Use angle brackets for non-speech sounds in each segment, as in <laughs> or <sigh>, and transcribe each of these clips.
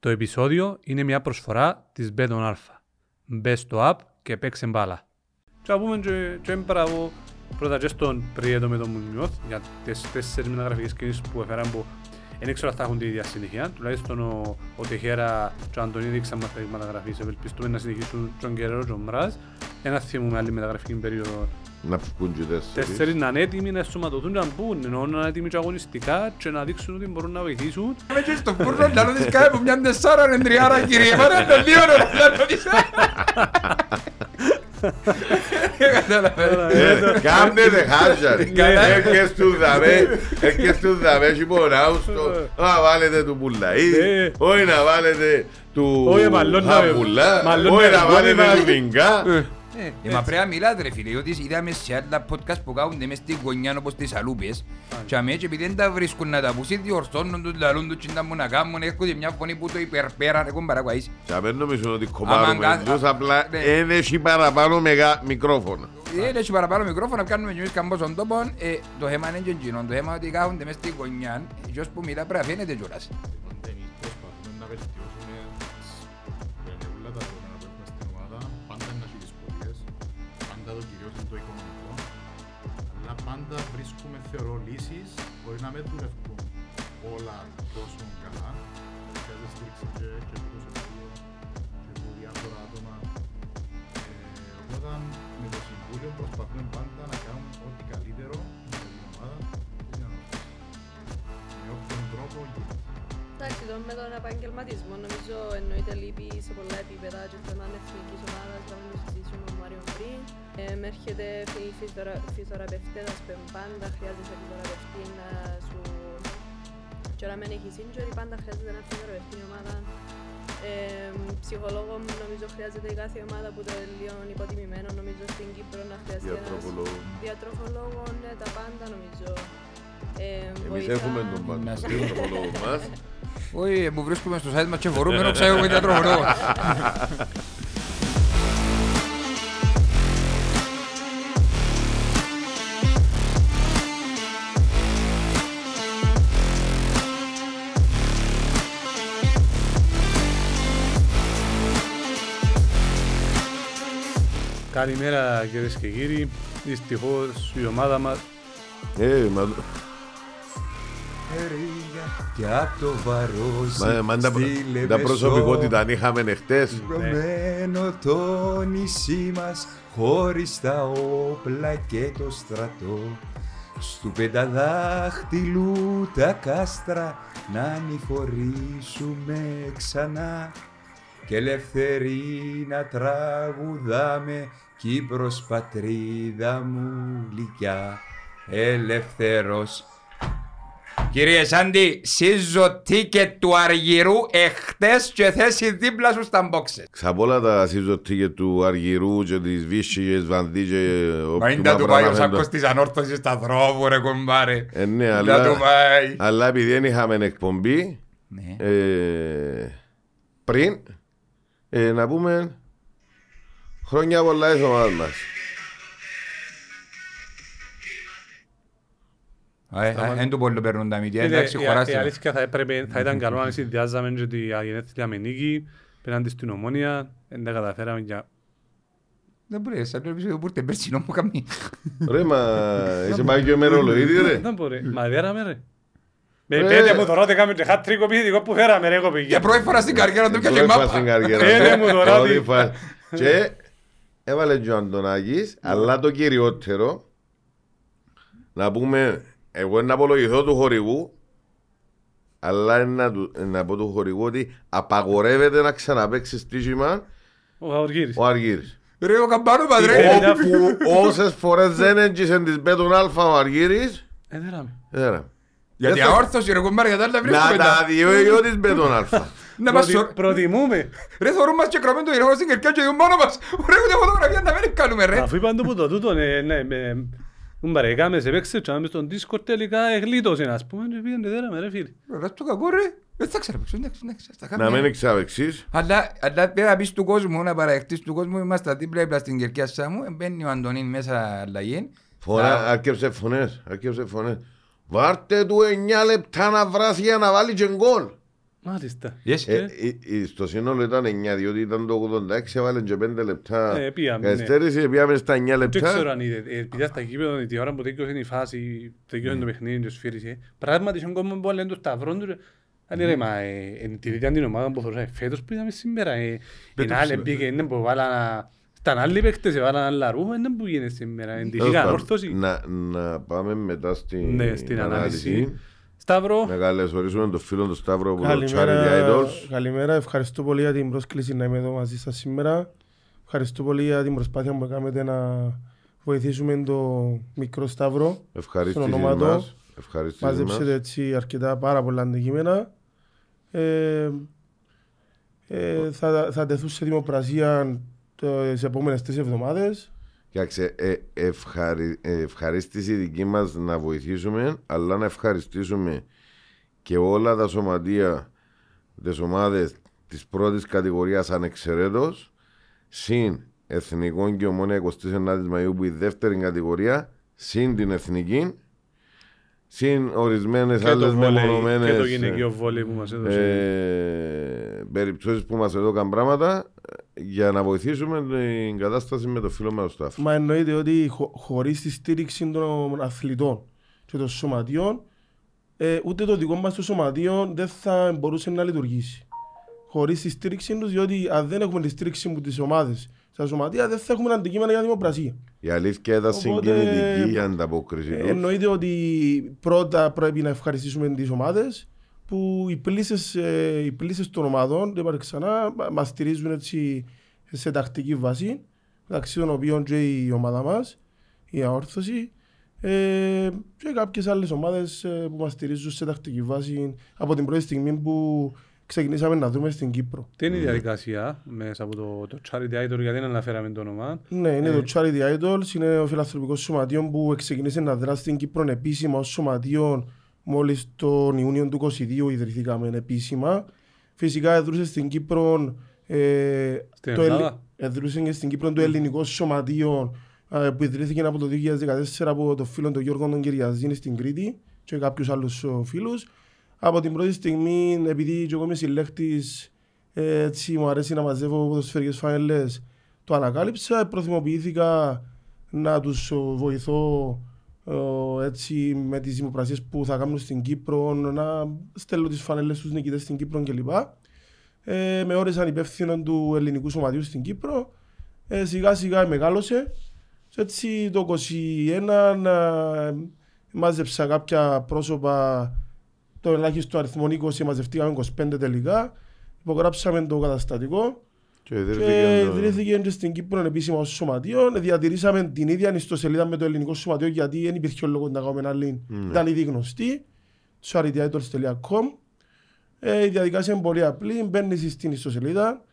Το επεισόδιο είναι μια προσφορά της Beton Alpha. Μπε στο app και παίξε μπάλα. Και να πούμε και, και μπράβο πρώτα και στον Πριέτο με τον Μουνιώθ για τις τέσσερις μεταγραφικές κινήσεις που έφεραν που δεν ξέρω αν θα έχουν τη ίδια συνέχεια. Τουλάχιστον ο, ο Τεχέρα και ο Αντωνί δείξαν μας τα μεταγραφές. Ευελπιστούμε να συνεχίσουν τον Κεραίρο και τον Μπράζ. Ένα θυμούμε άλλη μεταγραφική περίοδο Να βγουν και τέσσερις. Τέσσερις να είναι έτοιμοι να εσωματωθούν και να μπουν, ενώ να είναι έτοιμοι και αγωνιστικά και να δείξουν ότι μπορούν να βοηθήσουν. Είμαι και στο φούρνο να ρωτήσεις κάτι από μια τεσσάρα είναι τριάρα κύριε Μάρα το λίγο να ρωτήσεις Ε, Κάμνετε χάζαρ. Καλά. Έρχες του δαμέ, έρχες του δαμέ και πονάους το, να βάλετε του Πουλαίδη, Ε. όχι να βάλετε του Όχι, μάλλον να- Χαμπουλά, μάλλον όχι να να βάλετε βγάλει του Βινκά. Ε, μα πρέπει να μιλάτε ρε φίλε, ότι είδαμε σε άλλα podcast που κάνονται μες στην γωνιά όπως τις αλούπες και αμέ και επειδή δεν τα βρίσκουν να τα πούσει διορθώνουν τους, λαλούν τους και να μου να κάνουν, έρχονται μια φωνή που το υπερπέραν, έχουν παρακουαείς. Και απ' νομίζουν ότι Άμα κομμάρουμε κα- τους, απλά ναι. δεν έχει παραπάνω μεγά μικρόφωνα. Δεν έχει παραπάνω μικρόφωνα, κάνουμε και εμείς καμπόσον τόπον, ε, το θέμα είναι και εκείνο, το θέμα είναι ότι κάθονται μες στην γωνιά, ποιος που μιλά πρέπει να φαίνεται κιόλας. Πάντα βρίσκουμε, θεωρώ, λύσεις. Μπορεί να μην δουλεύουν όλα τόσο καλά. Χρειάζεται στήριξη και, και από το Συμβούλιο και από διάφορα άτομα. Ε, οπότε με το Συμβούλιο προσπαθούμε πάντα να κάνουμε ό,τι καλύτερο για την ομάδα και την ανόρθωση. Με όποιον τρόπο γίνεται. Εντάξει, το με τον επαγγελματισμό νομίζω εννοείται λείπει σε πολλά επίπεδα και θέμα εθνικής ομάδας, να μην το συζητήσουμε με τον Μάριο πριν. Ε, με έρχεται η φυσιοθεραπευτέδας που πάντα χρειάζεται φυσιοθεραπευτή να σου... Και όταν μην έχεις injury πάντα χρειάζεται ένα φυσιοθεραπευτή η ομάδα. Ε, ψυχολόγο νομίζω χρειάζεται η κάθε ομάδα που το είναι λίγο υποτιμημένο νομίζω στην Κύπρο να χρειάζεται ένας Διατροφολόγο. διατροφολόγο, ναι, τα πάντα νομίζω. Ε, Εμείς βοηθά- έχουμε τον Να πάντα στείλω. διατροφολόγο μας. Όχι, που βρίσκουμε στο site μας και φορούμε να ξέρουμε διατροφολόγο. <laughs> Καλημέρα κυρίες και κύριοι. Δυστυχώς η ομάδα μας Ε, μα- Και απ' το βαρός μα- μα τα- στη τα προσωπικότητα αν είχαμε εχθές. Ρωμένο το νησί μας χωρίς τα όπλα και το στρατό Στου πενταδάχτυλου τα κάστρα να ανηφορήσουμε ξανά και ελευθερή να τραγουδάμε Κύπρος πατρίδα μου γλυκιά ελευθερός Κύριε Σάντι, σύζω τίκετ του Αργυρού εχθές και θέση δίπλα σου στα μπόξες. Ξαπ' όλα τα συζωτήκε του Αργυρού και της Βύσσης και της Βανδί και Μα όποιου είναι να του πάει ο μαυρανά σάκος της ανόρθωσης στα δρόμου ρε κομπάρε. Ε, ναι, Να αλλά, του πάει. αλλά επειδή δεν είχαμε εκπομπή Ναι. ε, πριν, ε, να πούμε χρόνια πολλά της ομάδας μας. Δεν του πολύ παίρνουν τα μύτια, εντάξει η, η, η χωράστε. αλήθεια θα, έπρεπε, θα ήταν καλό αν συνδυάζαμε και τη γενέθλια με νίκη πέραν της στην ομόνια, δεν τα καταφέραμε για... Δεν μπορεί, σαν το επεισόδιο που ήρθε περσινό μου καμί. Ρε, μα <laughs> είσαι πάει και μερολογίτη ρε. Δεν μπορεί, μα δέραμε ρε. Με Ε. πέντε μου τώρα ότι κάνουμε και χατρίκο επιθετικό που φέραμε ρε κοπηγιά. Για πρώτη φορά στην καριέρα του πιάσε Πρώτη φορά στην μάπα. καριέρα Ε, του. ναι, μου τώρα Πρώτη τι. φορά. Και έβαλε και ο Αντωνάκης, αλλά το κυριότερο, να πούμε, εγώ να απολογηθώ του χορηγού, αλλά να, του- να πω του χορηγού ότι απαγορεύεται να ξαναπαίξει στοίχημα Ο Γαουργύρης. ο Αργύρης. Ρε ο καμπάνο πατρέ. Ε, Όπου όσες φορές δεν έντυχε της Μπέτων Αλφα ο Αργύρης, Ε, δέραμε. Έδρα. Γιατί Δεν θα- αόρθωση ρε κομπάρε, για τα άλλα Να βρίσκουμε τα τα. διόιο της Μπέτων Αλφα. Να μας Προτι- σωρ- Προτιμούμε. Ρε θωρούν μας και κρατούμε το ηρεμό στην κερκιά και δουν μόνο μας. Ρε ούτε φωτογραφία να μην κάνουμε ρε. Αφού είπαν το που το τούτο, ναι, ναι, με... Μου παρεκάμε σε παίξε και στο Discord τελικά εγλίτωσε, ας πούμε, και πήγαινε δέραμε ρε φίλε. Ρε το κακό ρε. Δεν θα ξέρω παίξω, εντάξει, εντάξει. θα Να κάνουμε. μην εξαβεξείς. Αλλά, αλλά πρέπει να πεις του κόσμου, να παραδεχτείς του κόσμου, είμαστε δίπλα στην κερκιά μου, μπαίνει ο Αντωνίν μέσα αλλαγή. Φωνά, αρκεύσε φωνές, αρκεύσε φωνές. Βάρτε του 9 λεπτά να βράσει για να βάλει και γκολ. Μάλιστα. Yes. Ε, ε, ε, στο σύνολο ήταν 9, διότι ήταν το 86, έβαλε και 5 λεπτά. Ε, πήγαμε, ναι. Καθυστέρηση, πήγαμε στα 9 Δεν ξέρω λεπτά. αν είδε, ε, επειδή στα γήπεδο τη ώρα που τέκειωσε η φάση, τέκειωσε το παιχνίδι και σφύρισε, πράγματι είχαν κόσμο που λένε το σταυρόν τους, αν ρε, μα ε, εν τη δίτη την ομάδα που θεωρούσα, φέτος που είδαμε σήμερα, ε, είναι άλλη πήγε, είναι που βάλαν, ήταν άλλοι παίχτες, έβαλαν άλλα ρούχα, είναι που γίνεται σήμερα, εν Τέλος τυχήκαν πάντων, όρθωση. Να, να πάμε μετά στην, Ναι, στην ανάλυση. Σταύρο, Να καλωσορίσουμε τον φίλο του Σταύρο από το Charity Καλημέρα, Idols. καλημέρα, ευχαριστώ πολύ για την πρόσκληση να είμαι εδώ μαζί σας σήμερα. Ευχαριστώ πολύ για την προσπάθεια που κάνετε να βοηθήσουμε το μικρό Σταύρο. Ευχαρίστηση στον όνομα του. μας. Ευχαρίστηση μας. Μαζέψετε έτσι αρκετά πάρα πολλά αντικείμενα. Ε, ε, θα, θα τεθούν σε δημοπρασία τις επόμενες τρεις εβδομάδες. Κοίταξε, ε, ευχαρι, ε, ευχαρίστηση δική μας να βοηθήσουμε, αλλά να ευχαριστήσουμε και όλα τα σωματεία, τις ομάδες της πρώτης κατηγορίας ανεξαιρέτως, συν εθνικών και ομόνια 29 Μαΐου που η δεύτερη κατηγορία, συν την εθνική, συν ορισμένες και το άλλες βόλεϊ, μεμονωμένες και το γυναικείο βόλεϊ που μας έδωσε. ε, περιπτώσεις που μας έδωκαν πράγματα ε, για να βοηθήσουμε την κατάσταση με το φίλο μας τον Στάφο. Μα εννοείται ότι χω, χωρίς τη στήριξη των αθλητών και των σωματείων, ε, ούτε το δικό μας το σωματείο δεν θα μπορούσε να λειτουργήσει. Χωρίς τη στήριξη τους, διότι αν δεν έχουμε τη στήριξη από τις ομάδες στα σωματεία, δεν θα έχουμε αντικείμενα για δημοπρασία. Η αλήθεια ήταν Οπότε, συγκινητική η ανταπόκριση Ε, τους. εννοείται ότι πρώτα πρέπει να ευχαριστήσουμε τις ομάδες που οι πλήσεις, ε, οι πλήσεις των ομάδων, δεν πάρει ξανά, μα- μας στηρίζουν έτσι σε τακτική βάση, μεταξύ των οποίων και η ομάδα μας, η αόρθωση, ε, και κάποιες άλλες ομάδες ε, που μας στηρίζουν σε τακτική βάση από την πρώτη στιγμή που ξεκινήσαμε να δούμε στην Κύπρο. Τι είναι η διαδικασία μέσα από το, το Charity Idol, γιατί δεν αναφέραμε το όνομα; Ναι, είναι Ε. το Charity Idols, είναι ο φιλανθρωπικός σωματείο που ξεκίνησε να δράσει στην Κύπρο επίσημα ως σωματείο μόλις τον Ιούνιο του 2022 ιδρυθήκαμε επίσημα. Φυσικά εδρούσε στην Κύπρο ε, Στην το Ελλάδα. εδρούσε και στην Κύπρο το ελληνικό σωματείο ε, που ιδρύθηκε από το 2014 από τον φίλο τον Γιώργο τον Κυριαζίνη στην Κρήτη και κάποιους άλλους ε, φίλους. Από την πρώτη στιγμή, επειδή και εγώ είμαι συλλέκτης, ε, έτσι μου αρέσει να μαζεύω ποδοσφαιρικές φανελές, το ανακάλυψα, προθυμοποιήθηκα να τους ε, βοηθώ ε, έτσι με τις δημοπρασίες που θα κάνουν στην Κύπρο, να στέλνω τις φανελές στους νικητές στην Κύπρο κλπ. Ε, με όρισαν υπεύθυνο του ελληνικού σωματείου στην Κύπρο. Ε, σιγά σιγά μεγάλωσε. Και έτσι το 2021 ε, μάζεψα κάποια πρόσωπα, το ελάχιστο αριθμό 20, μαζευτήκαμε 25 τελικά. Υπογράψαμε το καταστατικό Και και ιδρύθηκε το- ιδρύθηκε και στην Κύπρο επίσημα ως σωματείο. Διατηρήσαμε την ίδια ιστοσελίδα με το ελληνικό σωματείο γιατί δεν υπήρχε λόγο να κάνουμε άλλη. Ναι. Ήταν ήδη γνωστή. charityitles.com ε, Η διαδικασία είναι πολύ απλή. Μπαίνεις στην ιστοσελίδα.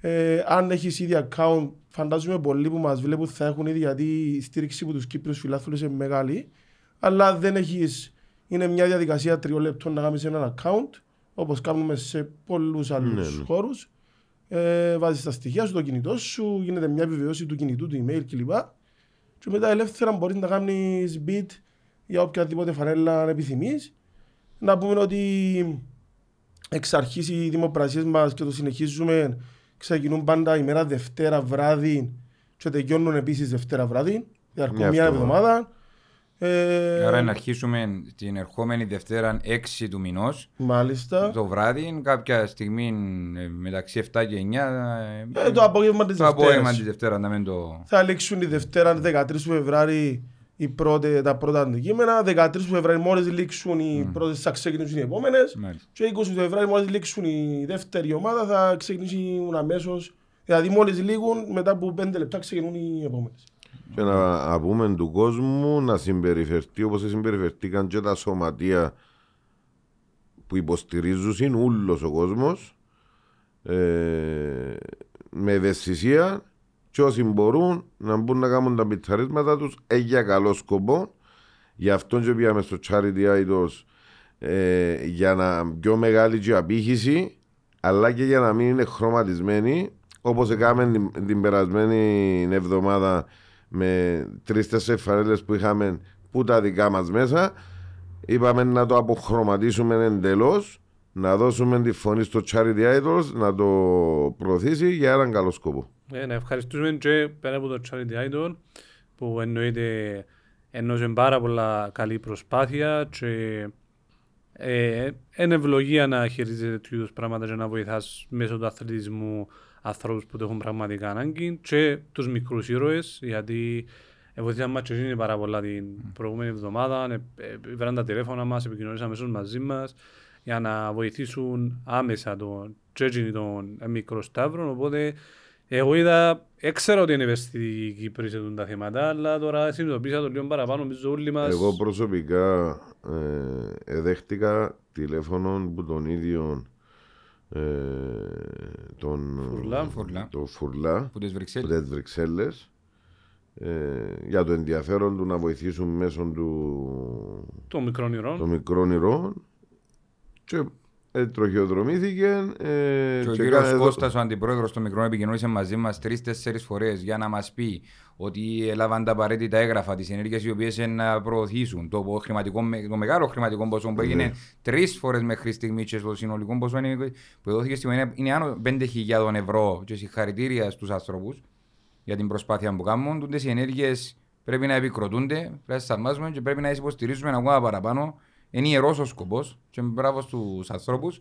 Ε, αν έχεις ήδη account, φαντάζομαι πολλοί που μας βλέπουν θα έχουν ήδη γιατί η στήριξη από τους Κύπριους φιλάθλους είναι μεγάλη. Αλλά δεν έχεις. Είναι μια διαδικασία τριών λεπτών να κάνεις ένα account, όπως κάνουμε σε πολλούς άλλους Ναι, ναι. Χώρου. Ε, Βάζεις τα στοιχεία σου, το κινητό σου, γίνεται μια επιβεβαίωση του κινητού, του email κλπ. Και μετά ελεύθερα μπορείς να κάνεις bid για οποιαδήποτε φανέλα επιθυμείς. Να πούμε ότι εξ αρχής οι δημοπρασίες μας και το συνεχίζουμε ξεκινούν πάντα ημέρα Δευτέρα βράδυ και τελειώνουν επίσης Δευτέρα βράδυ. Διαρκούν Μια μια εβδομάδα. εβδομάδα. Ε, Άρα να αρχίσουμε την ερχόμενη Δευτέρα 6 του μηνός Μάλιστα. το βράδυ, κάποια στιγμή ε, μεταξύ 7 και 9. Ε, το απόγευμα της το απόγευμα Δευτέρας. της Δευτέρας να μην το. Θα λήξουν η Δευτέρα 13 του Φεβράρι οι πρώτε, τα πρώτα αντικείμενα. 13 του Φεβράρι μόλις λήξουν οι πρώτες θα ξεκινήσουν οι επόμενες. Μάλιστα. Και 20 του Φεβράρι μόλις λήξουν η δεύτερη ομάδα θα ξεκινήσουν αμέσως. Δηλαδή μόλις λήγουν μετά από 5 λεπτά ξεκινούν οι επόμενες. Και να, να πούμε του κόσμου να συμπεριφερθεί όπως συμπεριφερθήκαν και τα σωματεία που υποστηρίζουν είναι ούλος ο κόσμος ε, με ευαισθησία και όσοι μπορούν να μπουν να κάνουν τα πιτσαρίσματα τους ε, για καλό σκοπό. Γι' αυτό και πήγαμε στο Charity Idols ε, για να πιο μεγάλη και απήχηση αλλά και για να μην είναι χρωματισμένοι όπως έκαμε την, την περασμένη εβδομάδα με τρεις-τέσσερις φανέλες που είχαμε που τα δικά μας μέσα είπαμε να το αποχρωματίσουμε εντελώς να δώσουμε τη φωνή στο Charity Idols να το προωθήσει για έναν καλό σκοπό. Ε, να ευχαριστούμε και πέρα από το Charity Idol που εννοείται εννοούσε πάρα πολλά καλή προσπάθεια και ε, είναι ευλογία να χειρίζεται τέτοιου είδους πράγματα και να βοηθάς μέσω του αθλητισμού ανθρώπους που το έχουν πραγματικά ανάγκη και τους μικρούς ήρωες γιατί βοηθήσαμε μας και εκείνοι πάρα πολλά την προηγούμενη εβδομάδα. Ε, ε, πήραν τα τηλέφωνα μας, επικοινωνήσαμε αμέσως μαζί μας για να βοηθήσουν άμεσα τον τσέτσινι τον μικρό Σταύρο οπότε εγώ είδα, έξερα ότι είναι ευαίσθητη η Κύπρη σε τα θέματα, αλλά τώρα συνειδητοποίησα το λίγο παραπάνω, νομίζω όλοι μας... Εγώ προσωπικά ε, εδέχτηκα τηλέφωνο που τον ίδιο ε, τον Φουρλά. Φουρλά. το Φουρλά Που τις από Βρυξέλλες. τις Βρυξέλλες ε, για το ενδιαφέρον του να βοηθήσουν μέσω του Το μικρό νερό. των μικρών ηρώων και ε, τροχιοδρομήθηκε ε, Και ο και κύριος κάνε- Κώστας, ο αντιπρόεδρος των μικρών, επικοινωνήσε μαζί μας τρεις-τέσσερις φορές για να μας πει ότι έλαβαν τα απαραίτητα έγγραφα, τις ενέργειες οι οποίες είναι να προωθήσουν. Το, χρηματικό, το μεγάλο χρηματικό ποσό που έγινε τρεις φορές μέχρι στιγμή και στο συνολικό ποσό είναι, που δόθηκε στη είναι, είναι άνω 5.000 ευρώ και συγχαρητήρια στους άνθρωπους για την προσπάθεια που κάνουν. Τούτες οι ενέργειες πρέπει να επικροτούνται, πρέπει να τις αρμάζουμε και πρέπει να τις υποστηρίζουμε ακόμα παραπάνω. Είναι ιερός ο σκοπός και μπράβο στους ανθρώπους.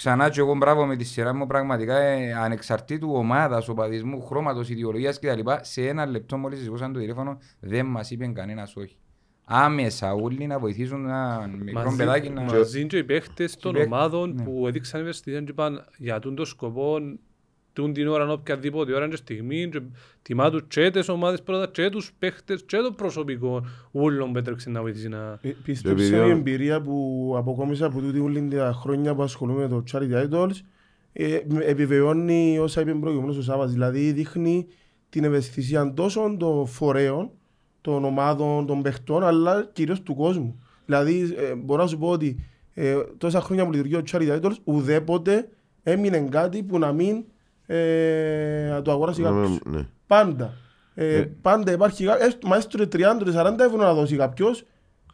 Ξανά και εγώ μπράβο με τη σειρά μου πραγματικά ε, ανεξαρτήτου ομάδας, οπαδισμού, χρώματος, ιδεολογίας κτλ. Σε ένα λεπτό μόλις σηκώσαν το τηλέφωνο δεν μας είπε κανένας όχι. Άμεσα όλοι να βοηθήσουν ένα μικρό Μαζί- παιδάκι να. Μαζί και οι παίχτες των παίχ- ομάδων ναι. που έδειξαν ευαισθησία και είπαν για τον το σκοπό τούν την ώρα, οποιαδήποτε ώρα και στιγμή και τιμά τους και τις ομάδες πρώτα και τους παίχτες και το προσωπικό ούλων που έτρεξε να βοηθήσει να... Ε, Πίστεψα Επειδή ο- η εμπειρία που αποκόμισα από τούτη όλη τα χρόνια που ασχολούμαι με το Charity Idols ε, με- επιβεβαιώνει όσα είπε προηγουμένως ο Σάββας. Δηλαδή δείχνει την ευαισθησία τόσο των φορέων, των ομάδων, των παιχτών, αλλά κυρίως του κόσμου. Δηλαδή ε, μπορώ να σου πω ότι ε, τόσα χρόνια που λειτουργεί ο Charity Idols ουδέποτε έμεινε κάτι που να μην ε, το αγοράσει κάποιος. ναι. Πάντα. Ε, Πάντα υπάρχει κα- έστω- μα έστω 30-40 ευρώ να δώσει κάποιος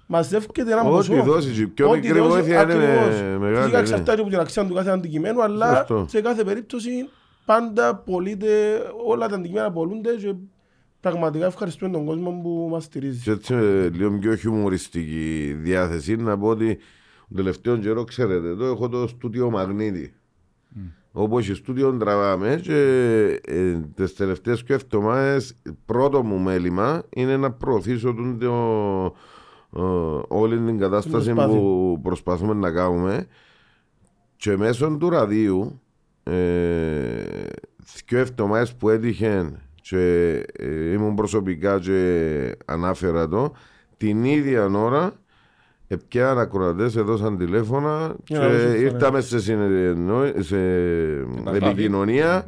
μαζεύκεται ένα Ό,τι ποσό. δώσει και πιο Ό,τι μικρή δώσει, βοήθεια είναι ακριβώς. μεγάλη, Φυσικά ναι. εξαρτάται από την αξία του κάθε αντικειμένου, αλλά Σωστό. σε κάθε περίπτωση πάντα πωλείται, όλα τα αντικείμενα πολλούνται και πραγματικά ευχαριστούμε τον κόσμο που μας στηρίζει. Και έτσι με λίγο πιο χιουμοριστική διάθεση να πω ότι τον τελευταίο καιρό ξέρετε εδώ έχω το στούντιο Μαγνήτη όπου έχει στούντιο τραβάμε και ε, τις τελευταίες και εβδομάδες πρώτο μου μέλημα είναι να προωθήσω τον το, ε, όλη την κατάσταση προσπάθεια. που προσπαθούμε να κάνουμε και μέσω του ραδίου ε, δύο εβδομάδες που έτυχε και ε, ήμουν προσωπικά και ανάφερα το την ίδια ώρα Επιάναν ακροατές, έδωσαν τηλέφωνα και Για να δώσουν ήρθαμε σε, συνεννόη- σε επικοινωνία.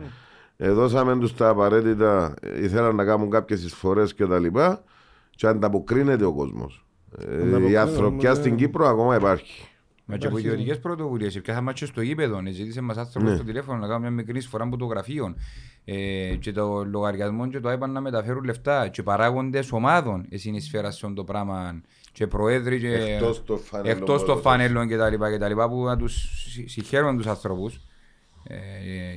Έδωσαμε τους τα απαραίτητα, ήθελαν να κάνουν κάποιες εισφορές και τα λοιπά και ανταποκρίνεται ο κόσμος. Ε, η Ανταποκρίνεται, ανθρωπιά ναι. στην Κύπρο ακόμα υπάρχει. Μα και από Υπάρχει- ιδιωτικές πρωτοβουλίες. Πιάσαμε και στο γήπεδο. ε, Ζήτησε μας άνθρωπος Ναι. στο τηλέφωνο να κάνουμε μια μικρή εισφορά από το γραφείο. Ε, και το λογαριασμό και το iPad να μεταφέρουν λεφτά. Και παράγοντες ομάδων συνεισφέραν σε αυτό το πράγμα. Και προέδροι και... Εκτός των φανελών εκτός των ποδοσφαίρων. φανέλων και τα λοιπά, και τα λοιπά που να τους συ- συγχαίρουν τους ανθρώπους ε,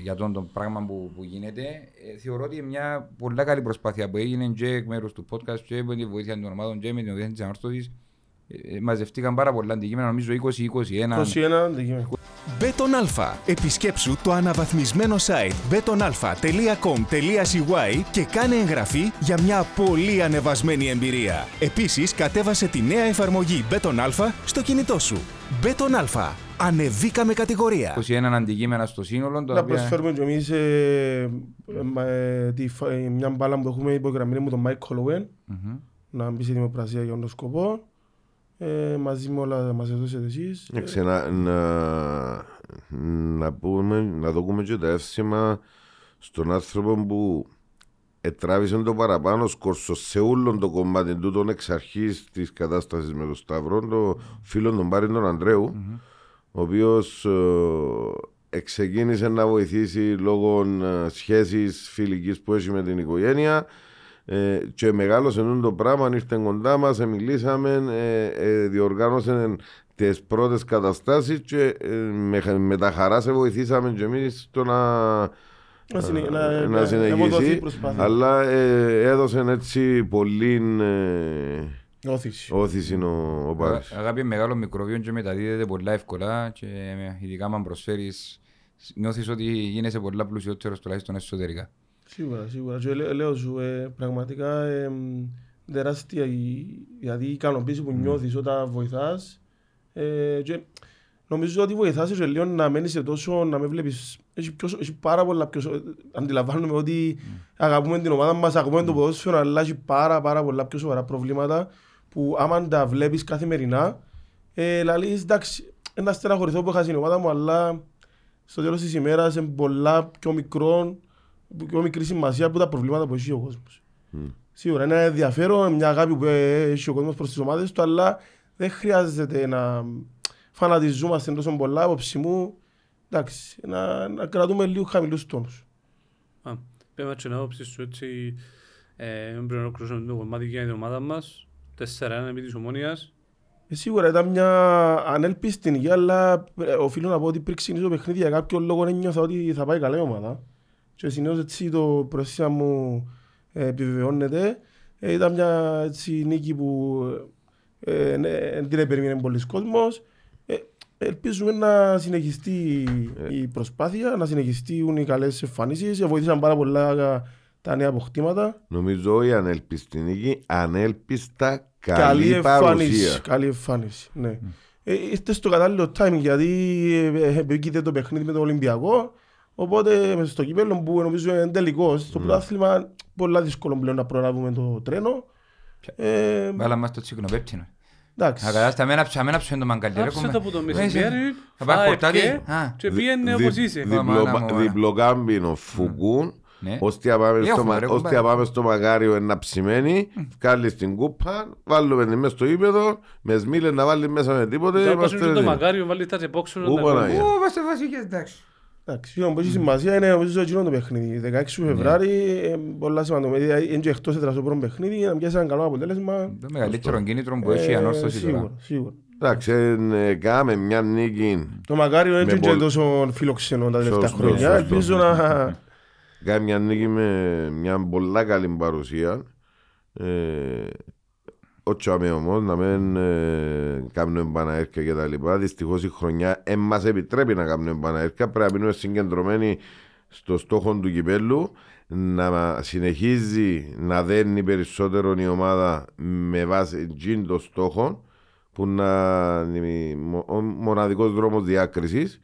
για τον το πράγμα που, που γίνεται. Ε, θεωρώ ότι είναι μια πολύ καλή προσπάθεια που έγινε και εκ μέρους του podcast και με τη βοήθεια των ομάδων και με την βοήθεια της ανόρθωσης. Ε, μαζευτήκαν πάρα πολλά αντικείμενα, νομίζω 20-21. 21 αντικείμενα. Μπέτον Αλφα. Επισκέψου το αναβαθμισμένο site betonalpha.com.cy και κάνε εγγραφή για μια πολύ ανεβασμένη εμπειρία. Επίσης, κατέβασε τη νέα εφαρμογή Beton Alpha στο κινητό σου. Beton Alpha. Ανεβήκαμε κατηγορία. 21 αντικείμενα στο σύνολο. τα Να οποία- προσφέρουμε και εμείς ε, ε, μα, ε, τη φα- ε, μια μπάλα που έχουμε υπογραμμένη με τον Mike Holloway Μμμ. να μπει σε δημοπρασία για τον σκοπό. Ε, μαζί με όλα μας έδωσετε εσείς. Ε, Εντάξει, να, να, να, πούμε, να δούμε και τα εύσημα στον άνθρωπο που ετράβησε το παραπάνω σκόρσο σε όλο το κομμάτι του τον εξ αρχής της κατάστασης με τον Σταυρό, το φίλο τον Πάρη τον Ανδρέου, ο οποίος ε, εξεκίνησε να βοηθήσει λόγω ε, σχέσης φιλικής που έχει με την οικογένεια ε, και μεγάλωσε το πράγμα, ήρθε κοντά μας, ε, μιλήσαμε, ε, ε, διοργάνωσε τις πρώτες καταστάσεις και ε, με, με τα χαρά σε βοηθήσαμε και εμείς στο να, Να συνε- να- να, να- να συνεχίσει αποδοθεί η προσπάθεια. αλλά ε, έδωσε έτσι πολύ ε, Όθηση. όθηση ο, ο Πάρης. Αγάπη είναι μεγάλο μικροβίο και μεταδίδεται πολλά εύκολα και ε, ειδικά αν προσφέρεις νιώθεις ότι γίνεσαι πολλά πλουσιότερος τουλάχιστον εσωτερικά. Σίγουρα, σίγουρα. Και λέ- λέω σου, ε, πραγματικά ε, μ, τεράστια η, δηλαδή η ικανοποίηση που νιώθεις όταν βοηθάς. Ε, και νομίζω ότι βοηθάς και λίγο να μένεις σε τόσο, να με βλέπεις. Έχει, πιο, έχει πάρα πολλά πιο... σο- Αντιλαμβάνομαι ότι αγαπούμε την ομάδα μας, αγαπούμε το ποδόσφαιρο, αλλά έχει πάρα πάρα πολλά πιο σοβαρά προβλήματα που άμα τα βλέπεις καθημερινά, ε, λαλείς, εντάξει, ένα στεναχωρηθώ που έχασε την ομάδα μου, αλλά στο τέλος της ημέρας είναι πολλά πιο μικρό, πιο μικρή σημασία από τα προβλήματα που έχει ο κόσμος. Σίγουρα είναι ενδιαφέρον, μια αγάπη που ε, έχει ο κόσμος προς τις ομάδες του, αλλά δεν χρειάζεται να φανατιζόμαστε τόσο πολλά απόψη μου. Εντάξει, να, να κρατούμε λίγο χαμηλούς τόνους. Α, Πέμε και να άποψη σου έτσι, ε, πρέπει να ολοκληρώσουμε το κομμάτι για την ομάδα μας. 4-1 επί της Ομόνιας. Ε, σίγουρα ήταν μια ανέλπιστη νικία, αλλά ε, οφείλω να πω ότι πριν ξεκινήσω το παιχνίδι για κάποιο λόγο ένιωθα ότι θα πάει καλά η ομάδα. Και συνήθως έτσι το προσύστημα μου ε, επιβεβαιώνεται. Ε, ήταν μια έτσι, νίκη που ε, ναι, δεν την περίμενε πολλοί κόσμος. Ε, ελπίζουμε να συνεχιστεί η προσπάθεια, να συνεχιστούν οι καλές εμφανίσεις. Ε, βοήθησαν πάρα πολλά τα νέα αποκτήματα. Νομίζω η ανέλπιστη νίκη, ανέλπιστα Καλή καλή, εμφάνιση. παρουσία. Καλή εμφάνιση, ναι. Ε, Είστε στο κατάλληλο timing γιατί ε, ε, επίκειται το παιχνίδι με τον Ολυμπιακό. Οπότε μες στο κύπελλο που νομίζω είναι τελικός, στο πρωτάθλημα πολλά δύσκολο πλέον να προλάβουμε το τρένο. Ε, Βάλα μας το τσικνοπέπτυνο. εντάξει. Ακατάστα, αμένα ψ- αμένα ψωέντο μαγκαλιέρ. Άψε το που το Μέσα. μεσημέρι, Θα πάει φάει πορτάδι. ευκαι Α, και πήγαινε Δι- όπως δι- είσαι. διπλο- Μάνα μου, μάνα. Διπλοκάμπινο φουκούν, Ναι. ώστε να πάμε στο Έχουμε, μα- ρε, ώστε κουμπάρε. να πάμε στο μαγάριο ένα ψημένη, βγάλεις την κούπα, βάλουμε την μέσα στο ύπεδο, με σμίλε να βάλει μέσα με τίποτε, Θα είμαστε πάσουν και το έτοιμοι. μαγάριο, βάλει τα τσεπόξουν. Ού, τα Παναγία. κόλλη. Ω, είμαστε βασικές, εντάξει. Εντάξει, εκείνο που έχει σημασία είναι νομίζω εκείνο το παιχνίδι. 16 Φεβράρι, ε, πολλά σημαντικό. Δηλαδή, Είναι και εκτός έδρας το πρώτος παιχνίδι, να πιάσει ένα καλό αποτέλεσμα. Το μεγαλύτερο κίνητρο που έχει η Ε, ανόρθωση Σίγουρα, τώρα. σίγουρα. Εντάξει, ε, κάναμε μια νίκη, Το Μακάριο δεν Με είναι και πολλ- τόσο φιλοξενό τα τελευταία Σωστό, χρόνια. σωστό. Ελπίζω να... κάναμε μια νίκη με μια πολλά καλή παρουσία. Ε, ο Τσάμε όμως να μην ε, κάνουμε επαναέρκα και τα λοιπά. Δυστυχώς η χρονιά δεν μας επιτρέπει να κάνουμε επαναέρκα. Πρέπει να μείνουμε συγκεντρωμένοι στο στόχο του κυπέλου να συνεχίζει να δένει περισσότερο η ομάδα με βάση τζιν το στόχο που να είναι μο- ο μοναδικός δρόμος διάκρισης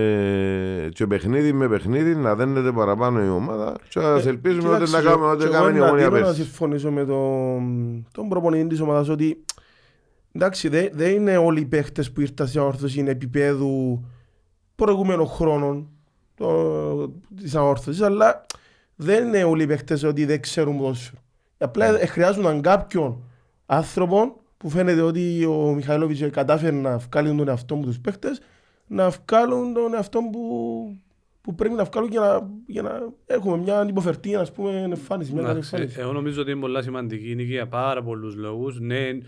ε, και παιχνίδι με παιχνίδι να δένεται παραπάνω η ομάδα και ας ελπίζουμε ότι να κάνουμε ό,τι Ε, Και εγώ κάνουμε η να ομονία τείνω να πέρσι. συμφωνήσω με τον, τον προπονητή της ομάδας ότι εντάξει δεν δεν είναι όλοι οι παίχτες που ήρθαν σε αόρθωση είναι επίπεδου προηγούμενων χρόνων το, της αόρθωσης αλλά δεν είναι όλοι οι παίχτες ότι δεν ξέρουν ποδόσφαιρο. Απλά Ναι. ε, χρειάζονταν κάποιον άνθρωπο που φαίνεται ότι ο Μιχαηλόβιτς κατάφερε να βγάλει τον εαυτό μου τους παίχτες να βγάλουν τον εαυτό που, που πρέπει να βγάλουν για να, για να έχουμε μια υποφερτή ας πούμε εμφάνιση, μια καλή Εντάξει, εμφάνιση. Εγώ νομίζω ότι είναι πολλά σημαντική νίκη για πάρα πολλούς λόγους. Ναι, ε,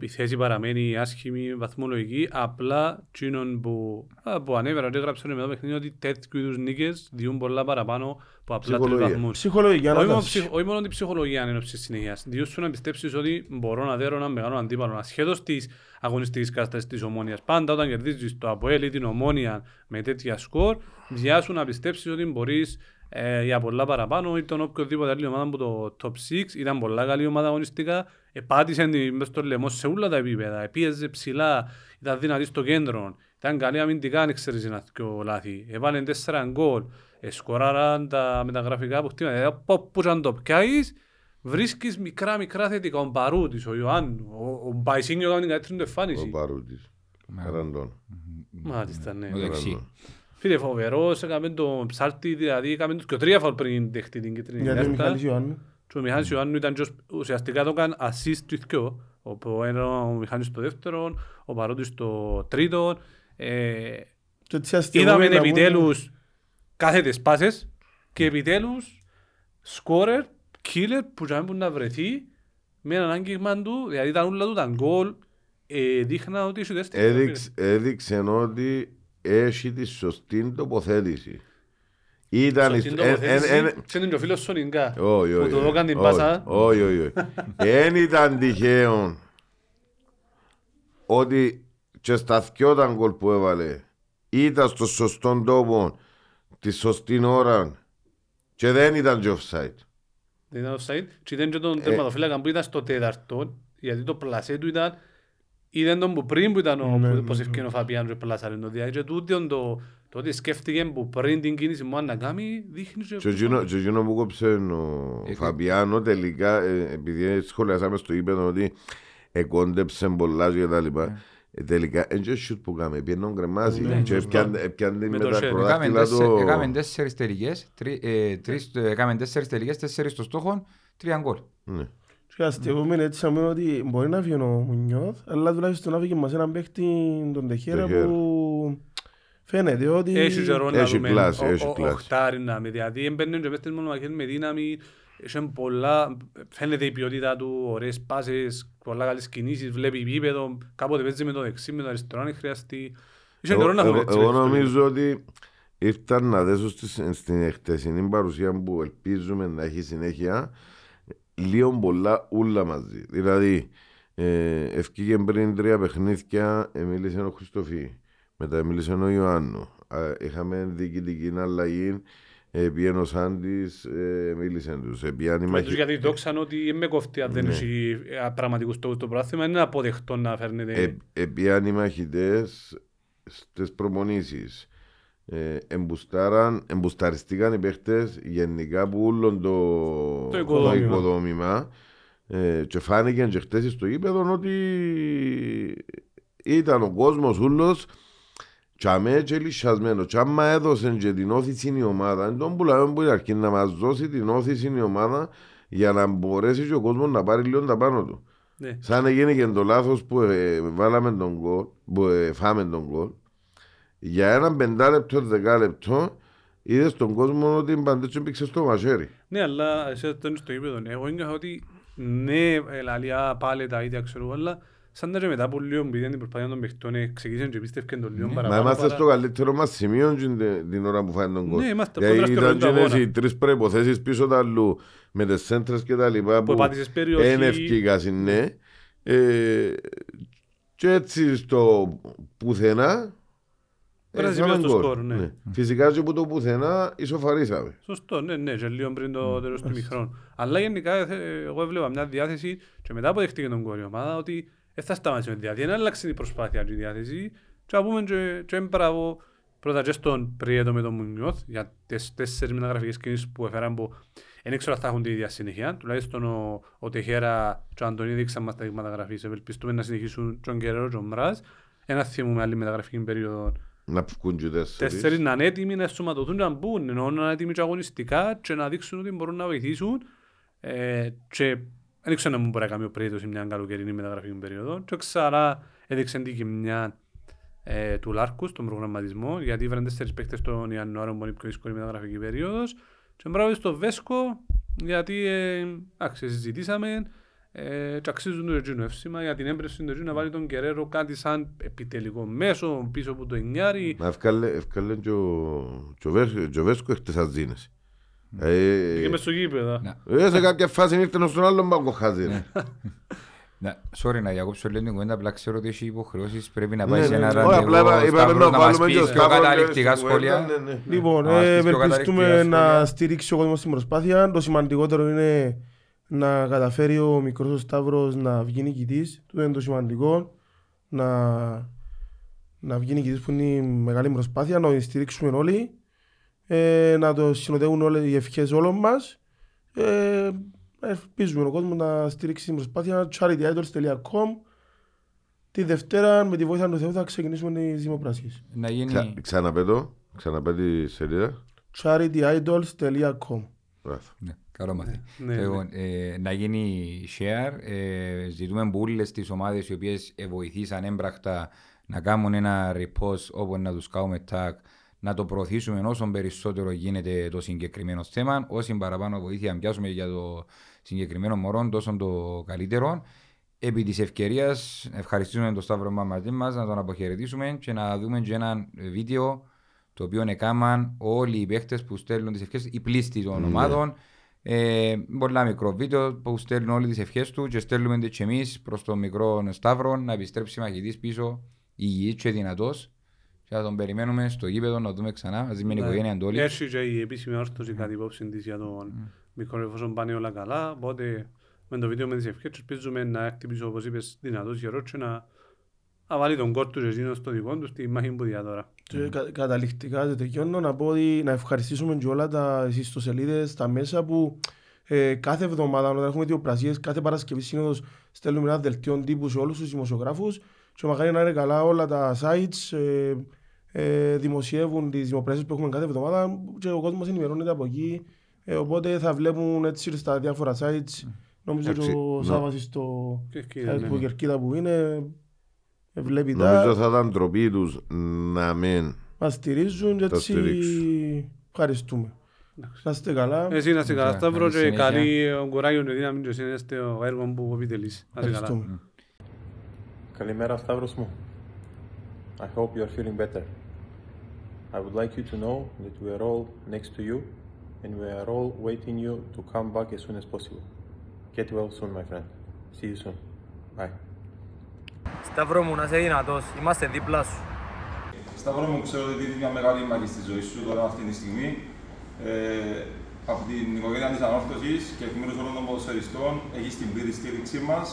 η θέση παραμένει άσχημη, βαθμολογική. Απλά τσίνον που, α, που ανέβερα ότι έγραψε με το παιχνίδι ότι τέτοιου είδους νίκες διούν πολλά παραπάνω από απλά τρεις Ψυχολογία. βαθμούς. Ψυχολογία να Όχι μόνο, τα ψυχ- όχι μόνο την ψυχολογία είναι όψη συνεχείας. Διούς σου να πιστέψεις ότι μπορώ να δέρω έναν μεγάλο αντίπαλο ασχέτως της αγωνιστικής κατάστασης της ομόνιας. Πάντα όταν κερδίζεις το ΑΠΟΕΛ ή την ομόνια με τέτοια σκορ, διάσου να πιστέψεις ότι μπορείς ε, για πολλά παραπάνω ή τον οποιοδήποτε άλλη ομάδα από το top 6. Ήταν πολλά καλή ομάδα αγωνιστικά. Επάτησε την μες στο λαιμό σε όλα τα επίπεδα. Επίεζε ψηλά, ήταν δυνατή στο κέντρο. Ήταν καλή αμυντικά, αν ξέρεις να θυκιο λάθη. Έβαλε τέσσερα γκολ. Εσκοράραν τα μεταγραφικά αποκτήματα. Δηλαδή, από που και αν το πιάσεις, βρίσκεις μικρά μικρά θετικά. Ο Μπαρούτης, ο Ιωάννου, ο, ο Μπαϊσίνιο έκανε την καλύτερη του Ο εμφάνιση. Παρούτης. Καραντών. Μάλιστα, ναι. Ο δεξί. Φίλε, φοβερός, έκαμε το ψάλτη, δηλαδή έκαμε τους και τρία φαουλ πριν δεχτεί την κίτρινη Γιατί ο κάρτα. Μιχάλης Ιωάννου. Και ο Μιχάλης Ιωάννου ήταν και ουσιαστικά το έκανε assist του ηθκιό. Ο, ένα, ο Μιχάλης στο δεύτερο, ο Παρόντης στο τρίτο. Ε, Και έτσι αστειεύουμε είδαμε να πούμε- επιτέλους κάθετες πάσες και επιτέλους σκόρερ, killer που θα να βρεθεί με έναν άγγιγμα του, δηλαδή ήταν όλα του τα γκολ, ε, δείχνα ότι είσαι δεύτερη. Έδειξε, έδειξε ότι έχει τη σωστή τοποθέτηση. Ήταν... Σωστή η- εν- εν- τοποθέτηση. εν- Ξέρετε και ο φίλος Σονιγκά. Όχι, Που όχι. του δώκαν την όχι, πάσα. Όχι, όχι, όχι. Δεν ήταν τυχαίο ότι και στα δυο τα γκολ που έβαλε ήταν στο σωστό τόπο τη σωστή ώρα και δεν ήταν και offside. Δεν ήταν offside. Και ήταν και τον Ε. τερματοφύλακα που ήταν στο τέταρτο, γιατί το πλασέ του ήταν ήταν τον που πριν που ήταν ο, Ναι, που- ναι, πως ναι. ευκαιρία ο Φαπιάν και πλάσαρε το διάρκεια και τούτον το, το ότι σκέφτηκε που πριν την κίνηση μου να κάνει δείχνει και Και εκείνο- και εκείνο που κόψε ο Ε, Φαπιάνο τελικά, ε, επειδή σχολιάσαμε στο ύπεδο ότι εκόντεψε πολλά και τα λοιπά, ε, τελικά δεν και σιούτ που κάμε, πιένω γκρεμάζει Ναι, και σωστό. έπιανε έπιανε Με με το τα χέρι. Έκαμε προδάχτυλα τέσσε- του. Έκαμε τέσσερις τελικές, τρι- ε, τρεις- ε, έκαμε τέσσερις τελικές, τέσσερις στο στόχο, τρία γκολ. Ναι. Και αστευόμενοι έτσι σαν ότι μπορεί να φύγει ο Μουνιώθ, αλλά τουλάχιστον να φύγει μας έναν παίχτη τον Τεχέρα Τεχέρα. που φαίνεται ότι... Έχει και ρόλο να Έχει δούμε κλάση, ο- έχει ο- κλάση. οχτάρι να με δηλαδή έμπαινε και μες στις μονομαχίες με δύναμη είχε πολλά, φαίνεται η ποιότητα του, ωραίες πάσες, πολλά καλές κινήσεις, βλέπει επίπεδο, κάποτε παίζει με το δεξί, με το αριστερό αν χρειαστεί. Είχε Εγώ, καιρό να δούμε εγώ, έτσι εγώ παίκτες στο νομίζω ότι ήρθαν να δέσω στη- στην εχτεσινή παρουσία που ελπίζουμε να έχει συνέχεια λίγο πολλά ούλα μαζί. Δηλαδή, ε, ευκήγε πριν τρία παιχνίδια, ε, μίλησε ο Χριστοφή, μετά μίλησε ο Ιωάννου. Α, είχαμε διοικητική αλλαγή, ε, πήγαινε ο Σάντης, ε, μίλησε τους. Ε, πήγαν οι Με μαχη- τους γιατί δόξαν ότι με κοφτεί αν δεν Ναι. έχει ε, πραγματικούς στόχους το πράθυμα, είναι αποδεκτό να φέρνετε. Ε, Επίαν οι μαχητές στις προπονήσεις. Ε, εμπουστάραν, εμπουσταριστήκαν οι παίχτες γενικά που όλο το, Το οικοδόμημα. οικοδόμημα. Ε, και φάνηκε και χτες στο γήπεδο ότι ήταν ο κόσμος ούλος Τσαμέ και λυσιασμένος. Και άμα έδωσε και την όθηση η ομάδα, δεν τον πουλάμε που είναι αρκεί να μας δώσει την όθηση η ομάδα για να μπορέσει και ο κόσμος να πάρει λίγο τα πάνω του. Ναι. Σαν έγινε και το λάθος που ε, βάλαμε τον γκολ, που ε, φάμε τον γκολ, για έναν πεντάλεπτο, δεκάλεπτο, είδες στον κόσμο ότι παντέτσο μπήξε στο μαχαίρι. Ναι, αλλά εσύ αυτό είναι στο γήπεδο. ναι. Εγώ νιώθω ότι ναι, λαλιά πάλι τα ίδια ξέρω, αλλά σαν να και μετά από λίγο που είδαν την προσπάθεια των παιχτών, ε, ξεκίνησαν και πίστευκαν το λίγο Μα παραπάνω. είμαστε παρά- στο καλύτερο μας σημείο την, την ώρα που φάνε τον γκολ. Ναι, είμαστε Γιατί κοντά στο ήταν ρόλο του και αγώνα. οι τρεις προϋποθέσεις πίσω τα αλλού, με τις σέντρες και τα λοιπά, Που που επάτησες περιοχή. δεν ευκήκασαν, ναι. Ε, και έτσι στο πουθενά, Πέρασε έφαμε σημείο στο γκολ. σκορ, ναι. Φυσικά και που το πουθενά ισοφαρίσαμε. Σωστό, ναι, ναι, και λίγο πριν το τέλος του μηχρόνου. Αλλά γενικά ε, εγώ έβλεπα μια διάθεση και μετά αποδεχτήκε τον κόρη ομάδα ότι δεν θα σταματήσει με τη διάθεση, δεν άλλαξε η προσπάθεια και η διάθεση και να πούμε και, και μπράβο πρώτα και στον Πριέτο με τον Μουνιώθ για τις τέσσερις μεταγραφικές κινήσεις που έφεραν που δεν ξέρω αν θα έχουν τη ίδια συνέχεια. Τουλάχιστον ο, ο Τεχέρα και ο Αντωνί δείξαν μας τα μεταγραφής. Ευελπιστούμε να συνεχίσουν τον Κεραίρο και ο Μράζ. Ένα θυμούμε άλλη μεταγραφική περίοδο Να βγουν και τέσσερις. Τέσσερις να είναι έτοιμοι να ενσωματωθούν και να μπουν, ενώ να είναι έτοιμοι και αγωνιστικά και να δείξουν ότι μπορούν να βοηθήσουν. Ε, και δεν ξέρω να μου μπορεί να κάνει ο Πρέτος σε μια καλοκαιρινή μεταγραφική περίοδο. Και ξανά έδειξε την και μια ε, του Λάρκους στον προγραμματισμό, γιατί έφεραν τέσσερις παίκτες τον Ιανουάριο που είναι η πιο δύσκολη μεταγραφική περίοδος. Και μπράβο στο Βέσκο, γιατί ε, άξι, συζητήσαμε ε, και αξίζουν το Ρετζίνο εύσημα για την έμπρεση του Ρετζίνο να βάλει τον Κεραίρο κάτι σαν επιτελικό μέσο πίσω από το Ινιάρι. Μα ευκάλε, ευκάλε και ο, και ο Βέσκο- και ο Βέσκο έχτες αζίνες. Ε, Και μες στο γήπεδο. Ναι. ε, σε κάποια φάση ήρθε στον άλλον πάγκο χάζι. Ναι, sorry να διακόψω λίγο την κουβέντα, απλά ξέρω ότι έχει υποχρεώσεις, πρέπει να πάει Ναι, σε ναι, ένα ναι. Όχι, απλά ραντεβού, είπα- είπαμε Σταύρος, να να μας βάλουμε και πεις ο πιο Σταύρος καταληκτικά στην κουβέντα, σχόλια. ναι, ναι. Λοιπόν, Να μας ε, πεις πιο ευελπιστούμε καταληκτικά να σχόλια. στηρίξει ο κόσμος στην προσπάθεια. Το σημαντικότερο είναι να καταφέρει ο μικρός ο Σταύρος να βγει νικητής. Τούτο είναι το σημαντικό. Να, να βγει νικητής που είναι η μεγάλη προσπάθεια, να τον στηρίξουμε όλοι. Ε, να το συνοδεύουν όλες οι ευχές όλων μας. Ε, ελπίζουμε ο κόσμος να στηρίξει την προσπάθεια charityidols.com Τη Δευτέρα με τη βοήθεια του Θεού θα ξεκινήσουμε τις δημοπράσεις. Να γίνει... Ξα- Ξαναπέτω, ξαναπέτω τη σελίδα. charityidols.com Μπράβο. Ναι, καλό μαθή. Ναι, Λοιπόν, ε, να γίνει share. Ε, ζητούμε από όλες τις ομάδες οι οποίες ε, βοηθήσαν έμπρακτα να κάνουν ένα repost όπου να τους κάνουμε tag να το προωθήσουμε όσο περισσότερο γίνεται το συγκεκριμένο θέμα. Όση παραπάνω βοήθεια πιάσουμε για το συγκεκριμένο μωρό, τόσο το καλύτερο. επί της ευκαιρίας ευχαριστούμε τον Σταύρο μας μαζί μας, να τον αποχαιρετήσουμε και να δούμε και ένα βίντεο το οποίο έκαναν όλοι οι παίχτες που στέλνουν τις ευχές, οι πλήστοι των Ναι. ομάδων. Ε, πολλά μικρό βίντεο που στέλνουν όλοι τις ευχές του και στέλνουμε και εμείς προς τον μικρό Σταύρο να επιστρέψει μαχητής πίσω υγιής και δυνατός και να τον περιμένουμε στο γήπεδο να δούμε ξανά μαζί με την οικογένεια του όλοι. Έχει και η επίσημη όρθωση κάτι υπόψη της για τον μικρό εφόσον πάνε όλα καλά. Οπότε με το βίντεο με τις ευχές ελπίζουμε να έρθει πίσω όπως είπες δυνατός γερός και να να βάλει τον κόρ του και εκείνος στο δικό του στη μάχη που διά τώρα. Και κα- καταληκτικά και τελειώνω να πω ότι να ευχαριστήσουμε και όλα τα ιστοσελίδες, τα μέσα που ε, κάθε εβδομάδα όταν έχουμε διοπρασίες, κάθε Παρασκευή σύνοδος στέλνουμε ένα δελτίο τύπου σε όλους τους δημοσιογράφους και μακάρι να είναι καλά όλα τα sites, ε, ε, δημοσιεύουν τις δημοπρασίες που έχουμε κάθε εβδομάδα και ο κόσμος ενημερώνεται από εκεί. Ε, οπότε θα βλέπουν έτσι στα διάφορα sites. Νομίζω και Εντάξει, ο να- Σάββας στο Κερκίδα, site ναι. που Κερκίδα που είναι. ε, βλέπεις τα Νομίζω θα ήταν ντροπή τους να μην μας στηρίζουν και Τα έτσι στηρίξουν. ευχαριστούμε. Να είστε καλά. Εσύ να είσαι καλά Καλή Σταύρο και συνέχεια. καλή κουράγιο και δύναμη και συνέστε ο έργο που επιτελείς. Να είσαι καλά. Ευχαριστούμε. Καλημέρα Stavros μου. I hope you are feeling better. I would like you to know that we are all next to you and we are all waiting you to come back as soon as possible. Get well soon, my friend. See you soon. Bye. Σταύρο μου, να είσαι δυνατός. Είμαστε δίπλα σου. Σταύρο μου, ξέρω ότι είναι μια μεγάλη μάχη στη ζωή σου τώρα αυτή τη στιγμή. Ε, από την οικογένεια της Ανόρθωσης και εκ μέρου όλων των ποδοσφαιριστών έχεις την πλήρη στήριξή μας.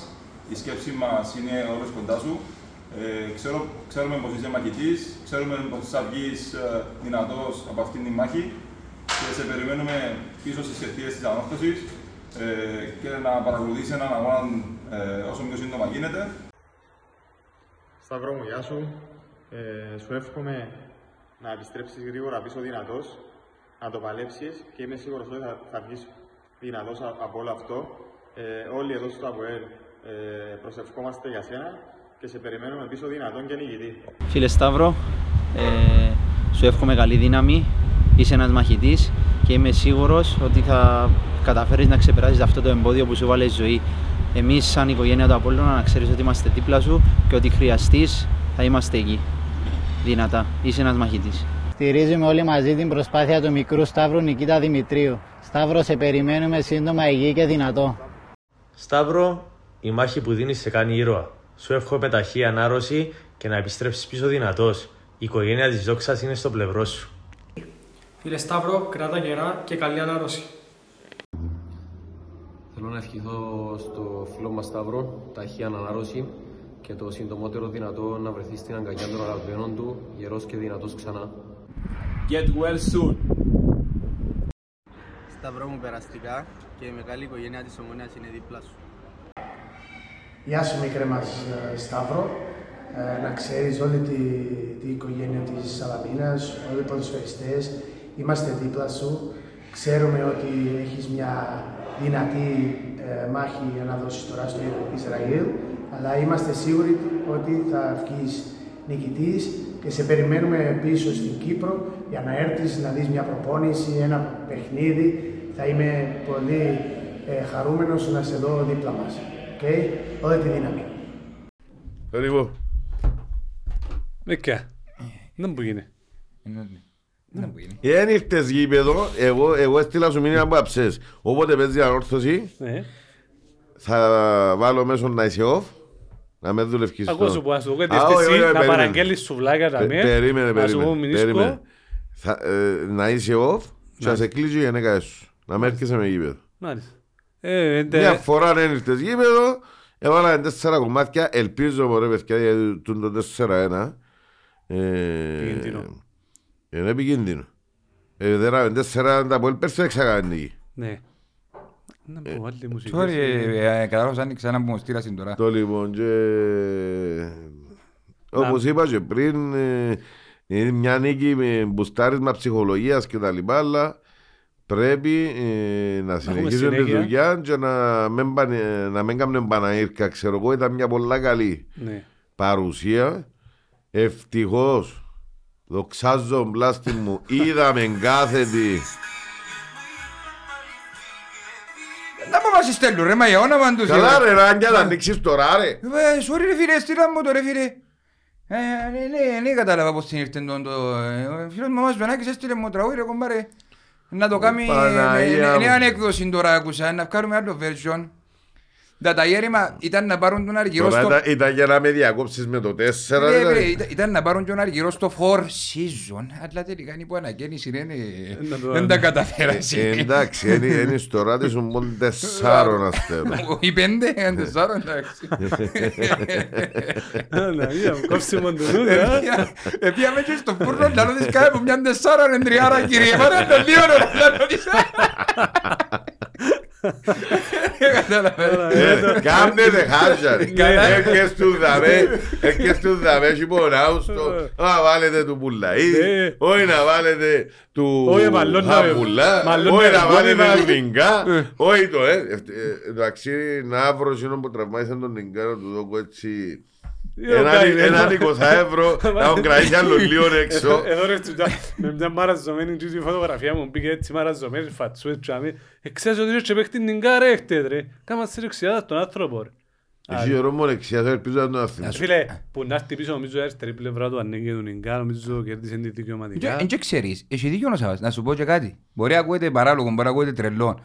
Η σκέψη μας είναι όλος κοντά σου. Ε, ξέρω, ξέρουμε πως είσαι μαχητής, ξέρουμε πως θα βγεις δυνατός από αυτήν τη μάχη και σε περιμένουμε πίσω στις αιτίες της Ανόρθωσης ε, και να παρακολουθήσει έναν αγώνα ε, όσο πιο σύντομα γίνεται. Σταύρο μου, γεια σου. Ε, σου εύχομαι να επιστρέψεις γρήγορα πίσω δυνατός, να το παλέψεις και είμαι σίγουρος ότι θα, θα βγεις δυνατός α- από όλο αυτό. Ε, όλοι εδώ στο ΑΠΟΕΛ ε, προσευχόμαστε για σένα και σε περιμένουμε πίσω δυνατόν και νικητή. Φίλε Σταύρο, ε, σου εύχομαι καλή δύναμη. Είσαι ένας μαχητής και είμαι σίγουρος ότι θα καταφέρεις να ξεπεράσεις αυτό το εμπόδιο που σου βάλε η ζωή. Εμείς σαν οικογένεια του Απόλλωνα να ξέρεις ότι είμαστε δίπλα σου και ότι χρειαστείς θα είμαστε εκεί. Δυνατά. Είσαι ένας μαχητής. Στηρίζουμε όλοι μαζί την προσπάθεια του μικρού Σταύρου Νικήτα Δημητρίου. Σταύρο, σε περιμένουμε σύντομα υγιή και δυνατό. Σταύρο, η μάχη που δίνεις σε κάνει ήρωα. Σου εύχομαι ταχύ ανάρρωση και να επιστρέψεις πίσω δυνατός. Η οικογένεια της δόξας είναι στο πλευρό σου. Φίλε Σταύρο, κράτα γερά και καλή ανάρρωση. Θέλω να ευχηθώ στο φίλο μας Σταύρο ταχύ ανάρρωση και το συντομότερο δυνατό να βρεθεί στην αγκαλιά των αγαπημένων του, γερός και δυνατός ξανά. Get well soon. Σταυρό μου περαστικά και η μεγάλη οικογένεια της Ομόνιας είναι δίπλα σου. Γεια σου μικρέ μας ε, Σταύρο. Ε, να ξέρεις όλη τη, την οικογένεια της Σαλαμίνας, όλοι οι ποδοσφαιριστές, είμαστε δίπλα σου. Ξέρουμε ότι έχεις μια δυνατή ε, μάχη να δώσεις τώρα στο Ισραήλ, αλλά είμαστε σίγουροι ότι θα βγεις νικητής και σε περιμένουμε πίσω στην Κύπρο για να έρθεις να δεις μια προπόνηση, ένα παιχνίδι. Θα είμαι πολύ ε, χαρούμενος να σε δω δίπλα μας. Okay? Όλη τη δύναμη. Περίπου. Ναι και. Δεν που γίνει. Δεν που γίνει. Εάν ήρθες γήπεδο, εγώ, εγώ έστειλα σου μήνυμα που αψές. Όποτε παίζει ανόρθωση, Ναι. θα βάλω μέσω να είσαι off, να με δουλευκείς Ακούω σου που να σου πω ότι Α, εσύ όχι, όχι, να περίμενε. παραγγέλεις σουβλάκια τα Πε- με, Περίμενε, να σου πω περίμενε. περίμενε. μηνίσκο. Θα, ε, να είσαι off και να Ναι. σε κλείσει η γενέκα σου. Να με έρχεσαι με γήπεδο. Μάλιστα. Ε, ε, Μια τε- φορά δεν ήρθες γήπεδο, έβαλα τέσσερα κομμάτια, ελπίζω μωρέ παιδιά γιατί το 4-1. Επικίνδυνο. Ε, είναι επικίνδυνο. Ε, δεν ράβει τέσσερα τα πόλη πέρσι έξαγαν νίκη. Ναι. Να πω άλλη μουσική. Sorry, ε, ε, κατάλαβα άνοιξα ένα που μου στείλασαν τώρα. Το λοιπόν και... Όπως είπα και πριν, ε, είναι μια νίκη με μπουστάρισμα ψυχολογίας και τα λοιπά, αλλά πρέπει ε, να συνεχίσουν τη συνέχεια. δουλειά και να μην, πανε- να μην κάνουν παναήρκα. Ξέρω εγώ, ήταν μια πολλά καλή Ναι. παρουσία. Ευτυχώς, δοξάζω μπλάστη μου, είδαμε κάθετη. Να πάμε μας στέλνουν ρε, μα για όνομα τους. Καλά ρε. ρε Ράγκα, να ανοίξεις τώρα ρε. Ε, sorry ρε φίλε, στείλα μου το ρε φίλε. Ε, ναι, ναι, ναι, κατάλαβα πώς την ήρθε το... το- ε, Ο φίλος μου μας Βενάκης έστειλε μου τραγούδι ρε κομπάρε. Να το κάνει Παναγία ε, μου. νέα έκδοση τώρα άκουσα, να βγάλουμε άλλο version. Τα τα γέρημα ήταν να πάρουν τον αργυρό Τώρα στο... ήταν- ήταν για να με διακόψεις με το 4 Ναι, δηλαδή. βρε, ήταν- Ήταν να πάρουν τον αργυρό στο Four Season, αλλά τελικά είναι που ανακαίνιση ρε, ναι, δεν τα καταφέρα. Ε, Εντάξει, είναι στο ράδι σου μόνο τεσσάρων αστέρων. Οι πέντε, αν τεσσάρων, εντάξει. Αναγία μου, κόψε μου το νου, ρε. Επίαμε και στο φούρνο να ρωτήσεις κάτι από μια τεσσάρα είναι τριάρα κύριε Μάρα το λίγο να ρωτήσεις. Ε, Κάμτε δε χάζα ρε. Καλά. Έκες του δαμέ, έκες του δαμέ και πονάω στο να βάλετε του πουλαΐδη, Ναι. όχι να βάλετε του Όχι, μαλλώνα με- χαπουλά, μαλλώνα όχι με να βάλετε βόμβα. του νιγκά, όχι το ε. ε, ε, Εντάξει, να βρω εκείνο που τραυμάτισαν τον νιγκά να του δω έτσι Ε, έναν- ο Καϊ, έναν ε, 20 ευρώ να τον κρατήσει άλλο λίγο έξω. Εδώ ρε τσουτά, με μια μαραζωμένη και η φωτογραφία μου μπήκε έτσι μαραζωμένη φατσούες τσάμε. Εξάς ότι είσαι παίχτη νιγκά ρε έχετε ρε. Κάμας σε ρεξιάδα τον άνθρωπο ρε. Εσύ ο Ρώμο Λεξιάς ελπίζω να τον αθήνω. Φίλε, που να έρθει πίσω νομίζω η αριστερή πλευρά του ανέγγε του νιγκά, νομίζω κέρδισε τη δικαιωματικά. Δεν ξέρεις, έχει δίκιο ο Σάββας, να σου πω και κάτι. Μπορεί να ακούγεται παράλογο, μπορεί να ακούγεται τρελό.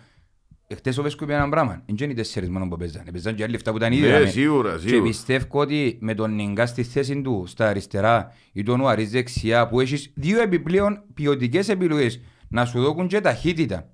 Εχθές ο Βέσκο είπε έναν πράγμα. Δεν είναι οι τέσσερις μόνο που παίζαν. Παίζαν και άλλοι λεφτά που ήταν ήδη. Ναι, δάμε. σίγουρα, Και σίγουρα. πιστεύω ότι με τον Νιγκά στη θέση του, στα αριστερά ή τον Ουαρίς δεξιά, που έχεις δύο επιπλέον ποιοτικές επιλογές να σου δώκουν και ταχύτητα.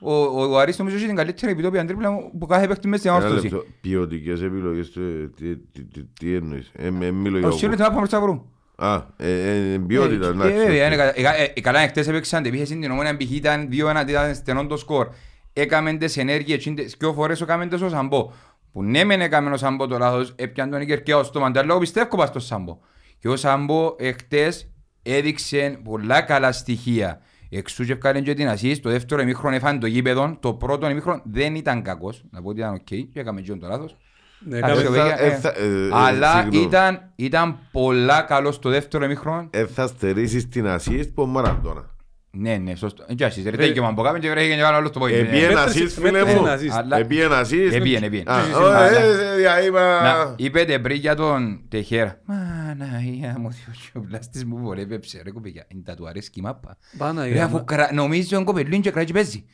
Ο, ο, ο Αρής νομίζω έχει την καλύτερη επιτόπια τρίπλα που κάθε παίχτη μέσα στην Ένα όρθωση. λεπτό. Ποιοτικές επιλογές, ε, τι- τι- τι- τι εννοείς; Ε, με- μιλώ για Ο Σύρου ήταν από Σταυρού. Α, ε, ε, ποιότητα, Ε, εντάξει. ε, βέβαια, είναι κα- ε, ε, ε, Καλά, εχθές έπαιξαν επίθεση στην ομόνια π.χ. ήταν 2-1, ήταν στενό το σκορ. Έκαμε τις ενέργειες, εκείνες δυο φορές έκαμε τις ο Σαμπό. Που ναι μεν έκαμε ο Σαμπό το λάθος, έπιαν τον Ικερκέο στο μανταλό, πιστεύω πας στο Σαμπό. Και ο Σαμπό εχθές έδειξε πολλά καλά στοιχεία. Εξού και ευκάλεν και την ασίστ, το δεύτερο ημίχρονο έφανε το γήπεδο, το πρώτο ημίχρονο δεν ήταν κακός, να πω ότι ήταν οκ, και έκαμε και το λάθος. Ναι, Εντάξει, έκαμε- παιδιά, Ε, ε, θα- ε, ε, Αλλά συγγνώμη. ήταν, ήταν πολλά καλός στο δεύτερο ημίχρονο. Ε, θα στερήσεις την assist που ο Μαραντώνα. Ναι, ναι, σωστό. Ε, και ασίστ, ρε, τέτοιο μα μποκάμε και βρέχει και άλλο άλλο στο πόδι. Επί Ναι. ένα Μέτρησε- assist, φίλε μέτρησε μου. ένα assist. Αλλά- Επί ένα assist. Επίεν, επίεν. Α, Sí, sí, sí, ωραία, αλλά- ε, ε, ε, είπα- Να, είπετε πριν για τον Τεχέρα. Μαναία μου, ο πλάστης μου βολεύεψε, ρε κοπηγιά. Είναι τα του αρέσκει η μάπα. Παναγία Ρε, αφού μου. κρα- νομίζω είναι κοπελούν και κράζει παίζει.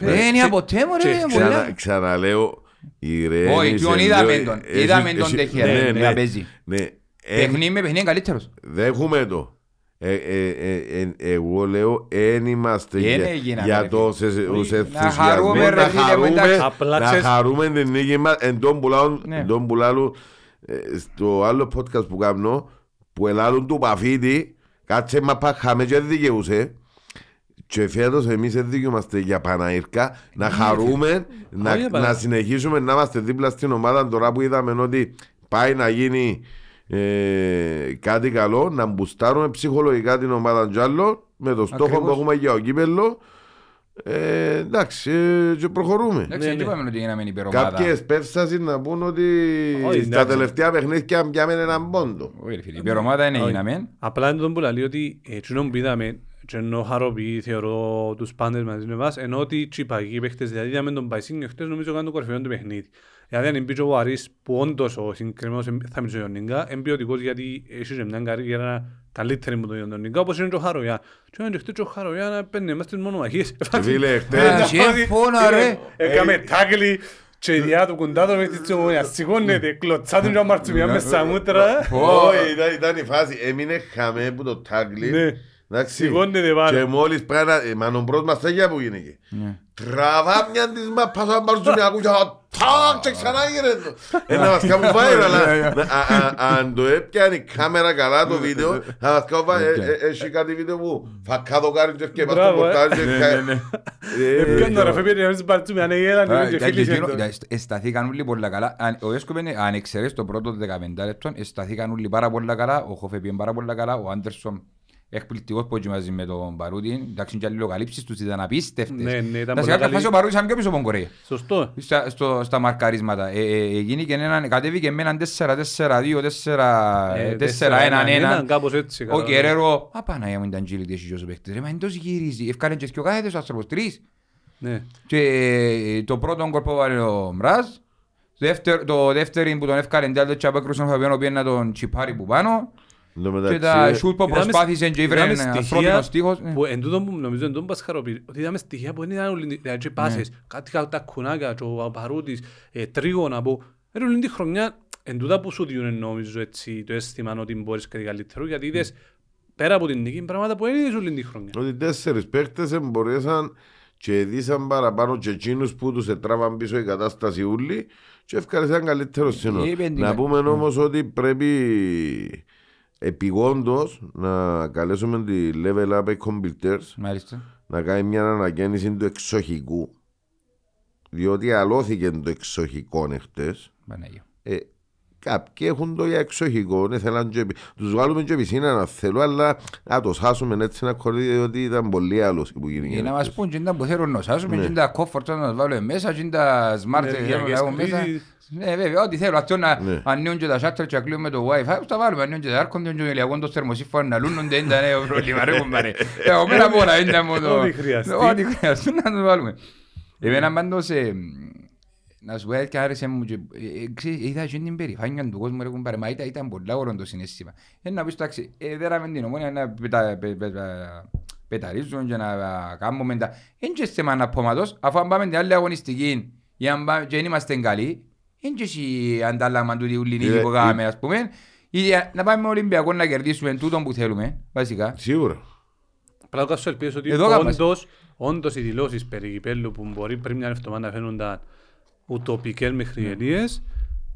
Ε, Δεν είναι και- ποτέ μου, ρε, και πολλά. Ξανα- Ξαναλέω, ηρέμησε Όχι, ποιον λίγο. είδαμε τον- Εσύ- είδαμε τον εσύ- Τεχέρα, ναι, να ναι, παίζει. Ναι. Ε, Παιχνίδι με παιχνίδι είναι καλύτερος. Δέχομαι το. Ε, ε, ε, ε, εγώ λέω εν είμαστε Δεν για, έγιναμε, για ρε το φίλε. σε- Όχι, τους να ενθουσιασμένους, χαρούμε, ρε να φίλε μου, χαρούμε, εντάξει. Απλά να ξέρεις- χαρούμε την νίκη μας εν τον πουλάουν- Ναι. εν τον πουλάλου ε, στο άλλο podcast που κάνω που ελάλουν του Παφίτη κάτσε μα πάχαμε και δεν δικαιούσε και φέτος εμείς δεν δικαιούμαστε για Παναήρκα να χαρούμε, να, Όχι, επανα- να συνεχίσουμε να είμαστε δίπλα στην ομάδα τώρα που είδαμε ότι πάει να γίνει ε, κάτι καλό, να μπουστάρουμε ψυχολογικά την ομάδα κι άλλο με το στόχο Ακριβώς. που έχουμε για ο κύπελο. Ε, εντάξει, ε, και προχωρούμε. Εντάξει, ναι. δεν είπαμε ότι γίναμε υπερομάδα. Κάποιες πέφτασεις να πούν ότι Όχι, στα εντάξει. τελευταία παιχνίδια πιάμε έναν πόντο. Όχι, ρε φίλε, υπερομάδα είναι Όχι. γίναμε. Απλά είναι τον που λέει ότι εκείνον που είδαμε και ενώ χαροποιεί θεωρώ τους πάντες μαζί με εμάς ενώ ότι και οι παγιοί παίχτες δηλαδή είδαμε τον Παϊσίνιο χτες νομίζω κάνουν το κορυφαίο του παιχνίδι δηλαδή αν μπήκε ο Αρής που όντως ο συγκεκριμένος εμ- θα μιλήσω για τον Νίγκα είναι ποιοτικός γιατί έχει και μια καριέρα καλύτερη με τον τον Νίγκα όπως είναι και ο Χαρογιά και όταν και χτες και ο Χαρογιά να παίρνει μέσα στις μονομαχίες Ε, Φίλε, Α, χτες συμφώνα, ρε. Έκαμε τάκλι και η διά του κοντά του μέχρι της ομονίας σηκώνεται κλωτσάτουν και ο Μαρτσουμιά μες στα μούτρα Όχι, ήταν- ήταν η φάση. Έμεινε χαμέ που το τάγκλι. Ναι. Εντάξει. Σηκώνεται πάλι. Και μόλις πράγμα, ε, μα ο πρώτος μας τάγια που γίνηκε. Ναι. Τραβά μια της μαπάς, αν πάρουν <laughs> στον Ιακού και τάκ και ξανά γύρε το. Ε, να μας κάνουν viral, αλλά <laughs> να- α- α- αν το έπιανε η κάμερα καλά το βίντεο, να μας κάνουν viral. Ε, ε, Έχει κάτι βίντεο που φακά το κάνει και έφτιαξε πάνω στο Μπράβο, ε. πορτάζ και κα- Ε, Έπιανε ρε φεύγει να μην Μαρτσουμιά ναι γέλανε και Εντάξει, φίλησε εκείνο- το. εντάξει, Εσταθήκαν όλοι πολλά καλά. Αν- Ο Έσκο είπε, αν εξαιρέσει το πρώτο 15 λεπτό, εσταθήκαν όλοι πάρα πολλά καλά. Ο Χόφε πήγε πάρα πολλά καλά. Ο Άντερσον εκπληκτικός που μαζί με τον Παρούτη. Εντάξει, και αλληλοκαλύψεις τους ήταν απίστευτες. Ναι, ναι, ήταν Εντάξει, πολλά κάποια καλή. φάση ο Παρούτης ήταν πιο πίσω από τον Κορέα. Σωστό. Στα, στο, στα μαρκαρίσματα. Ε, ε, εκείνη και έναν, κατέβηκε με έναν 4-4-2, 4-1-1. κάπως έτσι. Ο καλά. Κεραίρο, α Παναγία μου ήταν τζίλι τι έχει ο παίκτης. Ρε, μα εντός γυρίζει. Ευκάλεν και δυο κάθετες ο άνθρωπος, τρεις. Ναι. Και ε, το πρώτο γκολ που βάλε ο Μράζ, το δεύτερο- το δεύτερο που τον έφκανε εντάλλον και απέκρουσαν ο Φαβιάνο πήγε να τον τσιπάρει που πάνω. Εν τω Και μεταξύ, τα σούτ που Είδαμε- προσπάθησε και ήβρε είδαμε ένα στοιχεία ανθρώπινο στίχος. ναι. Που εν τούτο που νομίζω εν τούτο που μας χαροποιεί, ότι είδαμε στοιχεία που δεν ήταν όλοι, δηλαδή και πάσες, κάτι κα- τα κουνάκια, και ο Παρούτης, ε, τρίγωνα που, είναι όλη τη χρονιά, εν τούτα που σου διούν νομίζω έτσι το αίσθημα ότι μπορείς κάτι καλύτερο, γιατί είδες πέρα από την νίκη πράγματα που δεν είδες όλη τη χρονιά. Ότι τέσσερις παίκτες εμπορέσαν και δίσαν παραπάνω και εκείνους που τους ετράβαν πίσω η κατάσταση ούλη και ευκάλεσαν καλύτερο σύνολο. Είπε την- Να πούμε όμως ότι πρέπει επιγόντως να καλέσουμε τη Level Up Computers Μάλιστα. να κάνει μια αναγέννηση του εξοχικού διότι αλώθηκε το εξοχικό εχθές Παναγία. ε, κάποιοι έχουν το για εξοχικό ναι, θέλαν και, πι- τους βάλουμε και πισίνα να θέλω αλλά να το σάσουμε έτσι να κορδί διότι ήταν πολύ άλλος που Για γίνει να μας πούν και τα που θέλουν να σάσουμε, Ναι. και τα κόφορτ να μας βάλουμε μέσα, και τα smart Ναι, θέλουν να ενεργειακές λάβουν μέσα. Κρίσεις. Ναι, βέβαια, ό,τι θέλω. Αυτό να Ναι. ανοίγουν και τα σάτρια και να κλείνουμε το wifi, τα βάλουμε, ανοίγουν και τα άρκοντα και λιαγούν το θερμοσύφωνο να λούνονται, δεν ήταν νέο πρόβλημα, ρε κομπάρε. Εγώ μένα μπορώ, δεν ήταν μόνο... Ό,τι χρειαστεί. Ό,τι χρειαστεί να το βάλουμε. Εμένα πάντως, ε, να σου πω έτσι άρεσε μου και ε, ε, ξέρεις, είδα και την περηφάνεια του κόσμου ρε κουμπάρε, μα ήταν, ήταν πολλά ωραίο το συναίσθημα. Ε, να πεις εντάξει, ε, δέραμε την ομόνια να πετα, πε, πε, πε, πεταρίζουν και να α, κάνουμε τα... Εν και θέμα αναπόματος, αφού αν πάμε την άλλη αγωνιστική ή αν πάμε και δεν είμαστε καλοί, εν και εσύ αντάλλαγμα του διούλη νίκη Ε, που ε, κάναμε ας πούμε, ή α, να πάμε με Ολυμπιακό να κερδίσουμε τούτο που θέλουμε, βασικά. Σίγουρα. Πράγμα σου ελπίζω ότι Εδώ κάμας. όντως, όντως οι δηλώσεις περί κυπέλλου που μπορεί πριν μια εβδομάδα να φαίνονταν ουτοπικές μέχρι γενίες,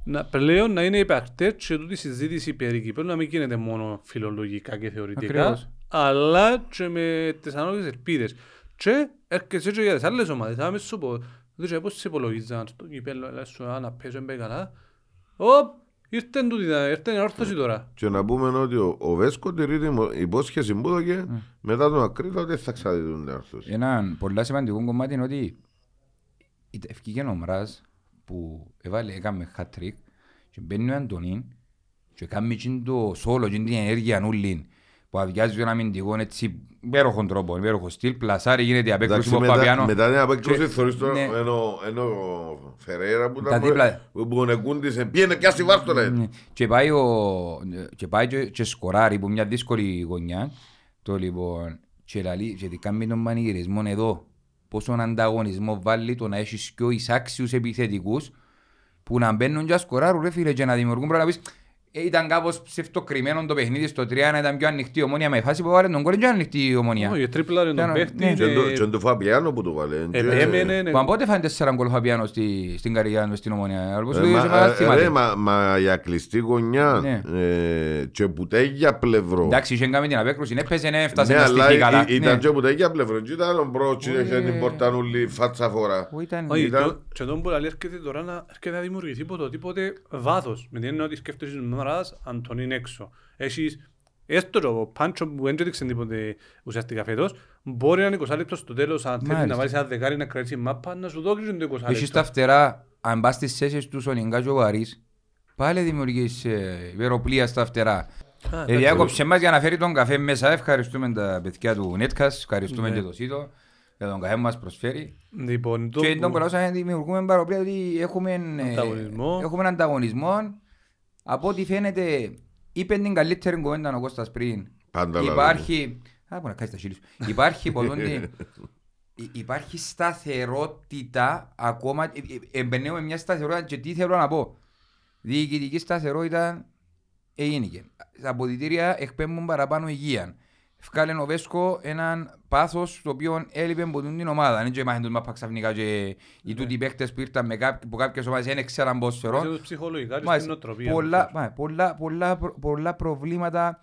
να, πλέον να είναι υπαρκτές και τούτη η συζήτηση περί κυπέλλου να μην γίνεται μόνο φιλολογικά και θεωρητικά, Ακριβώς. αλλά και με τις ανώδες ελπίδες. Και έρχεσαι και για τις άλλες ομάδες. Θα με σου πω, δεν ξέρω πώς σε υπολογίζαν στο κυπέλλο, αλλά σου να παίζω μπε καλά. Οπ, ήρθε τούτη, ήρθε η όρθωση τώρα. Και να πούμε ότι ο, ο Βέσκο τηρεί την υπόσχεση που έδωκε μετά τον Ακρίτο ότι θα ξαδιδούν τα όρθωση. Ένα πολλά σημαντικό κομμάτι είναι ότι ευκήγε ο Μράζ που έβαλε, έκαμε hat-trick και μπαίνει ο Αντωνίν και κάνει εκείνο το σόλο, εκείνη την ενέργεια νουλήν που αδειάζει τον αμυντικό έτσι υπέροχον τρόπο, υπέροχο στυλ, πλασάρι γίνεται η απέκρουση Εντάξει, από μετά, Φαβιάνο. μετά την απέκτωση Και- θωρείς τώρα ναι. ενώ, ενώ ο Φεραίρα που Τα ήταν δίπλα. που που νεκούντισε πήγαινε πιάσει βάρτο λέει. Ναι. Και πάει, ο, και, πάει και, και σκοράρει που μια δύσκολη γωνιά. Το λοιπόν, και, λαλεί, και τι κάνει τον πανηγυρισμό εδώ. Πόσον ανταγωνισμό βάλει το να έχεις πιο εισάξιους επιθετικούς που να μπαίνουν και να σκοράρουν ρε φίλε και να δημιουργούν πρέπει να πεις ε, ήταν κάπως ψευτοκριμένο το παιχνίδι στο 3 να ήταν πιο ανοιχτή η ομόνια με φάση που βάλε τον κόλλη και ανοιχτή η ομόνια. Όχι, τρίπλαρε τον Ήταν- παίχτης ναι. Και το- και- Και το Φαπιάνο που το βάλε. Ε, και- έμενε, ναι. Που αν πότε φάνε τέσσερα γκολ ο Φαπιάνο στη, στην καρδιά του στην ομόνια. Όπως Ε, το μα- είδες, μα ε, θυμάται. ρε, μα- Μα για κλειστή γωνιά Ναι. ε, και που τέγια πλευρό. Εντάξει, είχε κάνει την απέκρουση, έπαιζε, ναι, έφτασε Ναι, να αλλά στηθεί καλά. ή- ήταν Ναι. και που τέγια πλευρό. Και ήταν ο μπρότσι, Όχι, είχε την ε. πορτανούλη φάτσα φορά. Που ήταν- Όχι, Ήταν- το- και τον που λέει έρχεται τώρα να, έρχεται να δημιουργηθεί ποτοτήποτε βάθος. Με την έννοια ότι σκέφτεσαι τον Μαράς, Αντωνίν έξω. Έχεις, έστω και ο Πάντσο που δεν έδειξε τίποτε ουσιαστικά φέτος, μπορεί να είναι 20 λεπτό στο τέλος, αν θέλει Μάλιστα. να βάλεις ένα δεκάρι να κρατήσει μάπα, να σου δώσει το 20 Έχεις τα λεπτό. φτερά, αν πας στις θέσεις του Σονιγκά και ο Βαρύς, πάλι δημιουργείς ε, υπεροπλία στα φτερά. Α, Ε, εντάξει. διάκοψε μας για να φέρει τον καφέ μέσα. Ευχαριστούμε τα παιδιά του Netcast, ευχαριστούμε Ναι. και το ΣΥΤΟ για τον καφέ που μας προσφέρει. Λοιπόν, το Και που- τον κολόσα δημιουργούμε παροπλία ότι έχουμε, ε, Ανταγωνισμό. Έχουμε ανταγωνισμό. Από ό,τι φαίνεται, είπε την καλύτερη κουβέντα ο Κώστας πριν. Πάντα λαλούμε. Υπάρχει... Α, μπορεί να κάνεις τα χείλη σου. Υπάρχει <laughs> πολλούντι... Υ- Υπάρχει σταθερότητα ακόμα, ε, ε, εμπνέουμε μια σταθερότητα και τι θέλω να πω. Διοικητική σταθερότητα έγινε. Τα αποδητήρια εκπέμπουν παραπάνω υγεία. Φκάλεν ο Βέσκο έναν πάθος το οποίο έλειπε από την ομάδα. Δεν και μάθαν τους μάπα ξαφνικά και οι τούτοι παίκτες που ήρθαν με κάποιοι, που κάποιες ομάδες δεν ξέραν πώς Είσαι τους φερόν. ψυχολογικά και Μάλιστα. στην νοοτροπία. πολλά, μα, πολλά, πολλά, προ- πολλά προβλήματα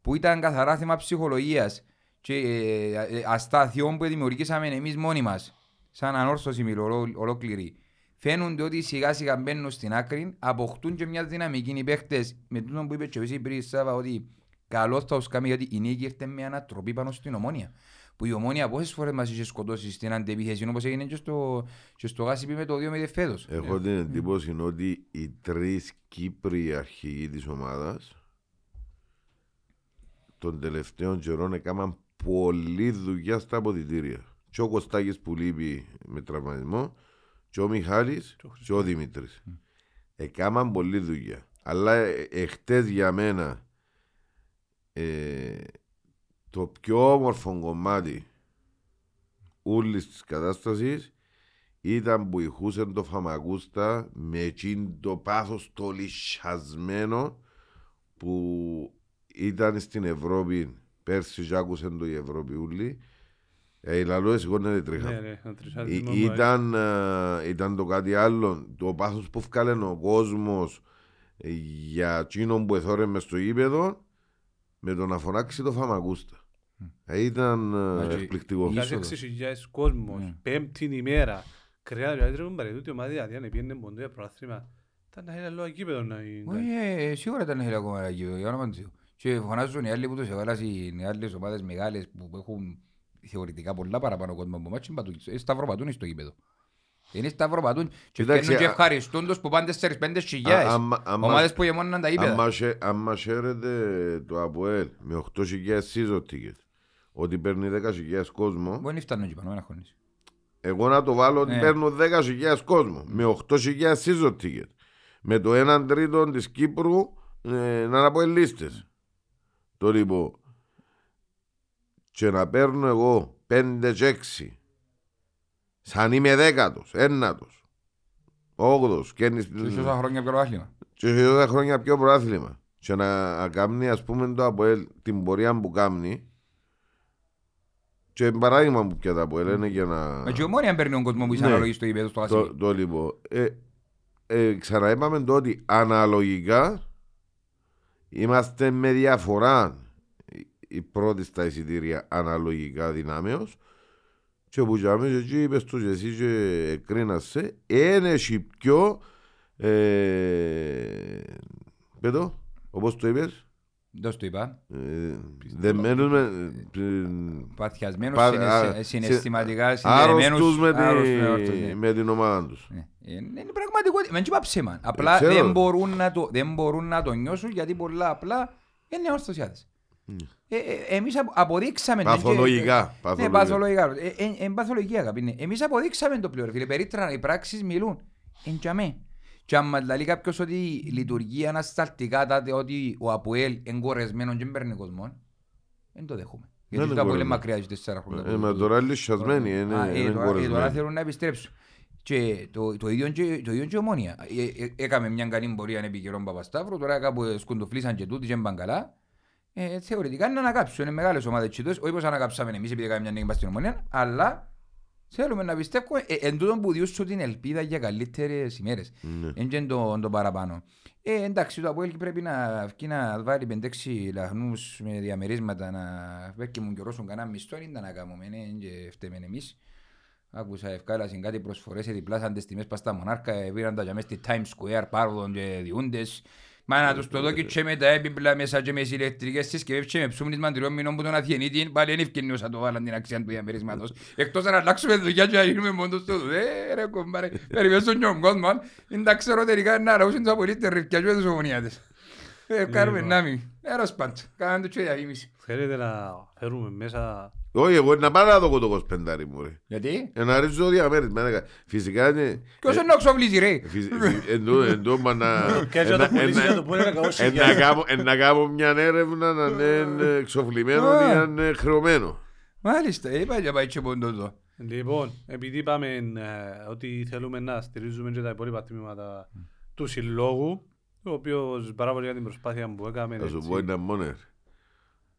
που ήταν καθαρά θέμα ψυχολογίας και ε, ε, αστάθειών που δημιουργήσαμε εμείς μόνοι μας σαν ανόρθωση μιλώ ολό- ολόκληρη φαίνονται ότι σιγά σιγά μπαίνουν στην άκρη αποκτούν και μια δυναμική οι παίχτες με τούτο που είπε και εσύ πριν Σάβα ότι καλό θα τους κάνει γιατί η νίκη ήρθε με ανατροπή πάνω στην ομόνια που η ομόνια πόσες φορές μας είχε σκοτώσει στην αντεπίθεση όπως έγινε και στο, και στο Γάσιπι με το 2 φέτος. Έχω την εντύπωση ότι οι τρεις Κύπροι αρχηγοί της ομάδας των τελευταίων καιρών έκαναν πολλή δουλειά στα αποδητήρια. και ο Κωστάκης που λείπει με τραυματισμό και ο Μιχάλης και ο Δημήτρης. Έκαναν πολλή δουλειά. Αλλά ε, εχθές για μένα ε, το πιο όμορφο κομμάτι όλης της κατάστασης ήταν που ηχούσε το Φαμακούστα με εκείνο το πάθος το λυσιασμένο που ήταν στην Ευρώπη. Πέρσι και άκουσε το η Ευρώπη ούλη ε, η λαλός σηκώνεται τρίχα. Ναι, ναι, ο τρισάρις Ή- μου μου ήταν, ε, ήταν το κάτι άλλο, το πάθος που βγάλε ο κόσμος ε, για εκείνον που εθώρε μες στο γήπεδο με το να φωνάξει το Φαμακούστα. Ε, ήταν ε, Μα και- εκπληκτικό. Κάθε 6.000 κόσμος, πέμπτη ημέρα. Κρέα, δηλαδή τρέχουν παρετούτη ομάδα, δηλαδή αν πήγαινε ποντό για προάθλημα, ήταν ένα λόγο γήπεδο να είναι. Όχι, ε, σίγουρα ήταν ένα ακόμα ένα γήπεδο, για όνομα του Θεού. Και φωνάζουν οι άλλοι που τους έβαλαν οι άλλες ομάδες μεγάλες που έχουν θεωρητικά πολλά παραπάνω κόσμο από εμάς και πατούν- ε, σταυροπατούν στο γήπεδο. Είναι σταυροπατούν και Κοιτάξτε, φτιάχνουν και α- ευχαριστούν τους που πάνε 4-5 Α- χιλιάδες. άμα- άμα- Ομάδες που γεμώναν τα γήπεδα. άμα σε- Άμα χαίρεται το ΑΠΟΕΛ με 8.000 season ticket, ότι παίρνει 10.000 κόσμο, Μπορεί να φτάνουν εκεί πάνω, ένα χρόνο. εγώ να το βάλω ότι Ναι. παίρνω 10.000 κόσμο με 8.000 season ticket. Με το 1 τρίτο της Κύπρου ε, να είναι αποελίστες. Το λοιπόν. Και να παίρνω εγώ 5 και 6 σαν είμαι δέκατος, ένατος, όγδος και είναι Και έχει όσα χρόνια πιο πρωτάθλημα. και έχει τόσα χρόνια πιο προάθλημα. Και να κάνει ας πούμε το ΑΠΟΕΛ την πορεία που κάνει και παράδειγμα που πια το ΑΠΟΕΛ είναι για να... Μα και ομόνια παίρνει τον κόσμο που είσαι Ναι. αναλογής στο γήπεδο στο Το, Βασίλειο. το λοιπόν. Ε, ε, ξαναείπαμε το ότι αναλογικά είμαστε με διαφορά η- η πρώτη στα εισιτήρια αναλογικά δυνάμεως και που τζάμε και εκεί είπες το και εσύ και κρίνασαι είναι έχει πιο ε, πέτω όπως το είπες Δεν σου το είπα. ε, δεμένους με ε, Παθιασμένους πα- συναισθη- α, συναισθηματικά σε- άρρωστους συνδεδεμένους. με, τη- άρρωστους, άρρωστους, ναι. με την ομάδα τους. Ε, Είναι πραγματικότητα. Μεν είπα ψέμα. Απλά ξέρω. δεν μπορούν, να το, δεν μπορούν να το νιώσουν γιατί πολλά απλά είναι ορθωσιάδες. Ε, ε, εμείς απο- αποδείξαμε... Παθολογικά, Ναι, παθολογικά. παθολογικά. Ε, ε, ε, παθολογική αγάπη. ναι. Εμείς αποδείξαμε το πλέον. Φίλε, περίτρανα, οι πράξεις μιλούν. Εν τζαμέ. Και αν μας λέει κάποιος ότι λειτουργεί ανασταλτικά τότε ότι ο Αποέλ είναι κορεσμένος και δεν παίρνει κόσμο, δεν το δέχομαι. Γιατί είναι το Αποέλ είναι κορεσμένο. μακριά και τέσσερα χρόνια. Ε, μα τώρα είναι λυσιασμένοι, είναι- Α, ε, είναι τώρα- ε, κορεσμένοι. Τώρα θέλουν να επιστρέψουν. Και το, το, ίδιο, και, το ίδιο και η ομόνια. Ε, ε, έκαμε μια καλή πορεία επί καιρόν Παπασταύρου, τώρα κάπου σκουντοφλήσαν και τούτοι και μπαν καλά. Ε, θεωρητικά είναι να ανακάψουν, είναι μεγάλες ομάδες και τούτες, όχι πως ανακάψαμε εμείς επειδή έκαμε μια νέγγι στην ομόνια, αλλά θέλουμε να πιστεύουμε ε, εν τούτον που διούσου την ελπίδα για καλύτερες ημέρες. Ναι. Εν και το, το παραπάνω. Ε, εντάξει, το Αποέλ πρέπει να βγει να βάλει 5-6 λαχνούς με διαμερίσματα να βέκκιμουν και ρώσουν κανένα μισθό, είναι να κάνουμε, ναι, και φταίμε εμείς. Άκουσα ευκάλασαν κάτι προσφορές, διπλάσαν τις τιμές πας στα μονάρκα, ε, πήραν τα για μέσα στη Times Square, πάρουν και διούντες. Μα να τους το δω και με τα έπιπλα μέσα και με τις ηλεκτρικές συσκευές και με ψούμνισμα τριών μηνών που τον αθιενίτη, πάλι είναι ευκαινίως να το βάλαν την αξία του διαμερίσματος. Εκτός να αλλάξουμε δουλειά και να γίνουμε μόντος στο Ε, ρε κομπάρε, περιμένω στον νιόμ κόσμο, είναι τα εξωτερικά να ραούσουν τους απολύτες ριφκιά και τους ομονιάτες. Ε, κάνουμε Λοιπόν. να μην. Έρος πάντως, κάναμε το και διαφήμιση. Θέλετε να φέρουμε μέσα... Όχι, εγώ να πάω να δω το 25 μου ρε. Γιατί; Ε, να ρίξω διαμέρισμα. ε, Φυσικά είναι... Ποιος είναι να ξοβλίζει ρε. φυσι- φυσι- εντό- εντό, μα να... <laughs> Και έτσι να το ε, πουλήσει ε, για το που είναι κακό ε, σιγιά. να κάνω- ε, Να κάνω μια έρευνα να είναι εξοφλημένο Α. ή αν είναι χρεωμένο. Μάλιστα, είπα για πάει και πόντο εδώ. Λοιπόν, επειδή είπαμε ε, ότι θέλουμε να στηρίζουμε και τα υπόλοιπα τμήματα του συλλόγου, ο οποίος μπράβο για την προσπάθεια που έκαμε. Θα σου έτσι. πω ένα μόνος. ρε.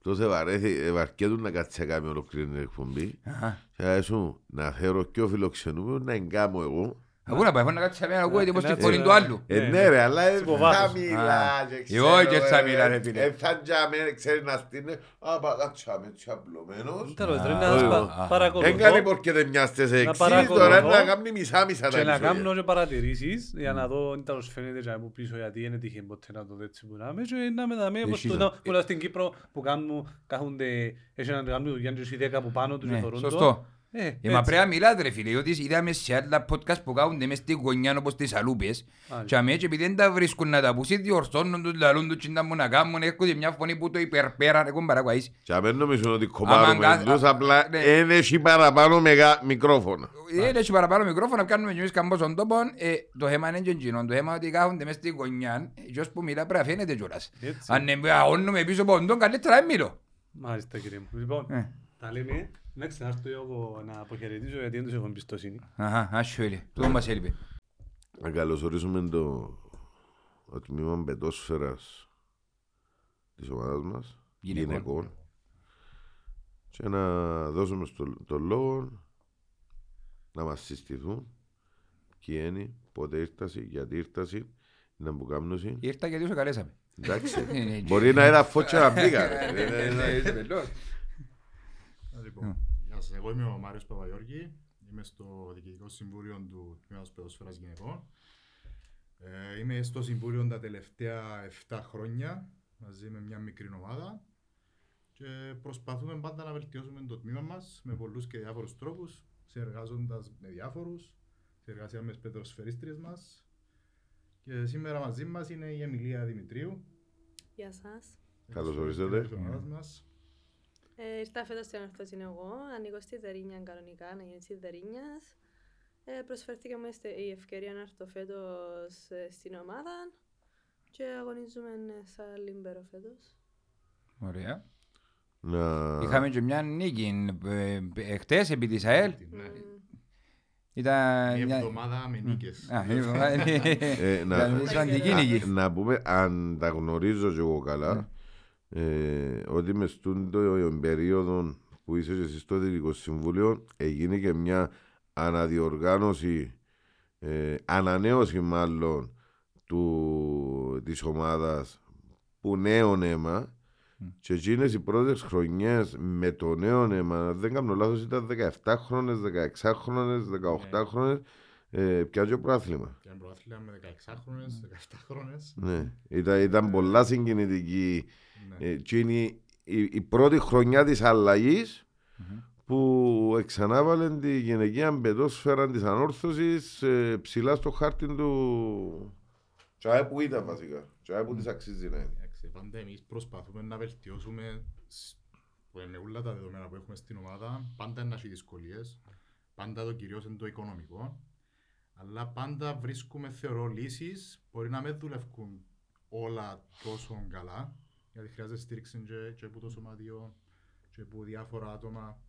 Τόσο βαρέθη, ευαρκέτουν να κάτσει να κάνει ολοκλήρη την εκπομπή. Αχα. Και σου να φέρω και ο φιλοξενούμενο να εγκάμω εγώ. Αφού να πάει, να κάτσει να ακούγεται πως τη εντάξει, φωνή ε, του άλλου. Ε, Ναι, ναι ναι. ρε, αλλά ε, Υποβάθος. θα μιλάς Α. και Εγώ ξέρω, και θα ε, μιλά, ρε, φίλε. ε, Θα τζάμε, ξέρεις να στείλει. Α, παγάτσαμε έτσι απλωμένος. Τέλος, ρε, Α, να α, σας α, πα- α. παρακολουθώ Δεν κάνει πορ και δεν μοιάστες σε εξής, παρακολουθώ τώρα να κάνει μισά-μισά τα και να επεισόδια. κάνω και παρατηρήσεις για να δω αν τέλος φαίνεται και από πίσω γιατί είναι τύχε ποτέ να το δω έτσι που να είμαι και να με δαμε όπως Εσύ το το- που λέω στην Κύπρο που κάνουν, κάθονται, έχει έναν κάνουν δουλειά και οι δέκα που πάνω τους Ναι, και θωρούν το. σωστό. Ε, Ε, μα πρέπει να μιλάτε ρε φίλε, διότι είδαμε σε άλλα podcast που κάνονται μες στην γωνιά όπως τις αλούπες και αμέσως επειδή δεν τα βρίσκουν να τα πούσει διορθώνουν τους, λαλούν τους, τσιντα μου να κάνουν, έρχονται μια φωνή που το υπερπέραν, έχουν παρακουαείς. Και αμέν νομίζουν ότι Άμα κομμάρουμε κα- τους, απλά ναι. δεν έχει παραπάνω μεγά μικρόφωνα. Δεν έχει παραπάνω μικρόφωνα, κάνουμε και εμείς καμπόσον τόπον, ε, το θέμα είναι και εκείνο, το θέμα είναι ότι κάθονται μες στην γωνιά, και ως που μιλά πρέπει να φαίνεται κιόλας. Έτσι. Αν ε, αγώνουμε πίσω από τον, καλύτερα δεν μιλώ. Μάλιστα κύριε μου. Λοιπόν, Ε. τα λέμε. Να ξανάρθω εγώ να αποχαιρετήσω γιατί δεν τους έχω εμπιστοσύνη. Αχα, άσου έλε, τούτο μας έλειπε. Να καλωσορίσουμε το, το τμήμα πετόσφαιρας της ομάδας μας, Γυναικών. γυναικών, και να δώσουμε στο, το λόγο να μας συστηθούν ποιοι είναι, πότε ήρθασαι, γιατί ήρθασαι, να που κάμνωσαι. Ήρθα γιατί σου καλέσαμε. Εντάξει, Ε, μπορεί να είναι φώτσα να μπήκα. ρε. Ε, Ε, ε, ε, είσαι βελός. Λοιπόν, γεια σας. Εγώ είμαι ο Μάριος Παπαγιώργη. Είμαι στο Διοικητικό Συμβούλιο του Τμήματος Πεδοσφαίρας Γυναικών. Ε, είμαι στο Συμβούλιο τα τελευταία 7 χρόνια μαζί με μια μικρή ομάδα και προσπαθούμε πάντα να βελτιώσουμε το τμήμα μας με πολλούς και διάφορους τρόπους συνεργάζοντας με διάφορους συνεργασία με τις πεδοσφαιρίστριες μας και σήμερα μαζί μας είναι η Εμιλία Δημητρίου Γεια σας. Καλώς ορίσατε. της ομάδας μας. Ε, ήρθα φέτος στην ορθώση εγώ, ανήκω στη Δερίνια κανονικά, να γίνει της Δερίνιας. Ε, προσφέρθηκε μου este- η ευκαιρία να έρθω φέτος ε, στην ομάδα και αγωνίζουμε ε, σαν λίμπερο φέτος. Ωραία. να- Είχαμε και μια νίκη ε, ε, χτες επί της ΑΕΛ. Ήταν... Μια μια- εβδομάδα με νίκες. Α, μια εβδομάδα- Ε, Ήταν σημαντική α, νίκη. να πούμε, αν τα γνωρίζω και εγώ καλά, ε, ότι μες στον το περίοδο που είσαι και εσύ στο Δυτικό Συμβούλιο έγινε και μια αναδιοργάνωση, ε, ανανέωση μάλλον του, της ομάδας που νέο αίμα και εκείνες οι πρώτες χρονιές με το νέο αίμα, αν δεν κάνω λάθος ήταν 17 χρόνες, 16 χρόνες, 18 χρόνες, ε, πιάζει ο πρόθλημα. Και ένα πρωτάθλημα με 16 χρόνες, 17 χρόνες. Ναι, ήταν, ήταν πολλά συγκινητική. Ναι. Ε, και είναι η, η, η πρώτη χρονιά της αλλαγής που εξανάβαλε τη γυναικεία πεδόσφαιρα της ανόρθωσης ε, ψηλά στο χάρτη του τσάε που ήταν βασικά, τσάε που της αξίζει να είναι. Εντάξει, πάντα εμείς προσπαθούμε να βελτιώσουμε σ- με όλα τα δεδομένα που έχουμε στην ομάδα. Πάντα να έχει δυσκολίες. Πάντα το κυρίως είναι το οικονομικό. Αλλά πάντα βρίσκουμε, θεωρώ, λύσεις. Μπορεί να μην δουλεύουν όλα τόσο καλά. Γιατί χρειάζεται στήριξη και, και από το σωματείο και από διάφορα άτομα.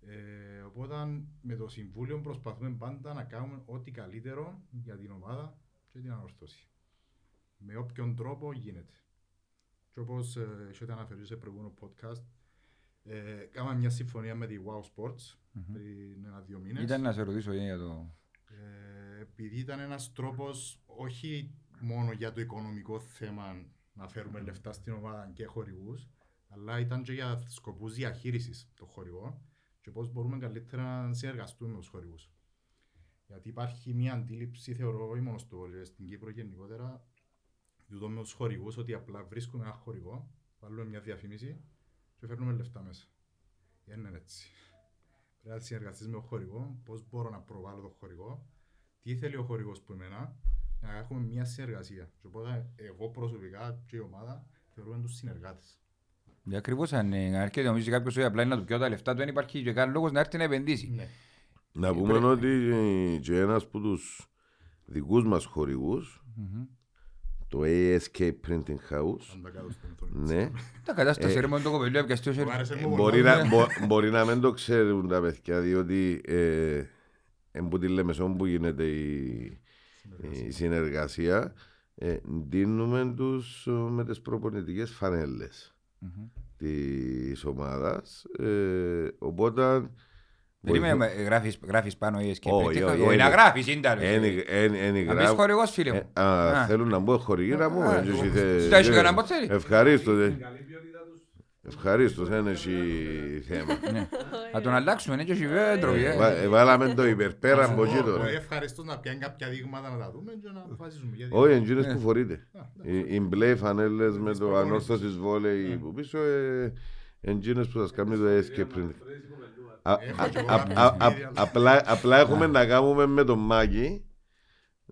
Ε, οπότε με το Συμβούλιο προσπαθούμε πάντα να κάνουμε ό,τι καλύτερο για την ομάδα και την ανορθώση. Με όποιον τρόπο γίνεται. Και όπως ε, έχετε αναφερθεί σε προηγούμενο podcast, ε, κάναμε μια συμφωνία με τη Wow Sports πριν ένα-δύο μήνες. Ήταν να σε ρωτήσω για το... Ε, επειδή ήταν ένας τρόπος όχι μόνο για το οικονομικό θέμα να φέρουμε λεφτά στην ομάδα και χορηγούς, αλλά ήταν και για σκοπούς διαχείρισης των χορηγών και πώς μπορούμε καλύτερα να συνεργαστούμε με τους χορηγούς. Γιατί υπάρχει μια αντίληψη, θεωρώ, όχι μόνο στο βόλιο, στην Κύπρο γενικότερα, τούτο με τους χορηγούς, ότι απλά βρίσκουμε ένα χορηγό, βάλουμε μια διαφήμιση και φέρνουμε λεφτά μέσα. Δεν είναι έτσι. Πρέπει να συνεργαστείς με τον χορηγό, πώς μπορώ να προβάλλω τον χορηγό, τι θέλει ο χορηγός που εμένα, να έχουμε μια συνεργασία. Και οπότε εγώ προσωπικά και η ομάδα θεωρούμε τους συνεργάτες. Για ακριβώς αν ε, έρχεται νομίζει κάποιος ότι απλά είναι να του πιω τα λεφτά του, δεν υπάρχει και κανένα λόγος να έρθει να επενδύσει. Ναι. Να πούμε ότι ε, και ένας από τους δικούς μας χορηγούς, Μμμ. Το ASK Printing House, Αν τα κάτω στην οθόνη. ναι, Τα κατάσταση Ε, ρε μόνο το κοπελίο έπιαστεί ο Μου άρεσε μου Μπορεί πολλά. να, μπο- μπορεί να μην το ξέρουν τα παιδιά, διότι ε, εν που τη Λεμεσόν που γίνεται η, η συνεργασία, ε, δίνουμε τους ε, με τις προπονητικές φανέλες της ομάδας. Ε, οπότε... Περίμενε, με, ε, γράφεις, γράφεις πάνω ή και Όχι, πέτυχα. όχι, Όχι, να είναι- γράφεις, είναι τα Εν- εν- εν- Να γράφω- πεις χορηγός, φίλε μου. Ε, α, Α. Θέλουν να μπω χορηγή να μου. Α, έτσι, εσύ θε- στα έχει θε- κανένα μποτσέρι. Ευχαρίστως. δε. Ευχαρίστως, δεν έχει θέμα. Ναι. Να τον αλλάξουμε, είναι και όχι βέβαιο. Ε, βα- ε, Βάλαμε το υπερπέρα από εκεί τώρα. Πολύ ευχαριστώς να πιάνει κάποια δείγματα να τα δούμε και να αποφασίσουμε. Γιατί- Όχι, εντζήνες Ναι. που φορείτε. Οι οι μπλε φανέλες με το προπονήσεις. ανόρθωσης βόλεϊ που πίσω, ε, εντζήνες που σας κάνει το escape print. Α- Έχω α- και εγώ α- κάποιες α- α- βίντεο. Απλά απλά έχουμε να κάνουμε με τον Μάκη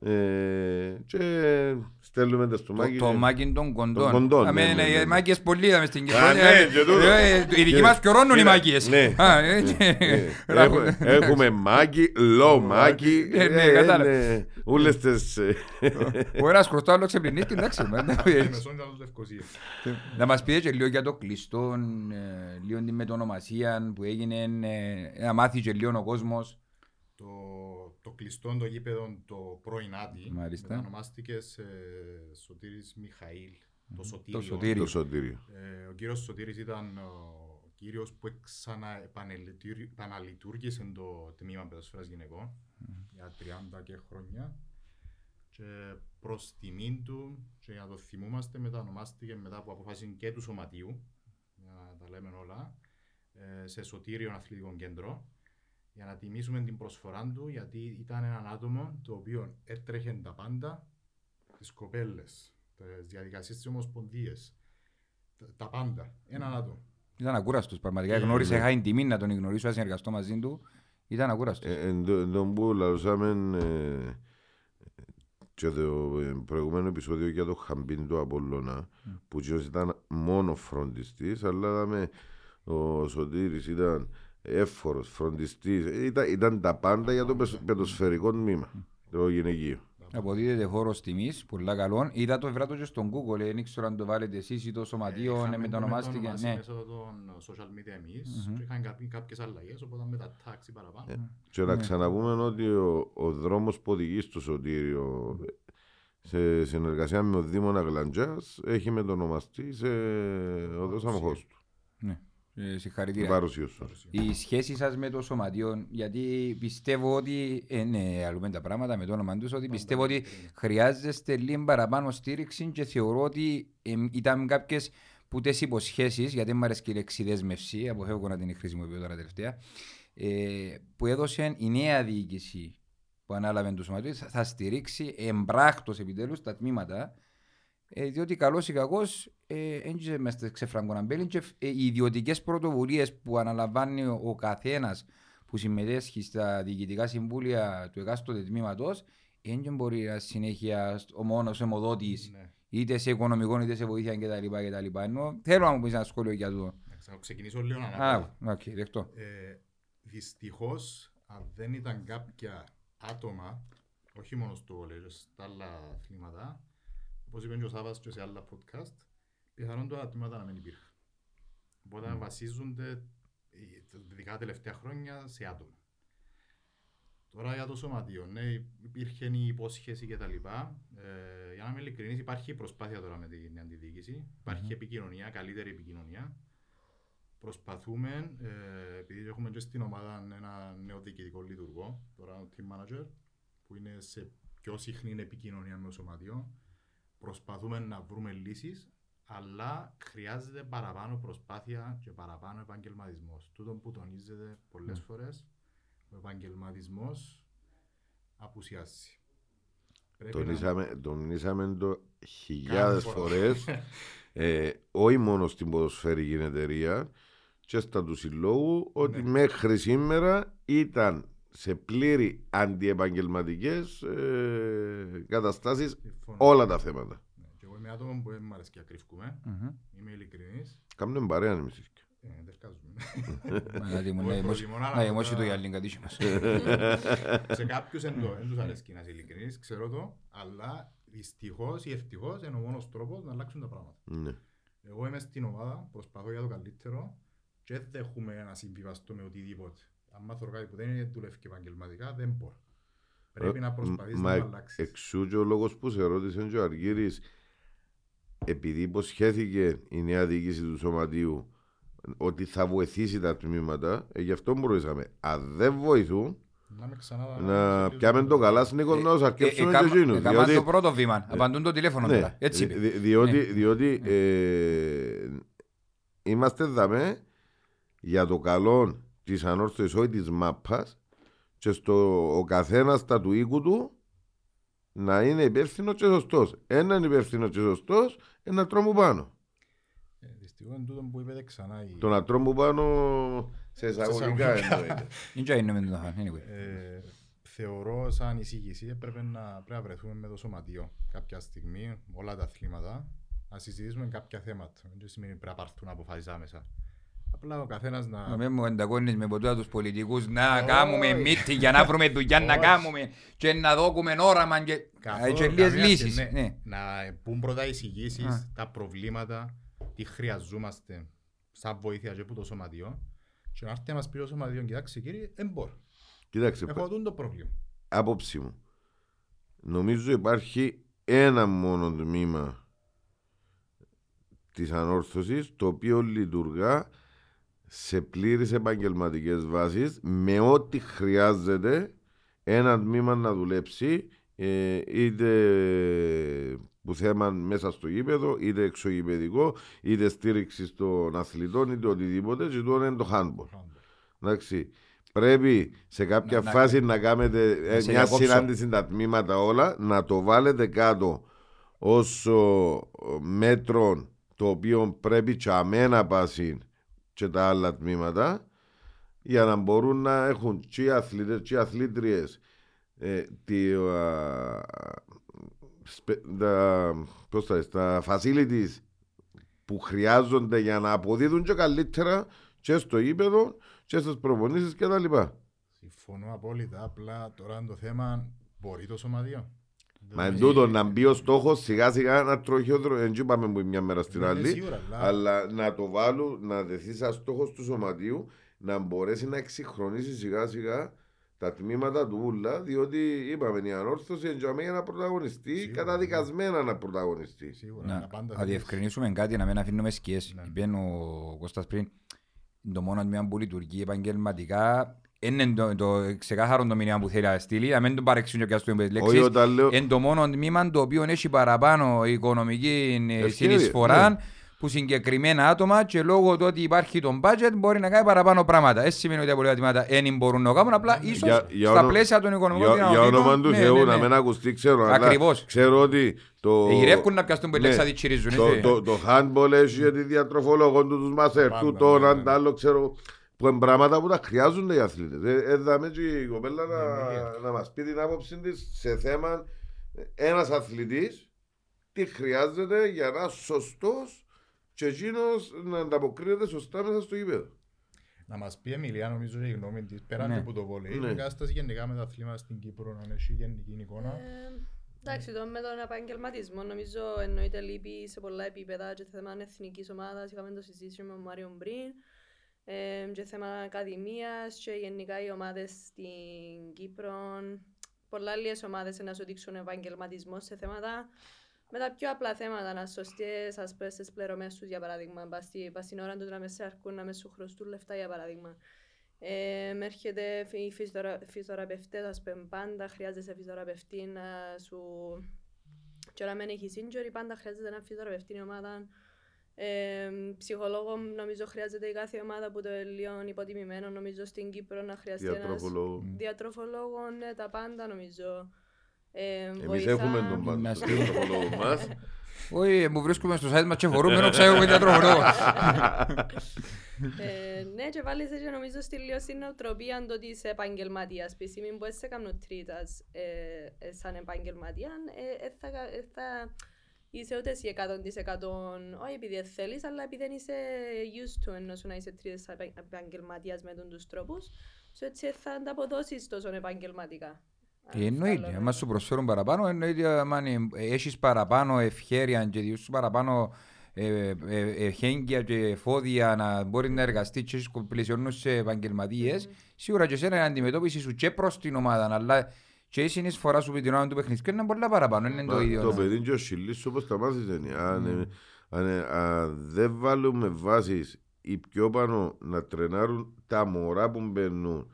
ε, και στέλνουμε τα στο Μάκη. Το και- μάκι των κοντών. Των κοντών, Αμέ, ναι, ναι, είναι ναι. οι μάκες πολλοί είδαμε στην Α, Κεφάλαια. ναι, και τούτο. Ε, ε, Οι δικοί Και- μας πιωρώνουν οι κοίτα, μάκες. ναι. Α, ε, και- Ναι. Ράχουν. Έχουμε- Έχουμε Μάκη, low Μάκη. Ε, ναι, ε, κατάλαβα. ναι, Όλες τις... ε, Ο ένας χρωστά, άλλος ξεπλυνίστηκε, εντάξει. μα, δεν Ε, πειράζει. μεσόν ήταν το Λευκοσία. Να μας πείτε και λίγο για το κλειστό, ε, λίγο την μετονομασία που έγινε, ε, να μάθει και λίγο ο κόσμος. Το, το κλειστό το γήπεδο το πρώην Άτι Μάλιστα. μετανομάστηκε σε Σωτήρης Μιχαήλ, το Σωτήριο. Το Σωτήριο. Το Σωτήριο. Ε, ο κύριος Σωτήρης ήταν ο κύριος που ξαναεπαναλειτουργήσε το τμήμα παιδοσφαίρας γυναικών για 30 και χρόνια και προς τιμήν του και για να το θυμούμαστε μετανομάστηκε μετά από αποφάση και του Σωματείου για να τα λέμε όλα ε, σε Σωτήριο Αθλητικό Κέντρο για να τιμήσουμε την προσφορά του γιατί ήταν ένα άτομο το οποίο έτρεχε τα πάντα τις κοπέλες, τις διαδικασίες της Ομοσπονδίας τα, τα πάντα, έναν άτομο Ήταν ακούραστος πραγματικά, Ε, γνώρισε, ναι. είχα την τιμή να τον γνωρίσω, να συνεργαστώ μαζί του. Ήταν ακούραστος. Ε, Εν τω- εν τω που λαλούσαμε ε, και το ε, προηγούμενο επεισόδιο για το χαμπίν του Απόλλωνα που εκείνος ήταν μόνο φροντιστής αλλά είδαμε ο Σωτήρης ήταν εύφορος, φροντιστής ε, ήταν, ήταν τα πάντα για το πεσ- παιδοσφαιρικό τμήμα το γυναικείο Αποδίδεται χώρος τιμής, πολλά καλών. Είδα το βράτο και στον Google, δεν ήξερα αν το βάλετε εσείς ή το σωματείο, Είχαμε ναι, μετονομάστηκε. μετονομάσει Ναι. μέσω των social media εμείς Μμμ. και είχαν κάποιοι- κάποιες αλλαγές οπότε με τα τάξη παραπάνω και να ξαναπούμε ότι ο, ο δρόμος που οδηγεί στο Σωτήριο σε συνεργασία με τον Δήμο Αγλαντζάς έχει μετονομαστεί σε οδός αμοχώς του Ναι. Ε, Την Συγχαρητήρια. παρουσία σου. Η σχέση σας με το σωματείο, γιατί πιστεύω ότι, ε, ναι, αλλούμε τα πράγματα με το όνομα τους, ότι πιστεύω ότι χρειάζεστε λίγο παραπάνω στήριξη και θεωρώ ότι ε, ήταν κάποιες που τις υποσχέσεις, γιατί μου αρέσει και η λέξη δέσμευση, αποφεύγω να την χρησιμοποιώ τώρα τελευταία, ε, που έδωσε η νέα διοίκηση που ανάλαβε το σωματείο, θα, θα στηρίξει εμπράκτως επιτέλους τα τμήματα, ε, διότι καλός ή κακός δεν είμαστε ξέφραγο αμπέλι και ε, οι ιδιωτικές πρωτοβουλίες που αναλαμβάνει ο, ο καθένας που συμμετέχει στα διοικητικά συμβούλια του εκάστοτε τμήματος δεν μπορεί να συνέχεια στο- ο μόνος αιμοδότης Ναι. είτε σε οικονομικό είτε σε βοήθεια κτλ. κτλ. Ενώ θέλω να μου πεις ένα σχόλιο για το. Θα ξεκινήσω λίγο Α, ανάποδα. οκ, δεχτώ. Ε, δυστυχώς, αν δεν ήταν κάποια άτομα, όχι μόνο στο βολέιο, στα άλλα αθλήματα, όπως είπε και ο Σάββας και σε άλλα podcast, πιθανόν τα ατμήματα να μην υπήρχαν. Οπότε βασίζονται, ε, ειδικά τα τελευταία χρόνια, σε άτομα. Τώρα για το σωματείο, ναι, υπήρχε η υπόσχεση και τα λοιπά. Ε, για να είμαι ειλικρινής, υπάρχει προσπάθεια τώρα με την αντιδιοίκηση. Υπάρχει Μμμ. επικοινωνία, καλύτερη επικοινωνία. Προσπαθούμε, ε, επειδή έχουμε και στην ομάδα ένα νέο διοικητικό λειτουργό, τώρα ο team manager, που είναι σε πιο συχνή επικοινωνία με το σωματείο, προσπαθούμε να βρούμε λύσεις, αλλά χρειάζεται παραπάνω προσπάθεια και παραπάνω επαγγελματισμός. Τούτο που τονίζεται πολλές Ναι. φορές, ο επαγγελματισμός απουσιάζει. Πρέπει να- Τονίσαμε, τονίσαμε το χιλιάδες φορά. φορές ε, όχι μόνο στην ποδοσφαιρική εταιρεία και στα του συλλόγου ότι Ναι. μέχρι σήμερα ήταν σε πλήρη αντιεπαγγελματικές ε, καταστάσεις Συμφωνώ. όλα τα θέματα. Ναι, και εγώ είμαι άτομο που δεν μου αρέσει και ακρίβκουμε. Μμμ. Είμαι ειλικρινής. Κάμουν παρέα εμείς. Ε, δεν βγάζουμε. Δηλαδή <laughs> μου Εγώ να δημόσι- προτιμώ να να δημόσι αναφέρω- το για άλλη κατήση μας. <laughs> Σε κάποιους δεν το- δεν τους αρέσει να είσαι ειλικρινής, ξέρω το, αλλά δυστυχώς ή ευτυχώς είναι ο μόνος τρόπος να αλλάξουν τα πράγματα. Ναι. Εγώ είμαι στην ομάδα, προσπαθώ για το καλύτερο και δεν δέχομαι να συμβιβαστώ με οτιδήποτε. Αν μάθω κάτι που δεν δουλεύει και επαγγελματικά, δεν μπορώ. Πρέπει να Ε, προσπαθείς μα να το αλλάξεις. Εξού και ο λόγος που σε ρώτησε και ο Αργύρης επειδή υποσχέθηκε η νέα διοίκηση του σωματείου ότι θα βοηθήσει τα τμήματα, ε, γι' αυτό μπορούσαμε. Αν δεν βοηθούν, Να με ξανά- να πιάμε το καλά Νίκο να τους αρκέψουμε και Έκαμα εκείνους. έκαμα διότι- το πρώτο βήμα. Απαντούν το τηλέφωνο Ναι, τώρα. Έτσι είπε. δι- διότι, Ναι. διότι ε, είμαστε δαμέ για το καλό της ανόρθωσης όχι της μάπας και στο ο καθένας τα του οίκου του να είναι υπεύθυνο και σωστός. Έναν υπεύθυνο και σωστός, ένα τρόμο πάνω. Απογοητευτικό είναι τούτο που είπετε ξανά. η- Τον ατρόμ που πάνω σε εισαγωγικά εισαγωγικά. εννοείται. Δεν τζάινουμε το χάν, anyway. Ε, θεωρώ σαν εισήγηση έπρεπε να, πρέπει να βρεθούμε με το σωματείο κάποια στιγμή, όλα τα αθλήματα, να συζητήσουμε κάποια θέματα. Δεν σημαίνει πρέπει να πάρθουν αποφάσεις άμεσα. Απλά ο καθένας να... Να μην μου εντακώνεις με ποτέ τους πολιτικούς να Όχι. κάνουμε meeting για να βρούμε δουλειά να Όχι. κάνουμε και να δώκουμε όραμα και, Καθόλου, και λίγες καμία λύσεις. σχέση, Ναι. Να πούν πρώτα εισηγήσεις, Α. τα προβλήματα, τι χρειαζόμαστε σαν βοήθεια και που το σωματείο και να έρθει να μας πει το σωματείο, κοιτάξτε κύριε, δεν μπορώ. Κοίταξε, Έχω τούτο το πρόβλημα. άποψη μου. Νομίζω υπάρχει ένα μόνο τμήμα της ανόρθωσης το οποίο λειτουργά σε πλήρες επαγγελματικές βάσεις με ό,τι χρειάζεται ένα τμήμα να δουλέψει ε, είτε που θέμα μέσα στο γήπεδο, είτε εξωγηπεδικό, είτε στήριξη των αθλητών, είτε οτιδήποτε, και το είναι το handball. Εντάξει. Πρέπει σε κάποια Να- να- φάση να, κάνετε ε, να σε μια διακόψω. συνάντηση τα τμήματα όλα, να το βάλετε κάτω ως ο, μέτρο το οποίο πρέπει και αμένα πάσει και τα άλλα τμήματα για να μπορούν να έχουν και οι αθλητές και οι αθλήτριες ε, τη, α, σπε- τα, πώς τα, λες, τα facilities που χρειάζονται για να αποδίδουν και καλύτερα και στο ύπεδο και στις προπονήσεις και τα λοιπά. Συμφωνώ απόλυτα, απλά τώρα είναι το θέμα μπορεί το σωματείο. Μα εν τούτο να μπει ο στόχος σιγά σιγά να τροχιόδρο, δεν είπαμε που μια μέρα στην Ναι, ναι, άλλη, σίγουρα, αλλά- αλλά να το βάλουν, να δεθεί σαν στόχος του σωματείου, να μπορέσει να εξυγχρονίσει σιγά σιγά τα τμήματα του ούλα, διότι είπαμε η ανόρθωση εντιαμέ για να πρωταγωνιστεί, καταδικασμένα να πρωταγωνιστεί. Να, να διευκρινίσουμε κάτι, να μην αφήνουμε σκιές. Ναι. Είπε ο Κώστας πριν, το μόνος τμήμα που λειτουργεί επαγγελματικά είναι το, το ξεκάθαρο το μήνυμα που θέλει να στείλει, να μην τον παρεξηγούν και ας το είπες λέξεις. Όχι, όταν λέω- Είναι το μόνο τμήμα το οποίο έχει παραπάνω οικονομική ε, Ευκαιρία, συνεισφορά ναι. που συγκεκριμένα άτομα και λόγω του ότι υπάρχει το budget μπορεί να κάνει παραπάνω πράγματα. Έτσι σημαίνει ότι τα πολιτικά δεν μπορούν να κάνουν, απλά ίσως Για- για στα όνομα- πλαίσια των οικονομικών για, για όνομα του ναι, Θεού ναι, να ναι. μην ακουστεί, ξέρω. αλλά Ακριβώς. Ξέρω ότι το. Ε, γυρεύκουν να πιαστούν που Ναι. λέξα διτσιρίζουν, Το, έτσι. το, το handball έχει για τη διατροφολόγο του, τους μασέρ του, το ναι, έναν, το άλλο, ξέρω. Που είναι πράγματα που τα χρειάζονται οι αθλήτες. Ε, Έδαμε και η κοπέλα Ναι, να, να μας πει την άποψη της σε θέμα ένας αθλητής τι χρειάζεται για να είναι σωστός και εκείνος να ανταποκρίνεται σωστά μέσα στο γήπεδο. Να μας πει η Εμιλία, νομίζω η γνώμη της, πέραν Ναι. και από το βόλεϊ, Ναι. η κατάσταση γενικά με τα αθλήματα στην Κύπρο, να έχει γενική εικόνα. Ε, Εντάξει, το με τον επαγγελματισμό νομίζω εννοείται λείπει σε πολλά επίπεδα και θέμα εθνικής ομάδας. Είχαμε το συζήτηση με τον Μάριο πριν. Ε, και θέμα ακαδημίας και γενικά οι ομάδες στην Κύπρο. Πολλά άλλες ομάδες να σου δείξουν επαγγελματισμό σε θέματα με τα πιο απλά θέματα, να σωστέ ας πούμε στις πληρωμές τους για παράδειγμα, πας στη- πας στην ώρα τους να μες σε αρκούν, να μες σου χρωστούν λεφτά για παράδειγμα. Ε, με έρχεται οι φυσιοθερα- φυσιοθεραπευτές, ας πούμε, πάντα χρειάζεσαι φυσιοθεραπευτή να σου... Και όταν μην έχεις injury, πάντα χρειάζεται ένα φυσιοθεραπευτή η ομάδα. Ε, ψυχολόγο νομίζω χρειάζεται η κάθε ομάδα που το είναι λίγο υποτιμημένο νομίζω στην Κύπρο να χρειαστεί ένας Διατροφολόγο. διατροφολόγο, ναι, τα πάντα νομίζω. Ε, Εμείς βοηθά. έχουμε τον πάντο στον διατροφολόγο μας. Όχι, μου βρίσκουμε στο site μας και φορούμε ενώ ξέρουμε διατροφολόγο. Ε, ναι, και βάλεις έτσι νομίζω στη λίγο στην νοοτροπία το ότι είσαι επαγγελματίας. Τη στιγμή που είσαι κάνω τρίτας ε, ε, σαν επαγγελματία, ε, ε, θα, ε, θα είσαι ούτε εσύ 100% όχι επειδή δεν θέλεις, αλλά επειδή δεν είσαι used to ενώ σου να είσαι τρίτας επα- επαγγελματίας με τον τους τρόπους, σου έτσι θα ανταποδώσεις τόσο επαγγελματικά. Ε, Εννοείται, άμα σου προσφέρουν παραπάνω, εννοείται αν έχεις παραπάνω ευχέρεια και διούς σου παραπάνω ε, ε, εχέγγυα και εφόδια να μπορεί να εργαστείς και έχεις πλαισιώνους σε επαγγελματίες, σίγουρα και εσένα η αντιμετώπιση σου και προς την ομάδα, αλλά και η συνεισφορά σου με την ώρα του παιχνιδιού είναι πολλά παραπάνω, είναι το Μα ίδιο. Το να- παιδί και ο Σιλής όπως τα μάθεις είναι. Αν, ε, αν, ε, αν δεν βάλουμε βάσεις οι πιο πάνω να τρενάρουν τα μωρά που μπαίνουν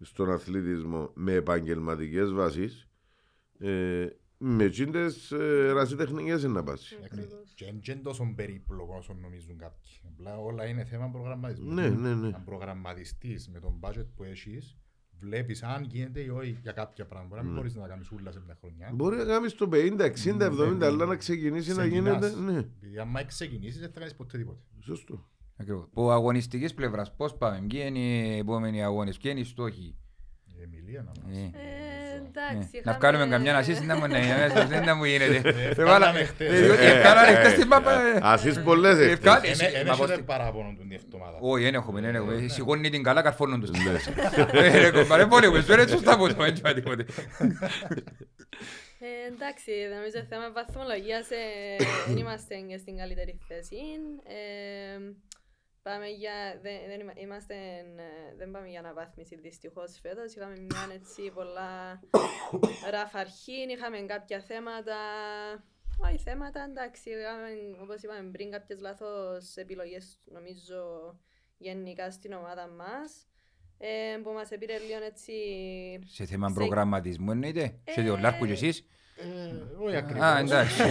στον αθλητισμό με επαγγελματικές βάσεις ε, με εκείνες ε, ερασιτεχνικές είναι να πάσει. Και είναι και τόσο περίπλοκο όσο νομίζουν κάποιοι. Απλά όλα είναι θέμα προγραμματισμού. Ναι, ναι, ναι. Αν προγραμματιστείς με τον budget που έχεις, βλέπεις αν γίνεται ή όχι για κάποια πράγματα. Μπορεί να μην Ναι. μπορείς να τα κάνεις ούλα σε μια χρονιά. Μπορεί να κάνεις το 50, 60, 70, αλλά να ξεκινήσει να γίνεται. Ναι, Επειδή άμα ξεκινήσεις δεν θα κάνεις ποτέ τίποτε. σωστό. Ακριβώς. Από αγωνιστικής πλευράς πώς πάμε, ποιοι είναι οι επόμενοι αγώνες, ποιοι είναι οι στόχοι; Η Εμιλία να μας. Να είχαμε- βγάλουμε καμιά assist να μου να είναι, δεν μου γίνεται. Ε, Δεν βάλα- φτάναμε χτες. ε, διότι Έφταναν χτες την μάπα. Ε, Ασείς πολλές Ε, εχθές. φτάνει. Εν- εν Μα έχετε πώς- παράπονο του την εβδομάδα. Όχι, δεν έχουμε, δεν έχουμε. Σηκώνει την καλά, καρφώνουν τους. Ε, ρε κομπάρε, πολύ μου, δεν σωστά από το, δεν είπα τίποτε. Ε, εντάξει, νομίζω θέμα βαθμολογίας ε, δεν είμαστε και στην καλύτερη θέση. Ε, πάμε για, δεν, δεν είμα- είμαστε, ε, δεν πάμε για αναβάθμιση δυστυχώς φέτος. Είχαμε μια έτσι πολλά <coughs> ραφ αρχή, είχαμε κάποια θέματα, όχι θέματα, εντάξει, είχαμε, όπως είπαμε πριν κάποιες λάθος επιλογές νομίζω γενικά στην ομάδα μας. Ε, που μας επήρε λίγο έτσι Σε θέμα σε- προγραμματισμού εννοείται, σε δύο Λάρκου και εσείς; Ε, Όχι ακριβώς. Α, εντάξει.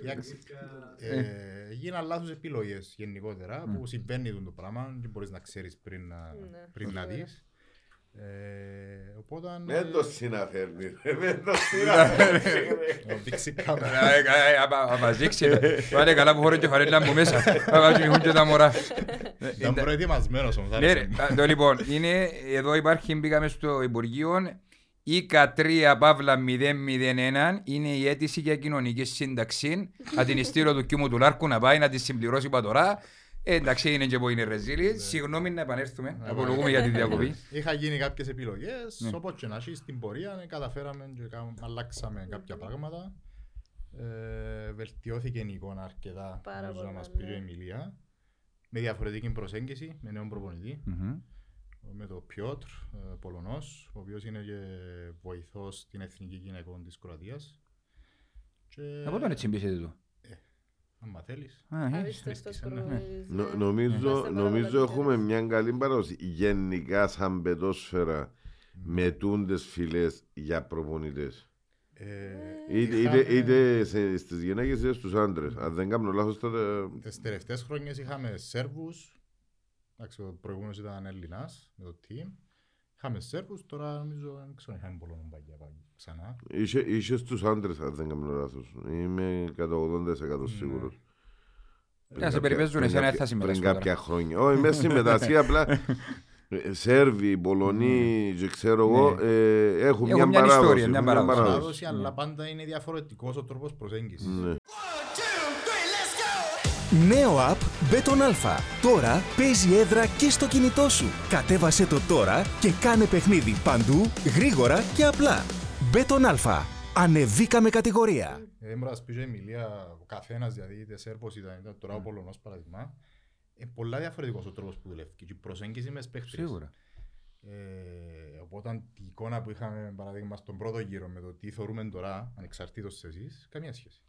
Εντάξει. Ε, Γίναν λάθος επιλογές γενικότερα που συμβαίνει το πράγμα και μπορείς να ξέρεις πριν να, Ναι. πριν να δεις. Ε, οπότε... Δεν το συναφέρνει. Δεν το συναφέρνει. Να δείξει η κάμερα. Θα μας δείξει. Πάνε καλά που χωρούν και φαρέλα μου μέσα. Θα βάζουν και τα μωρά. Ήταν προετοιμασμένος όμως. Ναι, ρε. άρεσε μου. Α, το λοιπόν, είναι, εδώ υπάρχει, μπήκαμε στο Υπουργείο, ΙΚΑ 3 Παύλα 001 είναι η αίτηση για κοινωνική σύνταξη. Θα την στείλω του κιούμου του Λάρκου να πάει να τη συμπληρώσει είπα τώρα. Ε, εντάξει, είναι και που είναι ρεζίλη. Συγγνώμη να επανέλθουμε. Απολογούμε για τη διακοπή. Είχα γίνει κάποιες επιλογές, Ναι. όπως και να έχεις στην πορεία ε, καταφέραμε και κάναμε- αλλάξαμε κάποια πράγματα. Ε, βελτιώθηκε η εικόνα αρκετά, Πάρα νομίζω να πολλά, μας πει ναι. η Εμιλία. Με διαφορετική προσέγγιση, με νέον προπονητή, Μμμ. με τον Πιότρ, ε, Πολωνός, ο οποίος είναι και βοηθός στην Εθνική Γυναικών της Κροατίας. Και... Από τον έτσι μπήσετε του. Νο- ναι. Νομίζω, Είμαστε πάρα νομίζω πολλά έχουμε τυχεροί. μια καλή παράδοση. Γενικά σαν πετόσφαιρα με τούντες φυλές για προπονητές. Ε, Είτε, είχαμε- είτε, είτε σε- στις γυναίκες είτε στους άντρες. Αν δεν κάνω λάθος τότε... Τις τελευταίες χρόνιες είχαμε Σέρβους, εντάξει, ο προηγούμενος ήταν Έλληνας με το team. Είχαμε Σέρβους, τώρα νομίζω δεν ξέρω αν είχαμε πολλών παγιά πάλι ξανά. Είχε, είχε στους άντρες αν δεν κάνω λάθος. Είμαι κατά 80% σίγουρος. Πριν Να σε κάποια- περιπέζουν, πριν εσένα δεν κάποια- θα συμμετάσχω Πριν τώρα. κάποια χρόνια. Όχι, με συμμετάσχει απλά. ε, <laughs> Σέρβοι, Πολωνοί και ξέρω εγώ Ναι. ε, έχουν Έχουν μια μια παράδοση. ιστορία, μια έχουν παράδοση. Παράδοση, αλλά πάντα είναι διαφορετικός ο τρόπος προσέγγισης. Ναι. Νέο app Beton Alpha. Τώρα παίζει έδρα και στο κινητό σου. Κατέβασε το τώρα και κάνε παιχνίδι παντού, γρήγορα και απλά. Beton Alpha. Ανεβήκαμε κατηγορία. Ε, μπορεί να σου πει και η Εμιλία, ο καθένας, δηλαδή είτε Σέρβος ήταν, ήταν τώρα ο Πολωνός παραδειγμά, είναι πολλά διαφορετικός ο τρόπος που δουλεύει και η προσέγγιση με τις παίχτες. Σίγουρα. Ε, οπότε η εικόνα που είχαμε παραδείγμα στον πρώτο γύρο με το τι θεωρούμε τώρα, ανεξαρτήτως εσείς, καμία σχέση.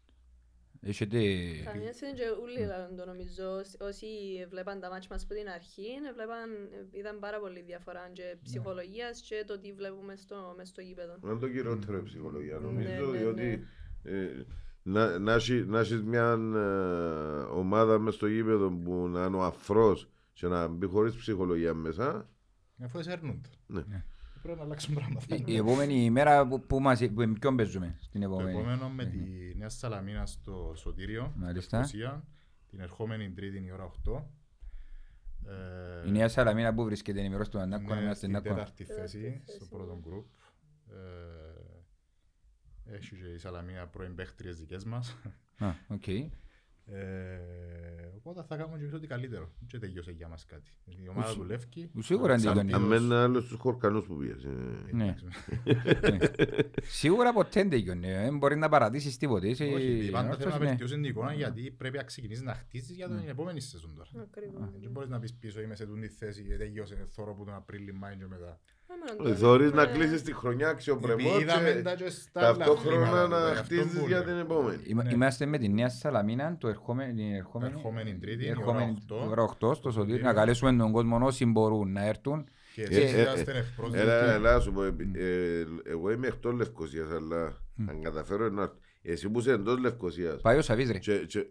Έχετε... Καμία σχέση και ούλοι λαλούν το νομίζω. Όσοι βλέπαν τα μάτια μας από την αρχή, βλέπαν, είδαν πάρα πολύ διαφορά και ψυχολογίας και το τι βλέπουμε στο, μες στο γήπεδο. Είναι το κυριότερο η ψυχολογία Ναι, νομίζω, ναι, διότι ε, να, να, έχει- να έχεις μια ε, ομάδα μες στο γήπεδο που να είναι ο αφρός και να μπει χωρίς ψυχολογία μέσα. Αφού εσέρνονται. Ναι. Πρέπει να αλλάξουν πράγματα. Η- Η επόμενη ημέρα που, που μας, που, με ποιον παίζουμε στην Το επόμενη; επόμενο με τη Νέα Σαλαμίνα στο Σωτήριο, Μάλιστα. Λευκοσία, την ερχόμενη Τρίτη η ώρα 8. Ε, Η Νέα Σαλαμίνα που βρίσκεται ενημερώσει του Αντάκο, ναι, είμαστε στην στην Αντάκο. τέταρτη θέση, στο πρώτο γκρουπ. Ε, έχει και η Σαλαμίνα πρώην παίχτριες δικές μας. Α, οκ. Ε, οπότε θα κάνουμε και εμείς ό,τι καλύτερο. Και τελειώσε για μας κάτι. Η ομάδα Ουσ- δουλεύει. σίγουρα είναι Σαν τελειώνει. Αν πύρος- μένει άλλος στους χορκανούς που πήγες. ε. Ναι. Εντάξει. Ναι. Σίγουρα ποτέ δεν τελειώνει. ε, Δεν μπορεί να παρατήσεις τίποτε. Είσαι Όχι, επειδή πάντα όρθιος, θέλω να ναι. βελτιώσουν την εικόνα γιατί πρέπει να ξεκινήσεις να χτίσεις για την επόμενη σεζόν τώρα. Ακριβώς. Δεν μπορείς να πεις πίσω είμαι σε τούτη θέση και τελειώσε θωρώ που τον Απρίλιο, Μάιο και μετά. Ε, Θεωρείς να ε, κλείσεις τη χρονιά αξιοπρεπώς Επειδή είδαμε και τα και στα άλλα ταυτόχρονα αθλήματα, να δηλαδή, αυτό χτίζεις που για λέω. την επόμενη. Είμα- Ναι. Είμαστε με τη Νέα Σαλαμίνα το ερχόμενη, την ερχόμενη, Ερχόμενη Τρίτη, η ώρα ερχόμενη 8. ώρα 8 στο Σωτήρι Σωτήριο. να καλέσουμε τον κόσμο όσοι μπορούν να έρθουν. Και Ε, εσείς ε, είσαστε ε, ευπρόσδεκτοι. Έλα, έλα, σου πω, επί- ε, εγώ είμαι εκτός Λευκοσίας, αλλά αν καταφέρω να έρθω. Εσύ που είσαι εντός Λευκοσίας. Πάει ο Σαββής ρε. Και- και-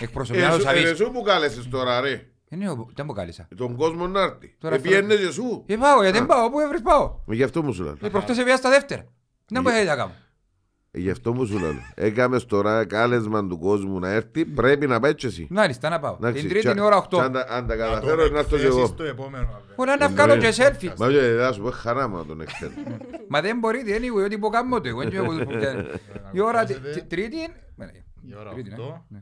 Εκπροσωπεί Ε, ο σου- ε, Σαββής. Εσύ που κάλεσες τώρα ρε. Είναι ο- δεν μου κάλεσα. Τον κόσμο να έρθει. Τώρα Επιένε φέρω- και σου. Ε, πάω, γιατί δεν Α. πάω, πού έβρες πάω. Ε, Γι' αυτό μου σου λέω. Ε, προχτές έβγαια στα δεύτερα. Δεν μου έχετε να κάνω. Ε, Γι' αυτό μου σου λέω. Έκαμες τώρα κάλεσμα του κόσμου να έρθει, πρέπει να πάει και εσύ. Να ρίστε, να πάω. Εντάξει, Την τρίτη τσα- είναι ώρα 8. τσα- Αν τα- αν τα καταφέρω να έρθω και εγώ. στο επόμενο. Μπορεί να βγάλω και selfie. Μα και θα σου πω χαρά μου να τον εκθέτω. <laughs> Μα δεν μπορείτε, anyway, ό,τι πω κάνω το εγώ. έτσι εγώ που πιάνω. <laughs> Η ώρα τε- Βγάζετε. τε- τρίτη είναι... Ναι, Η ώρα τρίτη, ναι. 8 Ναι.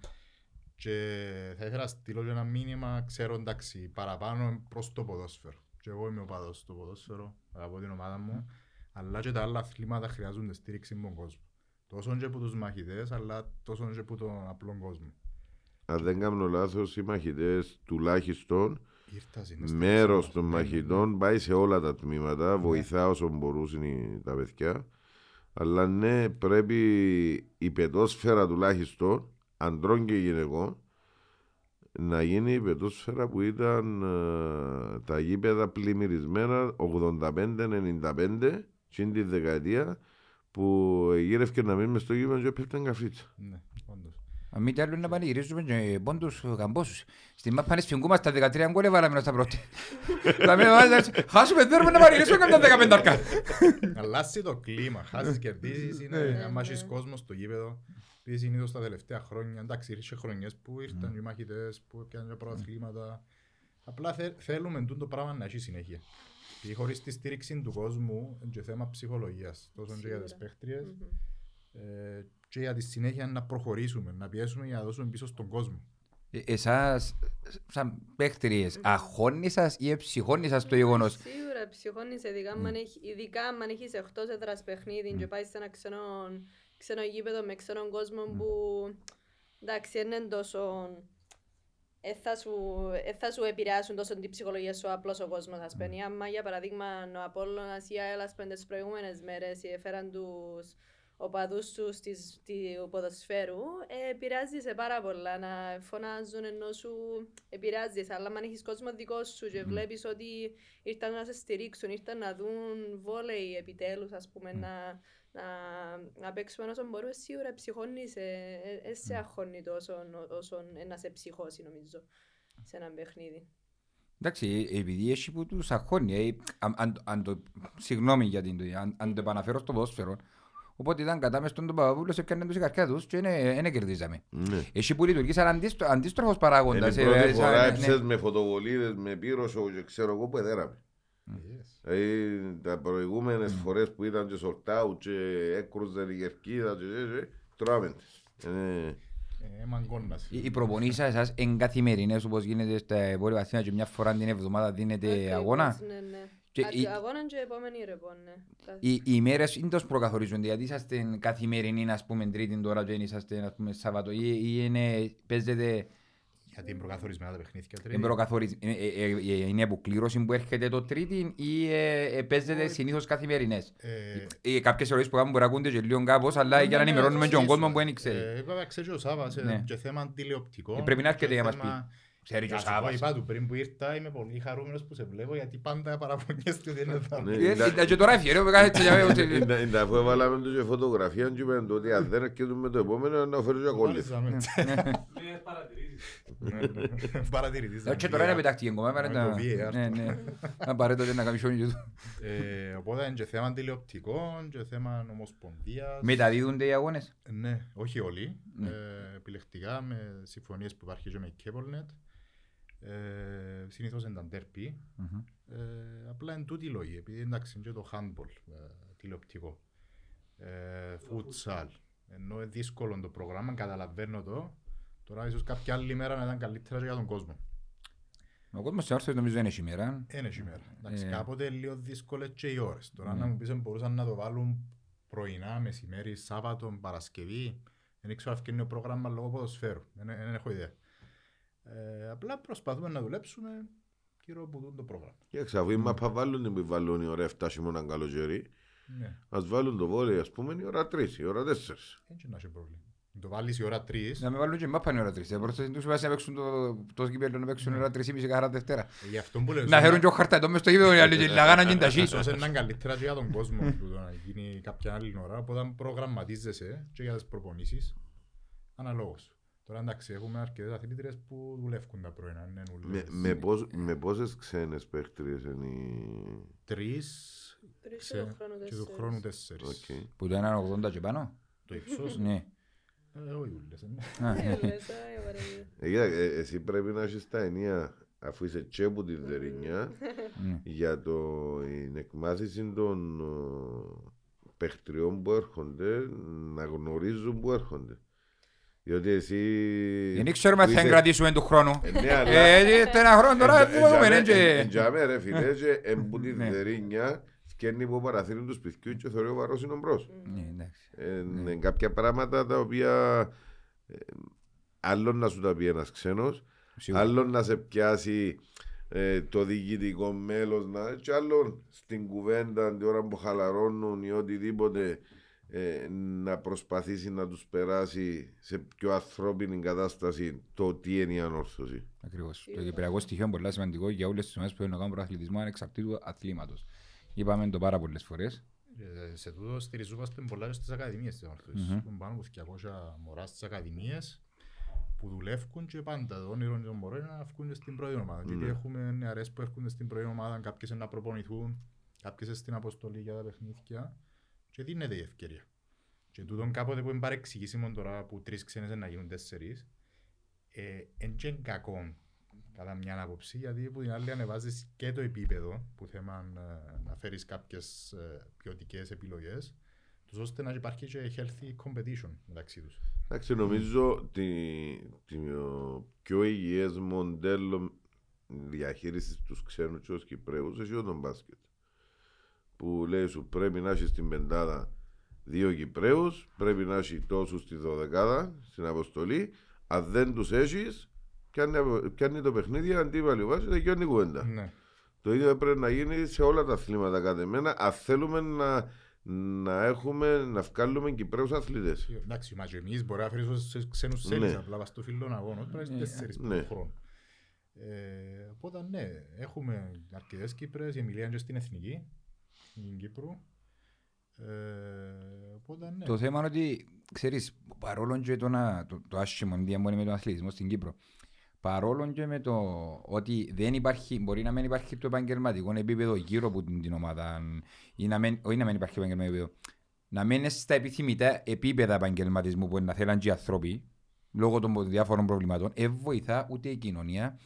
Και θα ήθελα να στείλω και ένα μήνυμα, ξέρω εντάξει, παραπάνω προς το ποδόσφαιρο. Και εγώ είμαι ο παδός στο ποδόσφαιρο, αγαπώ την ομάδα μου, αλλά και τα άλλα αθλήματα χρειάζονται στήριξη από τον κόσμο. Τόσο και από τους μαχητές, αλλά τόσο και από τον απλό κόσμο. Αν δεν κάνω λάθος, οι μαχητές τουλάχιστον Ήρθασαν, είναι στο μέρος Χριστό. των μαχητών πάει σε όλα τα τμήματα, βοηθά όσο μπορούσαν οι- τα παιδιά. Αλλά ναι, πρέπει η πετόσφαιρα τουλάχιστον, αντρών και γυναικών, να γίνει η πετόσφαιρα που ήταν ε, τα γήπεδα πλημμυρισμένα 85-95 στην τη δεκαετία που γύρευκε να μείνει μες στο γήπεδο και έπεφταν καφίτσα. Ναι, όντως. Αν μη τι άλλο να πανηγυρίζουμε και πόντους καμπόσους. Στην μάπα σφιγγούμε στα 13 γκολ έβαλαμε στα πρώτη. Θα με βάζεις, χάσουμε δέρμα να πανηγυρίσουμε καμιά 15 αρκά. Αλλάζει το κλίμα, χάσεις κερδίσεις, Ναι, είναι άμα έχεις κόσμο στο γήπεδο. Επειδή συνήθως τα τελευταία χρόνια, εντάξει, ήρθε χρονιές που ήρθαν οι μαχητές, που έπιαναν και πρωταθλήματα. Απλά θε- θέλουμε τούτο πράγμα να έχει συνέχεια. Και χωρίς τη στήριξη του κόσμου, είναι και θέμα ψυχολογίας, τόσο και για τις παίχτριες, ε, και για τη συνέχεια να προχωρήσουμε, να πιέσουμε για να δώσουμε πίσω στον κόσμο. Ε, Εσάς, σαν παίχτριες, αγχώνει σας ή εψυχώνει σας το γεγονός; Σίγουρα ψυχώνεις ειδικά αν έχει- ειδικά αν έχεις εκτός έδρας παιχνίδι και πάεις σε ένα ξένο, ξένο γήπεδο με ξένον κόσμο που εντάξει δεν είναι τόσο ε, θα σου, ε, θα σου επηρεάσουν τόσο την ψυχολογία σου απλώς ο κόσμος ας πούμε. Άμα για παραδείγμα ο Απόλλωνας ή η ΑΕΛ ας πούμε τις προηγούμενες μέρες έφεραν τους οπαδούς του στις, του ποδοσφαίρου ε, επηρεάζεις σε πάρα πολλά. Να φωνάζουν ενώ σου επηρεάζεις. Αλλά αν έχεις κόσμο δικό σου και βλέπεις ότι ήρθαν να σε στηρίξουν, ήρθαν να δουν βόλεϊ επιτέλους ας πούμε να, να, να παίξουμε όσο μπορούμε σίγουρα ψυχώνεις, ε, ε, ε, σε αγχώνει τόσο όσο ε, να σε ψυχώσει νομίζω σε ένα παιχνίδι. Εντάξει, ε, επειδή έχει που τους αγχώνει, ε, αν- αν- αν το- συγγνώμη για την αν- αν το επαναφέρω στο ποδόσφαιρο, οπότε ήταν κατά μες τον Παπαδόπουλος, έκανε τους οι καρκιά τους και δεν κερδίζαμε. Ναι. Έχει που λειτουργήσαν αντίστρο- αντίστροφος Είναι παράγοντας. η ε, πρώτη ε, φορά σαν- έψες ναι. με φωτοβολίδες, με πύροσο και ξέρω εγώ που εδέραμε. Δηλαδή τα προηγούμενες φορές που ήταν και σορτάου και έκρουζαν η κερκίδα και και- και τρώμε τις. Είναι- Ε, μαγκώνας. Οι οι προπονήσεις σας εσάς εν καθημερινές όπως γίνεται στα βόρεια βαθμία και μια φορά την εβδομάδα δίνεται Ακριβώς, αγώνα; Ναι, ναι. Και Α, η- Αγώνα και επόμενη ρεπό, ναι. Κάθε- Οι, οι ημέρες είναι τόσο προκαθορίζονται γιατί είσαστε καθημερινοί ας πούμε τρίτη τώρα και είσαστε ας πούμε Σαββατο ή, ή είναι, παίζετε Γιατί είναι προκαθορισμένα τα παιχνίδια. τρίτη. είναι, προκαθοριζ- ε, ε, ε, ε, είναι αποκλήρωση που έρχεται το τρίτη ή ε, ε, παίζετε συνήθως καθημερινές. Ε, Ε, κάποιες ερωτήσεις που κάνουν μπορεί να ακούνται και λίγο κάπως αλλά για να Ναι, ναι, ενημερώνουμε ναι, και τον κόσμο ναι. που δεν ξέρει. Ε, Βέβαια, ξέρεις ο Σάββας, ε, Ναι. και θέμα τηλεοπτικό. Ε, πρέπει να έρχεται και για να μας θέμα- πει. Ξέρει και ο Να σου πω, Σάββας. Είπα του πριν που ήρθα, είμαι πολύ χαρούμενος που σε βλέπω γιατί πάντα παραπονιέστε ότι είναι εδώ. Ναι, Ε, ήταν- ε, Και τώρα έφυγε, ρε, κάτσε έτσι, για μένα, ότι- Είναι- είναι αφού έβαλαμε τους και φωτογραφία και είπαν το ότι αν δεν έρχεται με το επόμενο να φέρει και ακόλουθο. Παρατηρητής. Ε, Και τώρα είναι πετάχτηκε κομμάτι, Με παρέτα- το VAR. Ναι, ναι. <laughs> Να παρέτω και να κάνει σιόνι και του. Ε, Οπότε είναι και θέμα τηλεοπτικών και θέμα ομοσπονδίας. Μεταδίδονται οι αγώνες; Ναι, όχι όλοι. Ναι. Ε, επιλεκτικά με συμφωνίες που υπάρχει και με η Cablenet. Ε, συνήθως είναι τα derby. Μμμ. Ε, απλά είναι τούτη η λόγη, επειδή εντάξει είναι και το handball ε, τηλεοπτικό. Ε, futsal. Ενώ είναι δύσκολο το πρόγραμμα, καταλαβαίνω το. Τώρα ίσως κάποια άλλη μέρα να ήταν καλύτερα και για τον κόσμο. Ο κόσμος σε όρθιος νομίζω είναι σήμερα. Είναι σήμερα. Εντάξει, Ε. κάποτε λίγο δύσκολες και οι ώρες. Τώρα Ναι. να μου πεις αν μπορούσαν να το βάλουν πρωινά, μεσημέρι, Σάββατο, Παρασκευή. Δεν ξέρω αν είναι ο πρόγραμμα λόγω ποδοσφαίρου. Δεν, δεν έχω ιδέα. Ε, απλά προσπαθούμε να δουλέψουμε γύρω από τούτο το πρόγραμμα. Και αφού οι μάπα βάλουν την που βάλουν η ώρα 7 χειμώνα καλοκαίρι, Ναι. ας βάλουν το βόλεϊ ας πούμε η ώρα 3, η ώρα 4. Έτσι να έχει πρόβλημα. Το βάλεις η ώρα 3. Να με βάλουν και μάπα είναι ώρα τρεις. Πρώτα τους είπα να παίξουν το, το σκύπελο να παίξουν ώρα τρεις ή μισή κάθε Δευτέρα. Ε, Γι' αυτό που λέω. Να χαίρουν και ο χαρτατό μες στο γήπεδο οι άλλοι και να κάνουν και τα Ίσως σί. είναι καλύτερα και για τον κόσμο <laughs> τούτο να γίνει κάποια άλλη ώρα. Οπότε προγραμματίζεσαι και για τις προπονήσεις αναλόγως. Τώρα εντάξει, έχουμε αρκετές αθλήτριες που δουλεύουν τα πρωινά. είναι Με, ούλες. με, πώς, με πόσες ξένες παίχτριες είναι οι... Τρεις Τρεις ξε- και του χρόνου και του τέσσερις. χρόνου τέσσερις. Οκ. Που το έναν 80 και πάνω. Το ύψος. <laughs> Ναι. Ε, όχι ούλες. ε. Α, Ε, λες, α, η βαρεμία. Ε, κοίτα, ε, εσύ πρέπει να έχεις τα ενία αφού είσαι και από τη Δερινιά Ναι. για το, την εκμάθηση των ε, παιχτριών που έρχονται να γνωρίζουν που έρχονται. Διότι εσύ... Δεν ξέρουμε αν που θα είσαι- κρατήσουμε του χρόνου. Ε, ναι, αλλά- Ε, ε, ένα χρόνο τώρα Ε, που έχουμε, ε, ναι, ε, και- ε, ε, τζάμε, ρε φίλε, και εμπού τη Ναι. Δερινιά φτιάχνει από παραθύρι τους σπιτιού και θεωρεί ο βαρός είναι μπρος. Ναι, εντάξει. Ε, ναι, κάποια πράγματα τα οποία ε, άλλο να σου τα πει ένας ξένος, Σίγουρα. άλλο να σε πιάσει ε, το διοικητικό μέλος να, και άλλο στην κουβέντα την ώρα που χαλαρώνουν ή οτιδήποτε ε, να προσπαθήσει να τους περάσει σε πιο ανθρώπινη κατάσταση το τι είναι η ανόρθωση. Ακριβώς. Το κυπριακό στοιχείο είναι πολύ σημαντικό για όλες τις ομάδες που θέλουν να κάνουν προαθλητισμό ανεξαρτήτου αθλήματος. Είπαμε το πάρα πολλές φορές. Ε, Σε τούτο στηριζόμαστε πολλά και στις ακαδημίες της Ανόρθωσης. Μμμ. Έχουμε πάνω από 200 μωρά στις ακαδημίες που δουλεύουν και πάντα το όνειρο των μωρών είναι να βγουν στην πρώτη ομάδα. Γιατί Ναι. έχουμε νεαρές που έρχονται στην πρώτη ομάδα, κάποιες είναι να προπονηθούν, κάποιες είναι στην αποστολή για τα παιχνίδια και δίνεται η ευκαιρία. Και τούτον κάποτε που είναι παρεξηγήσιμο τώρα που τρεις ξένες να γίνουν τέσσερις, ε, εν και κακό κατά μια άποψη, γιατί που την άλλη ανεβάζεις και το επίπεδο που θέμα ε, να φέρεις κάποιες ε, ποιοτικές επιλογές, τους ώστε να υπάρχει και healthy competition μεταξύ τους. Εντάξει, νομίζω ότι το πιο υγιές μοντέλο διαχείρισης τους ξένους και τους Κυπρέους έχει τον μπάσκετ. Που λέει σου πρέπει να έχεις στην πεντάδα δύο Κυπρέους, πρέπει να έχει τόσους στη δωδεκάδα, στην αποστολή. Αν δεν τους έχεις, πιάνει, πιάνει το παιχνίδι, αντίπαλη βάσης, δεν γιώνει η κουβέντα. Ναι. Το ίδιο πρέπει να γίνει σε όλα τα αθλήματα κάθε μένα, αν θέλουμε να, να έχουμε, να βγάλουμε Κυπρέους αθλητές. Εντάξει, μα και εμείς μπορεί να φέρεις όσους ξένους Ναι. θέλεις, απλά πας στο φιλόν αγώνα, πρέπει να Ναι. είσαι τέσσερις Ναι. ναι. χρόνο. Ε, οπότε ναι, έχουμε αρκετές Κύπρες, η Εμιλία είναι και στην Εθνική, στην Κύπρου. Ε, οπότε ναι. Το θέμα είναι ότι, ξέρεις, παρόλο και το, να- το, το άσχημο διαμόνι με τον αθλητισμό στην Κύπρο, παρόλο και με το ότι δεν υπάρχει, μπορεί να μην υπάρχει το επαγγελματικό επίπεδο γύρω από την, την ομάδα, ή να μην, όχι να μην υπάρχει επαγγελματικό επίπεδο, να μην είναι στα επιθυμητά επίπεδα επαγγελματισμού που να θέλουν και οι άνθρωποι, λόγω των διάφορων προβλημάτων, δεν βοηθά ούτε η κοινωνία,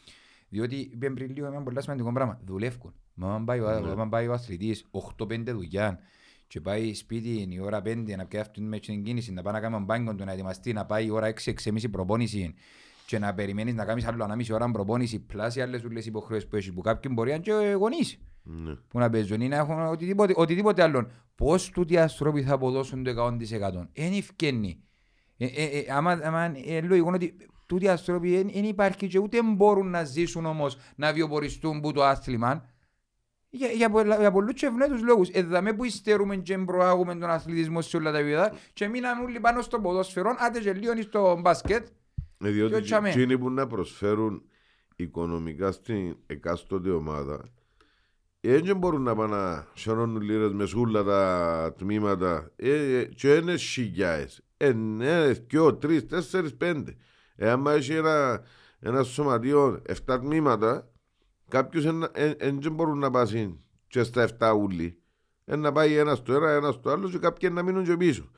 διότι είπε πριν λίγο ένα πολύ σημαντικό πράγμα. Δουλεύουν. Μα αν πάει, ο- Ναι. αν πάει ο αθλητής 8-5 δουλειά και πάει σπίτι η ώρα 5 να πιάσει αυτή με την κίνηση, να πάει να κάνει μπάνκο του, να ετοιμαστεί, να πάει η ώρα 6-6.30 προπόνηση και να περιμένεις να κάνεις άλλο 1,5 ώρα προπόνηση, πλάσει άλλες ούλες υποχρεώσεις που έχεις, που κάποιοι μπορεί να είναι και γονείς Ναι. που να παίζουν ή να έχουν οτιδήποτε, οτιδήποτε άλλο. Πώς τούτοι οι άνθρωποι θα αποδώσουν το 100%. Εν ευκαινεί. Ε, ε, ε, άμα, άμα ε, λογικό ότι τούτοι οι άνθρωποι δεν υπάρχει και ούτε μπορούν να ζήσουν όμως να βιοποριστούν που το άθλημα. Για, για, πολλα- για πολλούς και ευνέτους λόγους. Εδαμε που υστερούμε και προάγουμε τον αθλητισμό σε όλα τα επίπεδα και μείναν όλοι πάνω στο ποδόσφαιρο, άντε και λίγο στο μπάσκετ. Ε, Και Διότι τσάμε. εκείνοι που να προσφέρουν οικονομικά στην εκάστοτε ομάδα δεν μπορούν να πάνε να σιωνώνουν λίρες μες σούλα τα τμήματα ε, ε, και είναι χιλιάες. Ένα, δυο, τρεις, τέσσερις, πέντε. Ε, άμα έχει ένα, ένα σωματείο εφτά τμήματα κάποιος δεν μπορούν να πάσουν και στα εφτά ούλοι. Ε, να πάει ένας στο ένα, ένας στο άλλος και κάποιοι να μείνουν και πίσω.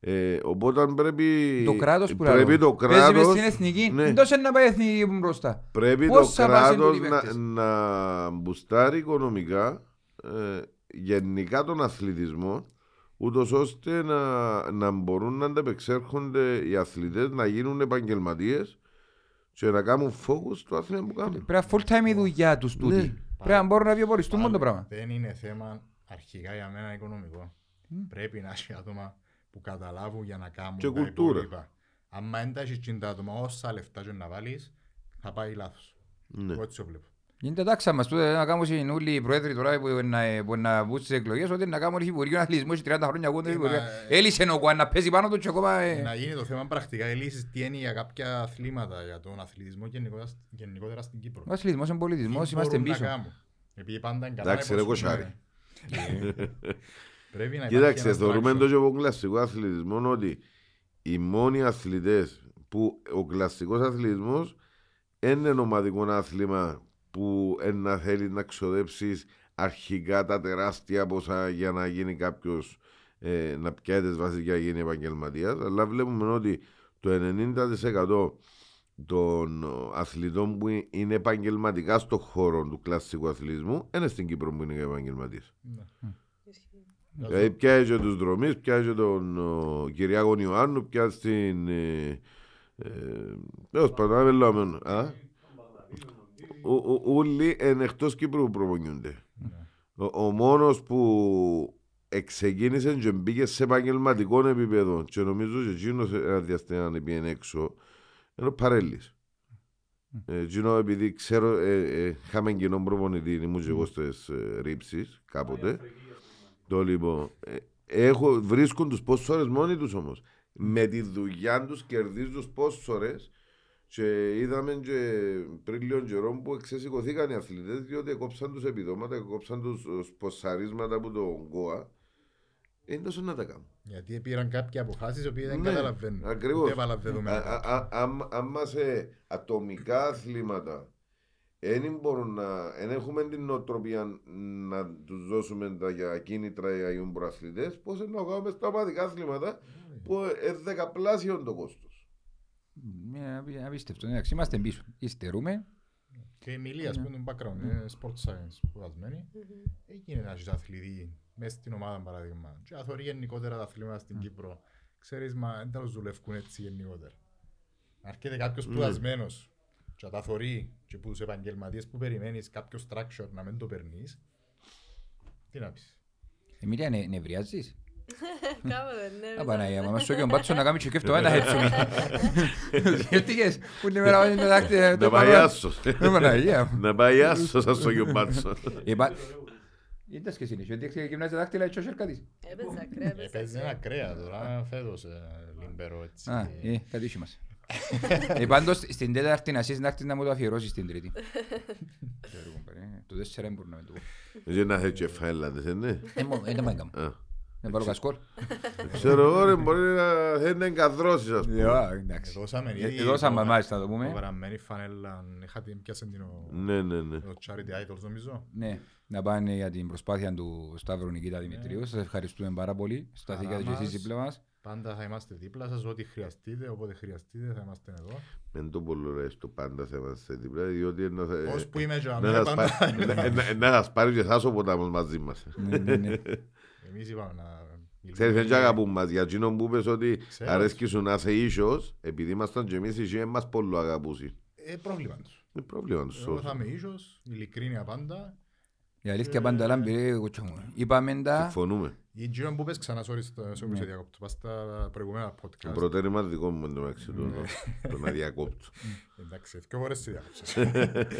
Ε, οπότε πρέπει, Το κράτος που πρέπει λέω. το Παίζει μες κράτος στην εθνική, ναι. τόσο να πάει η εθνική μπροστά. Πρέπει Πώς το θα πάσουν κράτος τούτοι οι να, παίκτες; να μπουστάρει οικονομικά ε, γενικά τον αθλητισμό ούτως ώστε να, να μπορούν να ανταπεξέρχονται οι αθλητές να γίνουν επαγγελματίες και να κάνουν focus στο άθλημα που κάνουν. Πρέπει να full time η δουλειά τους τούτη. Ναι. Πρέπει να μπορούν να βιοποριστούν μόνο το Πάλι, πράγμα. Δεν είναι θέμα αρχικά για μένα οικονομικό. Πρέπει να έχει άτομα που καταλάβουν για να κάνουν Και τα κουλτούρα. υπόλοιπα. Αν δεν τα έχεις εκείνα τα άτομα, όσα λεφτά και να βάλεις, θα πάει λάθος. Ναι. Εγώ έτσι το βλέπω. Γίνεται τάξα μας τούτε να κάνουν συνούλοι οι πρόεδροι τώρα που να, που να βγουν στις εκλογές ότι να κάνουν υφυπουργείο αθλητισμού έχει 30 χρόνια εγώ δεν Ε, υφυπουργείο. μα, Έλυσε ο Κουάν να παίζει πάνω του και ακόμα... ε, Να γίνει το θέμα πρακτικά οι λύσεις τι είναι για κάποια αθλήματα, για τον αθλητισμό γενικότερα, γενικότερα στην Κύπρο. Ο αθλητισμός είναι πολιτισμός, Τι είμαστε μπορούν να πίσω. κάνουν. Επειδή πάντα είναι καλά Εντάξει, ρε υπόσχομαι. κοσάρι. <laughs> Πρέπει να υπάρχει Κοίταξε, ένας θεωρούμε traction. το και από κλασικό αθλητισμό ότι οι μόνοι αθλητές που ο κλασικός αθλητισμός είναι ένα ομαδικό άθλημα που να θέλει να ξοδέψεις αρχικά τα τεράστια ποσά για να γίνει κάποιος ε, να πιάει τις βάσεις για να γίνει επαγγελματίας. Αλλά βλέπουμε ότι το 90% των αθλητών που είναι επαγγελματικά στον χώρο του κλασικού αθλητισμού είναι στην Κύπρο που είναι επαγγελματίες. Δηλαδή πιάζει και τους δρομείς, πιάζει και τον ο, Κυριάκο Ιωάννου, πιάζει την... Ε, ε, Τέλος πάντων, δεν λέμε. Α. Ο- ο- Όλοι είναι εκτός Κύπρου που προπονιούνται. Ο, ο μόνος που εξεκίνησε και μπήκε σε επαγγελματικό επίπεδο και νομίζω και εκείνος ένα διαστήμα να πήγαινε έξω είναι ο Παρέλης. Ε, Εκείνο επειδή ξέρω, ε, ε, είχαμε κοινό προπονητή, ήμουν και εγώ στις ε, ρήψεις κάποτε. Το λοιπόν, ε, έχω, βρίσκουν τους πόσες μόνοι τους όμως. Με τη δουλειά τους κερδίζουν τους πόσες και είδαμε και πριν λίγο καιρό που εξεσηκωθήκαν οι αθλητές διότι κόψαν τους επιδόματα, κόψαν τους ε, σποσαρίσματα από τον ΚΟΑ. Είναι τόσο να τα κάνουν. Γιατί πήραν κάποιοι αποφάσεις οι οποίες δεν Ναι, καταλαβαίνουν. Ακριβώς. Ούτε έβαλαν δεδομένα. Α- α- α- άμα- Άμα σε ατομικά αθλήματα δεν μπορούν να. Δεν έχουμε την νοοτροπία να τους δώσουμε τα για κίνητρα για οι προαθλητέ. Πώς να κάνουμε στα ομαδικά αθλήματα που είναι δεκαπλάσιο το κόστος. Είναι απει- απίστευτο. Εντάξει, είμαστε πίσω. Υστερούμε. Και η Μιλή, ας πούμε, τον background, είναι sport science σπουδασμένη. Έγινε να έχεις αθλητή μέσα στην ομάδα, παράδειγμα. Και αθωρεί γενικότερα τα αθλήματα στην Κύπρο. Ξέρεις, μα δεν τα δουλεύουν έτσι γενικότερα. Αρκείται κάποιος Ναι. σπουδασμένος και να τα θωρεί και που τους επαγγελματίες που περιμένεις κάποιο structure να μην το περνείς. Τι να πεις. Εμίλια, νε- νευριάζεις; Κάποτε, ναι. Α, Παναγία, μα σου και ο Μπάτσο να κάνει και κέφτο ένα έτσι. Σκέφτηκες που είναι μέρα είναι τα δάκτυλα. Να πάει άσος. Ε, Παναγία μου. Να πάει άσος σαν στο γιομπάτσο. Ε, πα- Είδες και συνέχεια, ότι έξι γυμνάζει τα δάκτυλα έτσι ο Σερκάτης. Έπαιζα κρέα, έπαιζα Παίζει ένα κρέα τώρα, φέτος ε, λιμπερό έτσι. Α, ε, κάτι είχε μας. Ε, πάντως, στην τέταρτη να σύσεις να έρθεις να μου το αφιερώσεις την τρίτη. Ξέρω, κομπάρε, Το τέσσερα δεν μπορώ να με το πω. Δεν να θέλει και φαίλαντες, ε, ναι. Ε, μο- ε, δεν πάει κάμα. Α. Να πάρω κασκόλ. Ξέρω εγώ, ρε, μπορεί να θέλει να εγκαδρώσεις, ας πούμε. Α, εντάξει. Δώσαμε Ε, ήδη δώσαμε, το- μάλιστα, να το πούμε. Το γραμμένη φανέλα, είχα την πιάσει την ο... Ναι, ναι, ναι. Το Charity Idols νομίζω. Ναι, να πάνε για την προσπάθεια του Σταύρου Νικήτα Δημητρίου. Σας ευχαριστούμε πάρα πολύ. Σταθήκατε και εσείς δίπλα μας. Πάντα θα είμαστε δίπλα σας, ό,τι χρειαστείτε, όποτε χρειαστείτε θα είμαστε εδώ. Μεν το πολύ ωραίο στο πάντα θα είμαστε δίπλα, διότι να θα- Ως που είμαι και να αμέ, σας πάντα πάρει- είμαι. να- να- να σας πάρει και εσάς ο ποτάμος μαζί μας. <laughs> Ναι, ναι, ναι. Εμείς είπαμε να... Ξέρεις, δεν αγαπούν μας, για εκείνον που είπες ότι Ξέρω. αρέσκει σου να είσαι ίσος, επειδή ήμασταν και εμείς οι μας πολύ αγαπούσι. Ε, πρόβλημα τους. Είναι πρόβλημα τους. Εγώ θα είμαι ίσος, ειλικρίνεια πάντα. Η αλήθεια πάντα λάμπη, ρε κοτσά μου. Είπαμε τα... Συμφωνούμε. Η Τζίον που πες ξανά, sorry, στο- σε που σε διακόπτω, πας στα προηγούμενα Το podcast. προτέρημα δικό μου εντωμεταξύ το- Ναι. το να διακόπτω. Εντάξει, δύο φορές σε διάκοψες.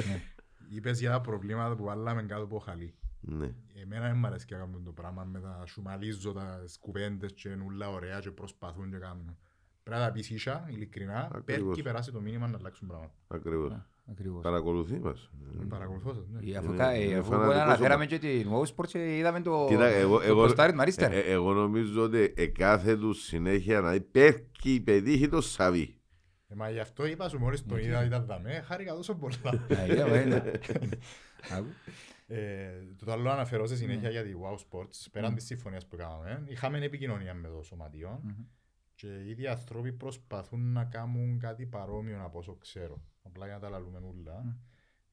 <laughs> Είπες για τα προβλήματα που βάλαμε κάτω από χαλί. Ναι. Εμένα δεν μ' αρέσει και κάνουν το πράγμα με τα σουμαλίζω τα κουβέντες και είναι ούλα ωραία και προσπαθούν και κάνουν. Πρέπει να τα πεις ίσα, ειλικρινά, Ακριβώς. πέρκει περάσει το μήνυμα να αλλάξουν πράγματα. Ακριβώς. Ακριβώς. Παρακολουθεί μας. Παρακολουθώ σας, ναι. Ε, Αφού Είναι- κα- είναι ε, αφού φανατικός αναφέραμε ο- και την WoW Sports και είδαμε το Κοίτα, εγώ, το εγώ, ποστάρι του Μαρίστερ. ε, ε, εγώ νομίζω ότι εκάθε του συνέχεια να πέφτει πετύχει το σαβί. Ε, Μα γι' αυτό είπα σου μόλις τον είδα ήταν δαμέ, χάρηκα τόσο πολλά. <laughs> Α, είδα, ε, ναι. Άκου. Ε, Το άλλο αναφέρω σε συνέχεια για τη Wow Sports, πέραν της συμφωνίας που κάναμε, είχαμε επικοινωνία με το σωματείο και οι ίδιοι άνθρωποι προσπαθούν να κάνουν κάτι παρόμοιο από όσο ξέρω. Απλά για να τα λαλούμε ούλα.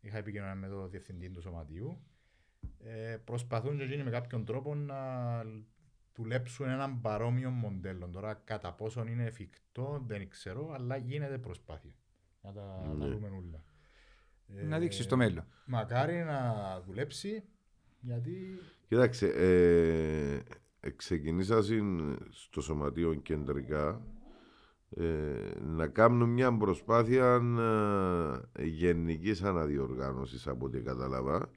Είχα επικοινωνία με το διευθυντή του σωματείου. Ε, προσπαθούν και εκείνοι με κάποιον τρόπο να δουλέψουν έναν παρόμοιο μοντέλο. Τώρα κατά πόσον είναι εφικτό δεν ξέρω, αλλά γίνεται προσπάθεια. Να τα Ναι. λαλούμε ούλα. Να δείξεις στο μέλλον. Μακάρι να δουλέψει, γιατί Κοίταξε, ε, ε, ξεκινήσα συν- στο σωματείο κεντρικά ε, να κάνουν μια προσπάθεια ε, γενικής αναδιοργάνωσης από ό,τι κατάλαβα.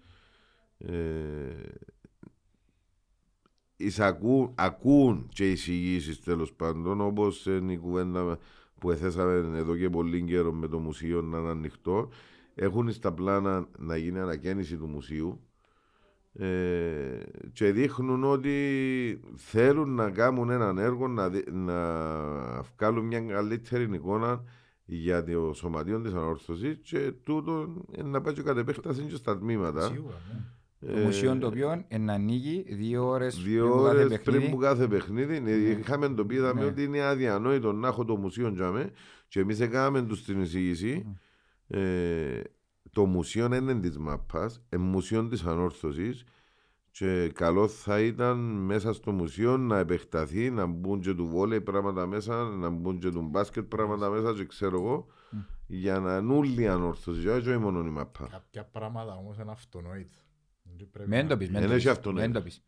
Ε, εισακούν, ακούν και οι εισηγήσεις τέλος πάντων όπως είναι η κουβέντα που εθέσαμε εδώ και πολύ καιρό με το μουσείο να είναι ανοιχτό έχουν στα πλάνα να γίνει ανακαίνιση του μουσείου ε, και δείχνουν ότι θέλουν να κάνουν έναν έργο να, δι- να βγάλουν μια καλύτερη εικόνα για το σωματείο της ανόρθωσης και τούτο είναι να πάει και κατ' επέκταση και στα τμήματα. Σίγουρα, ναι. Το μουσείο το οποίο να ανοίγει δύο ώρες Δύο πριν που κάθε ώρες παιχνίδι. πριν που κάθε παιχνίδι. Ναι, Είχαμε το πει, είδαμε Ναι. ότι είναι αδιανόητο να έχω το μουσείο τζάμε και εμείς έκαναμε τους την εισήγηση. Ε, το μουσείο δεν είναι της μάπας, είναι μουσείο της ανόρθωσης και καλό θα ήταν μέσα στο μουσείο να επεκταθεί, να μπουν και του βόλεϊ πράγματα μέσα, να μπουν και του μπάσκετ πράγματα μέσα και ξέρω εγώ, για να είναι όλη η ανόρθωση, και όχι μόνο η μάπα. Κάποια πράγματα όμως είναι αυτονόητα. Δεν πρέπει Μεν να- το πεις, μεν Δεν το έχει πεις,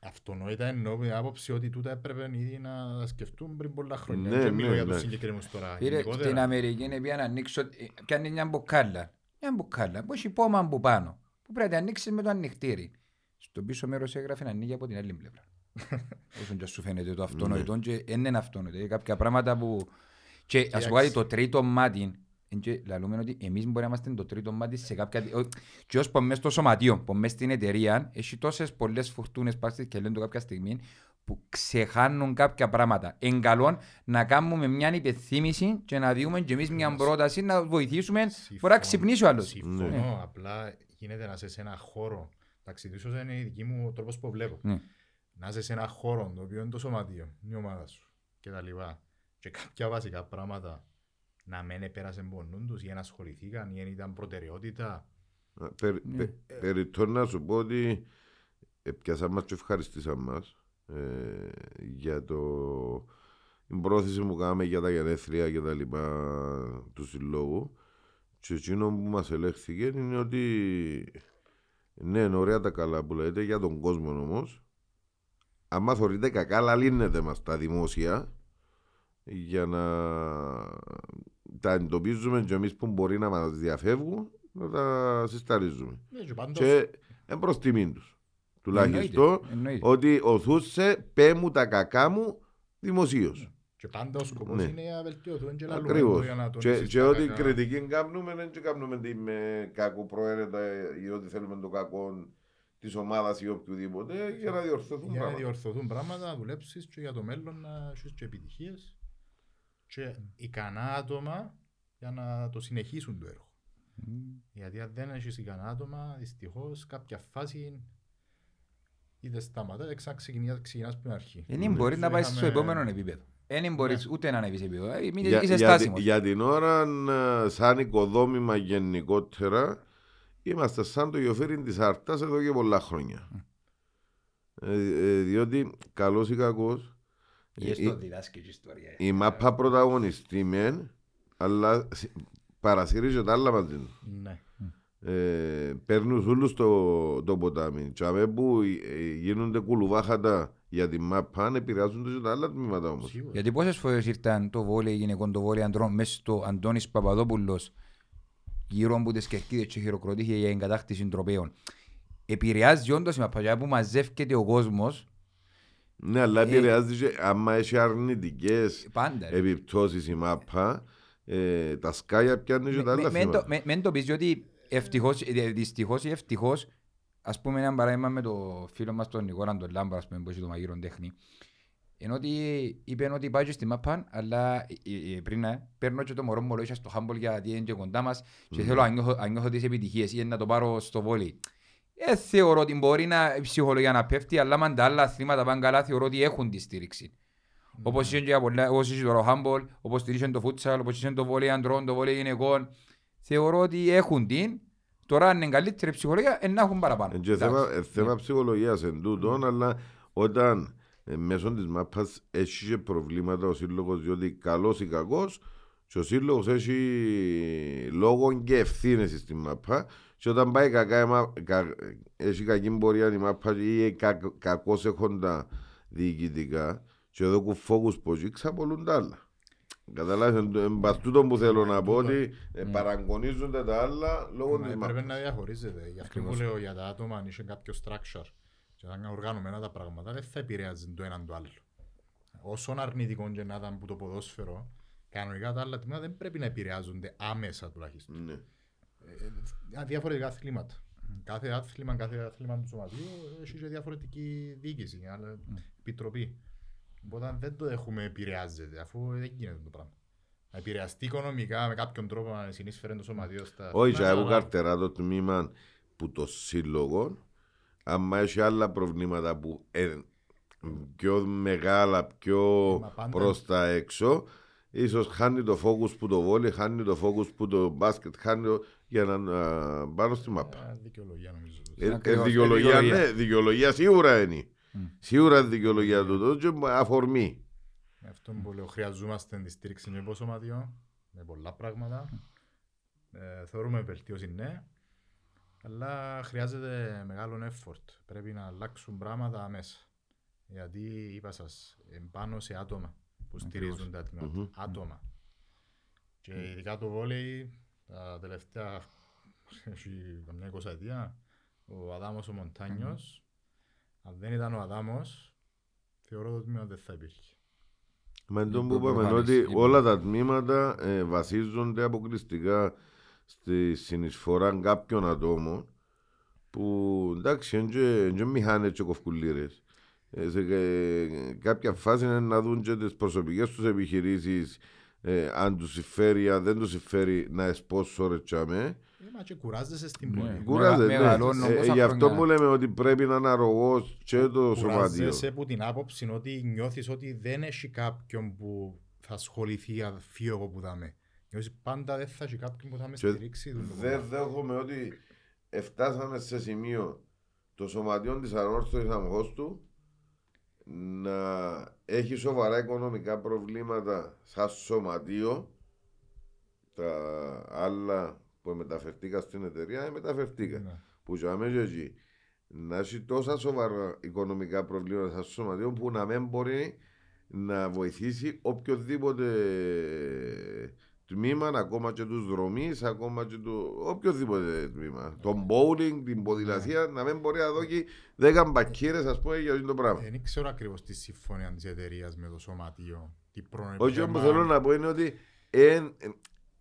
αυτονόητα. μεν το πεις. Αυτονόητα εννοώ με άποψη ότι τούτα έπρεπε ήδη να τα σκεφτούν πριν πολλά χρόνια. Ναι, Δεν μιλώ ναι, για τους ναι. συγκεκριμένους τώρα. Πήρε γενικότερα. στην Αμερική είναι πια να ανοίξω, ε, κάνει μια μπουκάλα. Μια μπουκάλα που έχει πόμα από πάνω. Που πρέπει να ανοίξεις με το ανοιχτήρι. Στο πίσω μέρος έγραφε να ανοίγει από την άλλη πλευρά. <laughs> Όσον και σου φαίνεται το αυτονόητο και δεν είναι αυτονόητο. Είναι κάποια πράγματα που... Και ας πω κάτι, το τρίτο μάτι, εν και λαλούμε ότι εμείς μπορεί να είμαστε το τρίτο μάτι σε κάποια... ο- Και ως που μες στο σωματείο, που μες στην εταιρεία, έχει τόσες πολλές φουρτούνες πάστη και λένε το κάποια στιγμή που ξεχάνουν κάποια πράγματα. Εν καλό να κάνουμε μια υπεθύμηση και να δούμε και εμείς μια πρόταση να βοηθήσουμε μπορεί να ξυπνήσει ο άλλος. Συμφωνώ, Ναι. απλά γίνεται να είσαι σε ένα χώρο. Εντάξει, ίσως είναι η δική μου τρόπος που βλέπω. Ναι. Να είσαι σε ένα χώρο το οποίο είναι το σωματείο, είναι η ομάδα σου και τα λοιπά. Και κάποια βασικά πράγματα να μην επέρασε πονούν τους ή να ασχοληθήκαν ή αν ήταν προτεραιότητα. Περι, Ναι. πε- Περιττό να σου πω ότι πιάσαμε μας και ευχαριστήσαμε μας ε, για το την πρόθεση που κάναμε για τα γενέθλια και τα λοιπά του συλλόγου και εκείνο που μας ελέγχθηκε είναι ότι ναι, είναι ωραία τα καλά που λέτε για τον κόσμο όμως άμα θεωρείτε κακά λαλύνετε μας τα δημόσια για να τα εντοπίζουμε και εμείς που μπορεί να μας διαφεύγουν να τα συσταρίζουμε. Ναι, και πάντως- Και εν προς τιμήν τους. Τουλάχιστον Εννοείται, εννοείται. ότι οθούσε πέ μου τα κακά μου δημοσίως. Και πάντα ο σκοπός Ναι. είναι να βελτιωθούν και λαλούμε Ακριβώς. το για να Και, τονίσεις και τα ό,τι κακά. κριτική κάνουμε δεν και κάνουμε την με κακό προαίρετα ή ότι θέλουμε το κακό της ομάδας ή οποιοδήποτε για να διορθωθούν Για να πράγματα. διορθωθούν πράγματα, να δουλέψεις και για το μέλλον να έχεις και επιτυχίες και ικανά άτομα για να το συνεχίσουν το έργο. Γιατί αν δεν έχεις ικανά άτομα, δυστυχώς κάποια φάση είτε σταματά, είτε ξαναξεκινάς ξεκινάς από την αρχή. Δεν μπορεί να πάει στο Είχαμε- επόμενο επίπεδο. Δεν μπορείς ούτε να ανέβεις σε επίπεδο. Ε, μην- Για, Είσαι για, στάσιμος. για την ώρα, ε, σαν οικοδόμημα γενικότερα, είμαστε σαν το γεωφύρι της Αρτάς εδώ και πολλά χρόνια. Ε, ε, διότι, καλός ή κακός, Ή η- στο διδάσκει και ιστορία. η μάπα πρωταγωνιστή μεν, αλλά σ- παρασυρίζει τα άλλα μαζί του. Ναι. Ε, παίρνουν όλους το, το ποτάμι. Και αμέ που ε, γίνονται κουλουβάχατα για τη μάπα, επηρεάζονται και τα άλλα τμήματα όμως. Γιατί πόσες φορές ήρθαν το βόλεϊ γυναικών, το βόλεϊ αντρών μέσα στο Αντώνης Παπαδόπουλος γύρω από τις κερκίδες και χειροκροτήθηκε για εγκατάκτηση τροπέων. Επηρεάζει όντως η μαπαγιά που μαζεύκεται ο κόσμος Ναι, αλλά Ε, επηρεάζει και άμα έχει αρνητικές Πάντα, ρε. επιπτώσεις η μάπα, ε, τα σκάια πιάνουν και τα άλλα Με- Μεν το- θέματα. με- Μεν το πεις διότι ευτυχώς, ε, δυστυχώς ή ευτυχώς ας πούμε ένα παράδειγμα με το φίλο μας τον Νικόλα τον Λάμπρα ας πούμε, που έχει το μαγείρο τέχνη ενώ ότι είπε ότι πάει και στη μάπα αλλά ε, ε, πριν ε, παίρνω και το μωρό μου λόγια στο χάμπολ γιατί είναι και κοντά μας και Μμμ. θέλω να νιώθω, να νιώθω τις επιτυχίες ή να το πάρω στο βόλι. Ε, θεωρώ ότι μπορεί να, η ψυχολογία να πέφτει αλλά αν τα άλλα αθλήματα πάνε καλά θεωρώ ότι έχουν τη στήριξη. Όπως είχε και για πολλά- όπως είχε το χάμπολ, όπως στήριξε το φούτσαλ, όπως είχε το βόλεϊ αντρών, το βόλεϊ γυναικών. Θεωρώ ότι έχουν την. Τώρα αν είναι καλύτερη ψυχολογία, ε, να έχουν παραπάνω. Ε, Και θέμα, Εντάξει. ε, θέμα ψυχολογίας εν τούτον, αλλά όταν ε, μέσω της μάπας έχει και προβλήματα ο σύλλογος, διότι καλός ή κακός, και ο σύλλογος έχει λόγο και ευθύνες στην μάπα και όταν πάει κακά, η μα- κα- έχει κακή πορεία η μάπα ή κα, κακώς έχοντα διοικητικά και εδώ που φόκους πως ξαπολούν τα άλλα. Καταλάβεις, εν πας τούτο που θέλω να πω ότι ε, παραγωνίζονται τα άλλα λόγω Μα της Έπρεπε μάπας. να διαχωρίζεται. Γι' αυτό που Ακριβώς. λέω για τα άτομα, αν είχε κάποιος structure και θα είναι οργανωμένα τα πράγματα, δεν θα επηρεάζει το έναν το άλλο. Όσον αρνητικό και να ήταν που το ποδόσφαιρο, κανονικά τα άλλα τμήματα δεν πρέπει να επηρεάζονται άμεσα τουλάχιστον. Ναι. Ε, διαφορετικά αθλήματα. Κάθε άθλημα, κάθε άθλημα του σωματείου έχει και διαφορετική διοίκηση, αλλά επιτροπή. Οπότε δεν το έχουμε επηρεάζεται, αφού δεν γίνεται το πράγμα. να επηρεαστεί οικονομικά με κάποιον τρόπο να συνείσφερε το σωματείο στα... Όχι, θέματα, και από αλλά- καρτερά το τμήμα που το σύλλογο, άμα έχει άλλα προβλήματα που είναι πιο μεγάλα, πιο Μα πάντα- προς τα έξω, ίσως χάνει το focus που το βόλι, χάνει το focus που το μπάσκετ, χάνει το... για να α, πάνω στη μάπα. Ε, Δικαιολογία νομίζω. Ε, ε, Ακριβώς, δικαιολογία, δικαιολογία. ναι, δικαιολογία σίγουρα είναι. Σίγουρα δικαιολογία του το και αφορμή. Με αυτό που λέω, χρειαζόμαστε τη στήριξη με σωματείο, με πολλά πράγματα. Ε, θεωρούμε βελτίωση ναι, αλλά χρειάζεται μεγάλο effort. Πρέπει να αλλάξουν πράγματα μέσα. Γιατί είπα σας, πάνω σε άτομα που στηρίζουν τα τμήματα. Μμμ. Άτομα. Και ειδικά το βόλεϊ, τα τελευταία έχει καμιά εικοσαετία, ο Αδάμος ο Μοντάνιος, αν δεν ήταν ο Αδάμος, θεωρώ το τμήμα δεν θα υπήρχε. Με τον που Λοιπόν, είπαμε προφανής, ότι λοιπόν. όλα τα τμήματα ε, βασίζονται αποκλειστικά στη συνεισφορά κάποιων ατόμων που εντάξει είναι και μηχάνες και κοφκουλίρες. Ε, σε ε, κάποια φάση είναι να δουν και τις προσωπικές τους επιχειρήσεις ε, αν τους συμφέρει, αν δεν τους συμφέρει να εσπόσω τσάμε. Ε, μα και κουράζεσαι στην Ναι. πόλη. Κουράζεται, ναι. μεγαλώνω Ε, πόσα Γι' αυτό χρόνια. που λέμε ότι πρέπει να είναι αρρωγός και το σωματείο. Κουράζεσαι από την άποψη ότι νιώθεις ότι δεν έχει κάποιον που θα ασχοληθεί αν φύγω εγώ που δάμε. Νιώθεις πάντα δεν θα έχει κάποιον που θα με Και στηρίξει. το Δεν κομμάτι. δέχομαι ότι φτάσαμε σε σημείο το σωματείο της ανόρθωσης αμοχώς του να έχει σοβαρά οικονομικά προβλήματα σαν σωματείο τα άλλα που μεταφερθήκα στην εταιρεία ε, μεταφερθήκα Ναι. που για μένα εκεί να έχει τόσα σοβαρά οικονομικά προβλήματα σαν σωματείο που να μην μπορεί να βοηθήσει οποιοδήποτε τμήμα, ακόμα και τους δρομείς, ακόμα και το οποιοδήποτε τμήμα. Το bowling, την ποδηλασία, να μην μπορεί να δώσει 10 μπακύρες ας πούμε για αυτό το πράγμα. Δεν ξέρω ακριβώς τη συμφωνία της εταιρείας με το σωματείο. Τι πρώην Όχι όμως θέμα- θέλω να πω είναι ότι εν,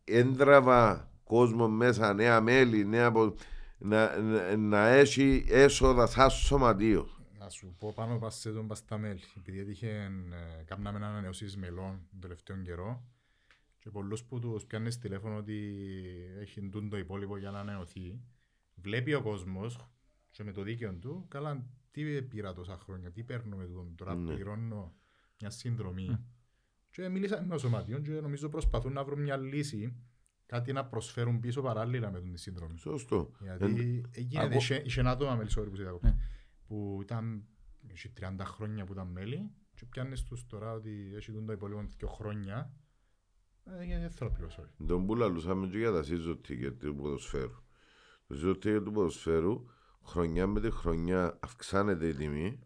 έντραβα κόσμο μέσα, νέα μέλη, νέα, πο- να, να, να έχει έσοδα σαν σωματείο. Να σου πω πάνω πας σε τον πας στα μέλη. Επειδή έτυχε, ε, κάναμε ανανεώσεις μελών τον τελευταίο καιρό και πολλούς που τους πιάνεις τηλέφωνο ότι έχει τούν το υπόλοιπο για να ανανεωθεί. Βλέπει ο κόσμος και με το δίκαιο του, καλά τι πήρα τόσα χρόνια, τι παίρνω με τον τώρα Ναι. πληρώνω μια συνδρομή. Και μίλησα με το σωματείο και νομίζω προσπαθούν να βρουν μια λύση, κάτι να προσφέρουν πίσω παράλληλα με τον τη συνδρομή. Σωστό. Γιατί Εν- έγινε, Ακού- είχε, είχε ένα άτομα μέλης, sorry που σε διακόπτω, Ναι. που ήταν έχει 30 χρόνια που ήταν μέλη και πιάνεις τους τώρα ότι έχει τον το υπόλοιπο δύο χρόνια ε, γιατί δεν θέλω να πληρώσω. ρε. Τον που λαλούσαμε και για τα season ticket του ποδοσφαίρου. Το season ticket του ποδοσφαίρου χρονιά με τη χρονιά αυξάνεται η τιμή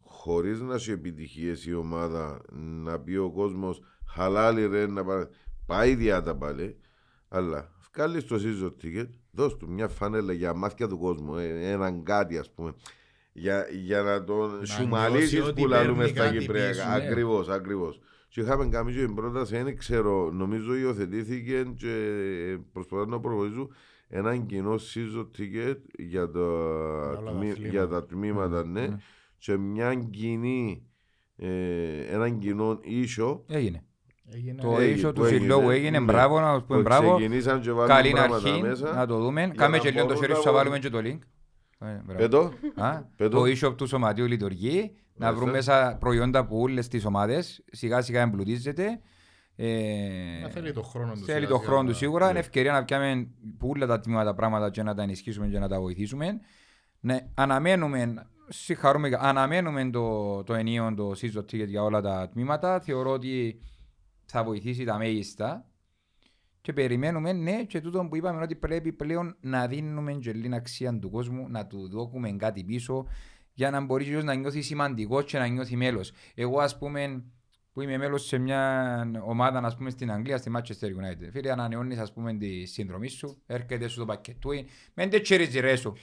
χωρίς να έχει επιτυχίες η ομάδα να πει ο κόσμος χαλάλι ρε να πά... πάει διάτα πάλι αλλά βγάλεις το season ticket δώσ' του μια φανέλα για μάτια του κόσμου ε, έναν κάτι ας πούμε για, για να τον νιώσει σουμαλίσεις ότι που λαλούμε παίρνει στα κάτι Κυπριακά πίσω, ναι. Ακριβώς ακριβώς και είχαμε κάνει και την πρόταση, δεν ξέρω, νομίζω υιοθετήθηκε και προσπαθούν να προβολήσουν έναν κοινό season ticket για τα, όλα τα τμή- αθλήματα. για τα τμήματα, ναι, και μια κοινή, ε, έναν κοινό ίσο Έγινε. Έγινε, Το Έγινε, ίσο που του συλλόγου έγινε, έγινε, ναι. μπράβο, να πούμε Που μπράβο. ξεκινήσαν και βάλουν Καλή πράγματα αρχή, μέσα να το δούμε. για Κάμε να και λίγο το μπορούν χέρι να σου, θα βάλουν. βάλουμε και το link. Ε, μπράβο. Πέτω, Α, πέτω. Το e-shop του σωματείου λειτουργεί. Να Μάλιστα. βρούμε μέσα προϊόντα από όλες τις ομάδες. Σιγά σιγά εμπλουτίζεται. Ε, Να θέλει το χρόνο του Θέλει σιγά το σιγά χρόνο να- του σίγουρα. Ναι. Είναι ευκαιρία να πιάμε που όλα τα τμήματα πράγματα και να τα ενισχύσουμε και να τα βοηθήσουμε. Ναι, αναμένουμε, συγχαρούμε, αναμένουμε το, το ενίο το season ticket για όλα τα τμήματα. Θεωρώ ότι θα βοηθήσει τα μέγιστα. Και περιμένουμε, ναι, και τούτο που είπαμε ότι πρέπει πλέον να δίνουμε και λίγη αξία του κόσμου, να του δώσουμε κάτι πίσω, για να μπορεί και ο να νιώθει σημαντικός και να νιώθει μέλος. Εγώ, ας πούμε, που είμαι μέλος σε μια ομάδα, ας πούμε, στην Αγγλία, στη Manchester United. Φίλε, ανανεώνεις, ας πούμε, τη συνδρομή σου, έρχεται σου το πακετούι, μεν δεν τσιρίζει ρε σου.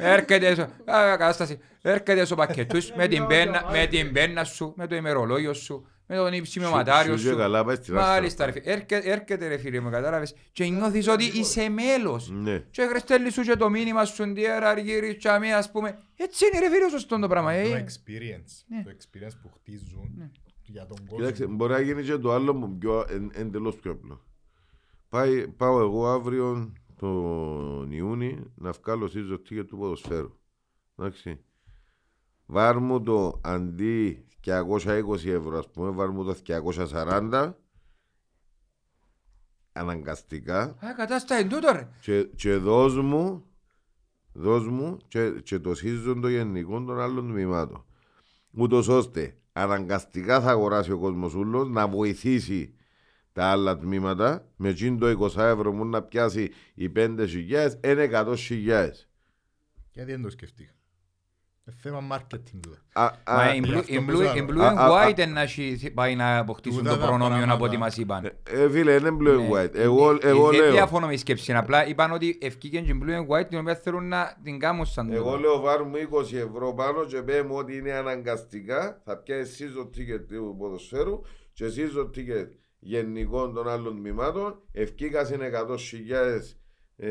έρχεται σου, α, κατάσταση, έρχεται στο πακετούι σου, <laughs> με την πένα, με την πένα σου, με το ημερολόγιο σου, με τον σημειωματάριο Σου- σου σου. και καλά πάει στην άστα. Μάλιστα, ρε φίλε. Έρχε- έρχεται ρε φίλε, με κατάλαβες, και νιώθεις ότι είσαι μέλος. Ναι. Και χρεστέλνεις σου και το μήνυμα σου, τι αργύρι, τσαμί, ας πούμε. Έτσι είναι ρε φίλε, σωστό το πράγμα. Το ε. experience, Ναι. το experience που χτίζουν για τον κόσμο. Κοίταξε, μπορεί να γίνει και το άλλο μου πιο, εν, εντελώς πιο απλό. Πάει, πάω εγώ αύριο τον Ιούνι να βγάλω σύζο ticket του ποδοσφαίρου. Εντάξει. Βάρ μου το αντί 220 ευρώ, ας πούμε, βάρ μου το 240 αναγκαστικά Α, κατάστα εν τούτο ρε. και, και δώσ' μου, δώσ' μου και, και το σύζον το γενικό των άλλων τμήματων. Ούτως ώστε αναγκαστικά θα αγοράσει ο κόσμος ούλος να βοηθήσει τα άλλα τμήματα με εκείνο το 20 ευρώ μου να πιάσει οι 5 χιλιάδες είναι 100 χιλιάδες. Γιατί δεν το σκεφτήκα. Ε, θέμα marketing τούτα. Α, Μα α, in γι' blue- αυτό in που blue- ζάμε. in blue Α, and α, white να έχει- πάει να αποκτήσουν Τούτα το τα προνόμιο από πράγματα. ό,τι μας είπαν. ε, φίλε, είναι blue and white. Εγώ, Ε, εγώ Δεν λέω, διαφωνώ με η σκέψη, απλά είπαν ότι ευκήκαν και in blue and white την οποία θέλουν να την κάνουν σαν εγώ τούτο. λέω βάρ μου 20 ευρώ πάνω και πέ μου ότι είναι αναγκαστικά θα πιάσει σύζο ticket του ποδοσφαίρου και σύζο ticket γενικών των άλλων τμήματων ευκήκα είναι 100 χιλιάδες ε,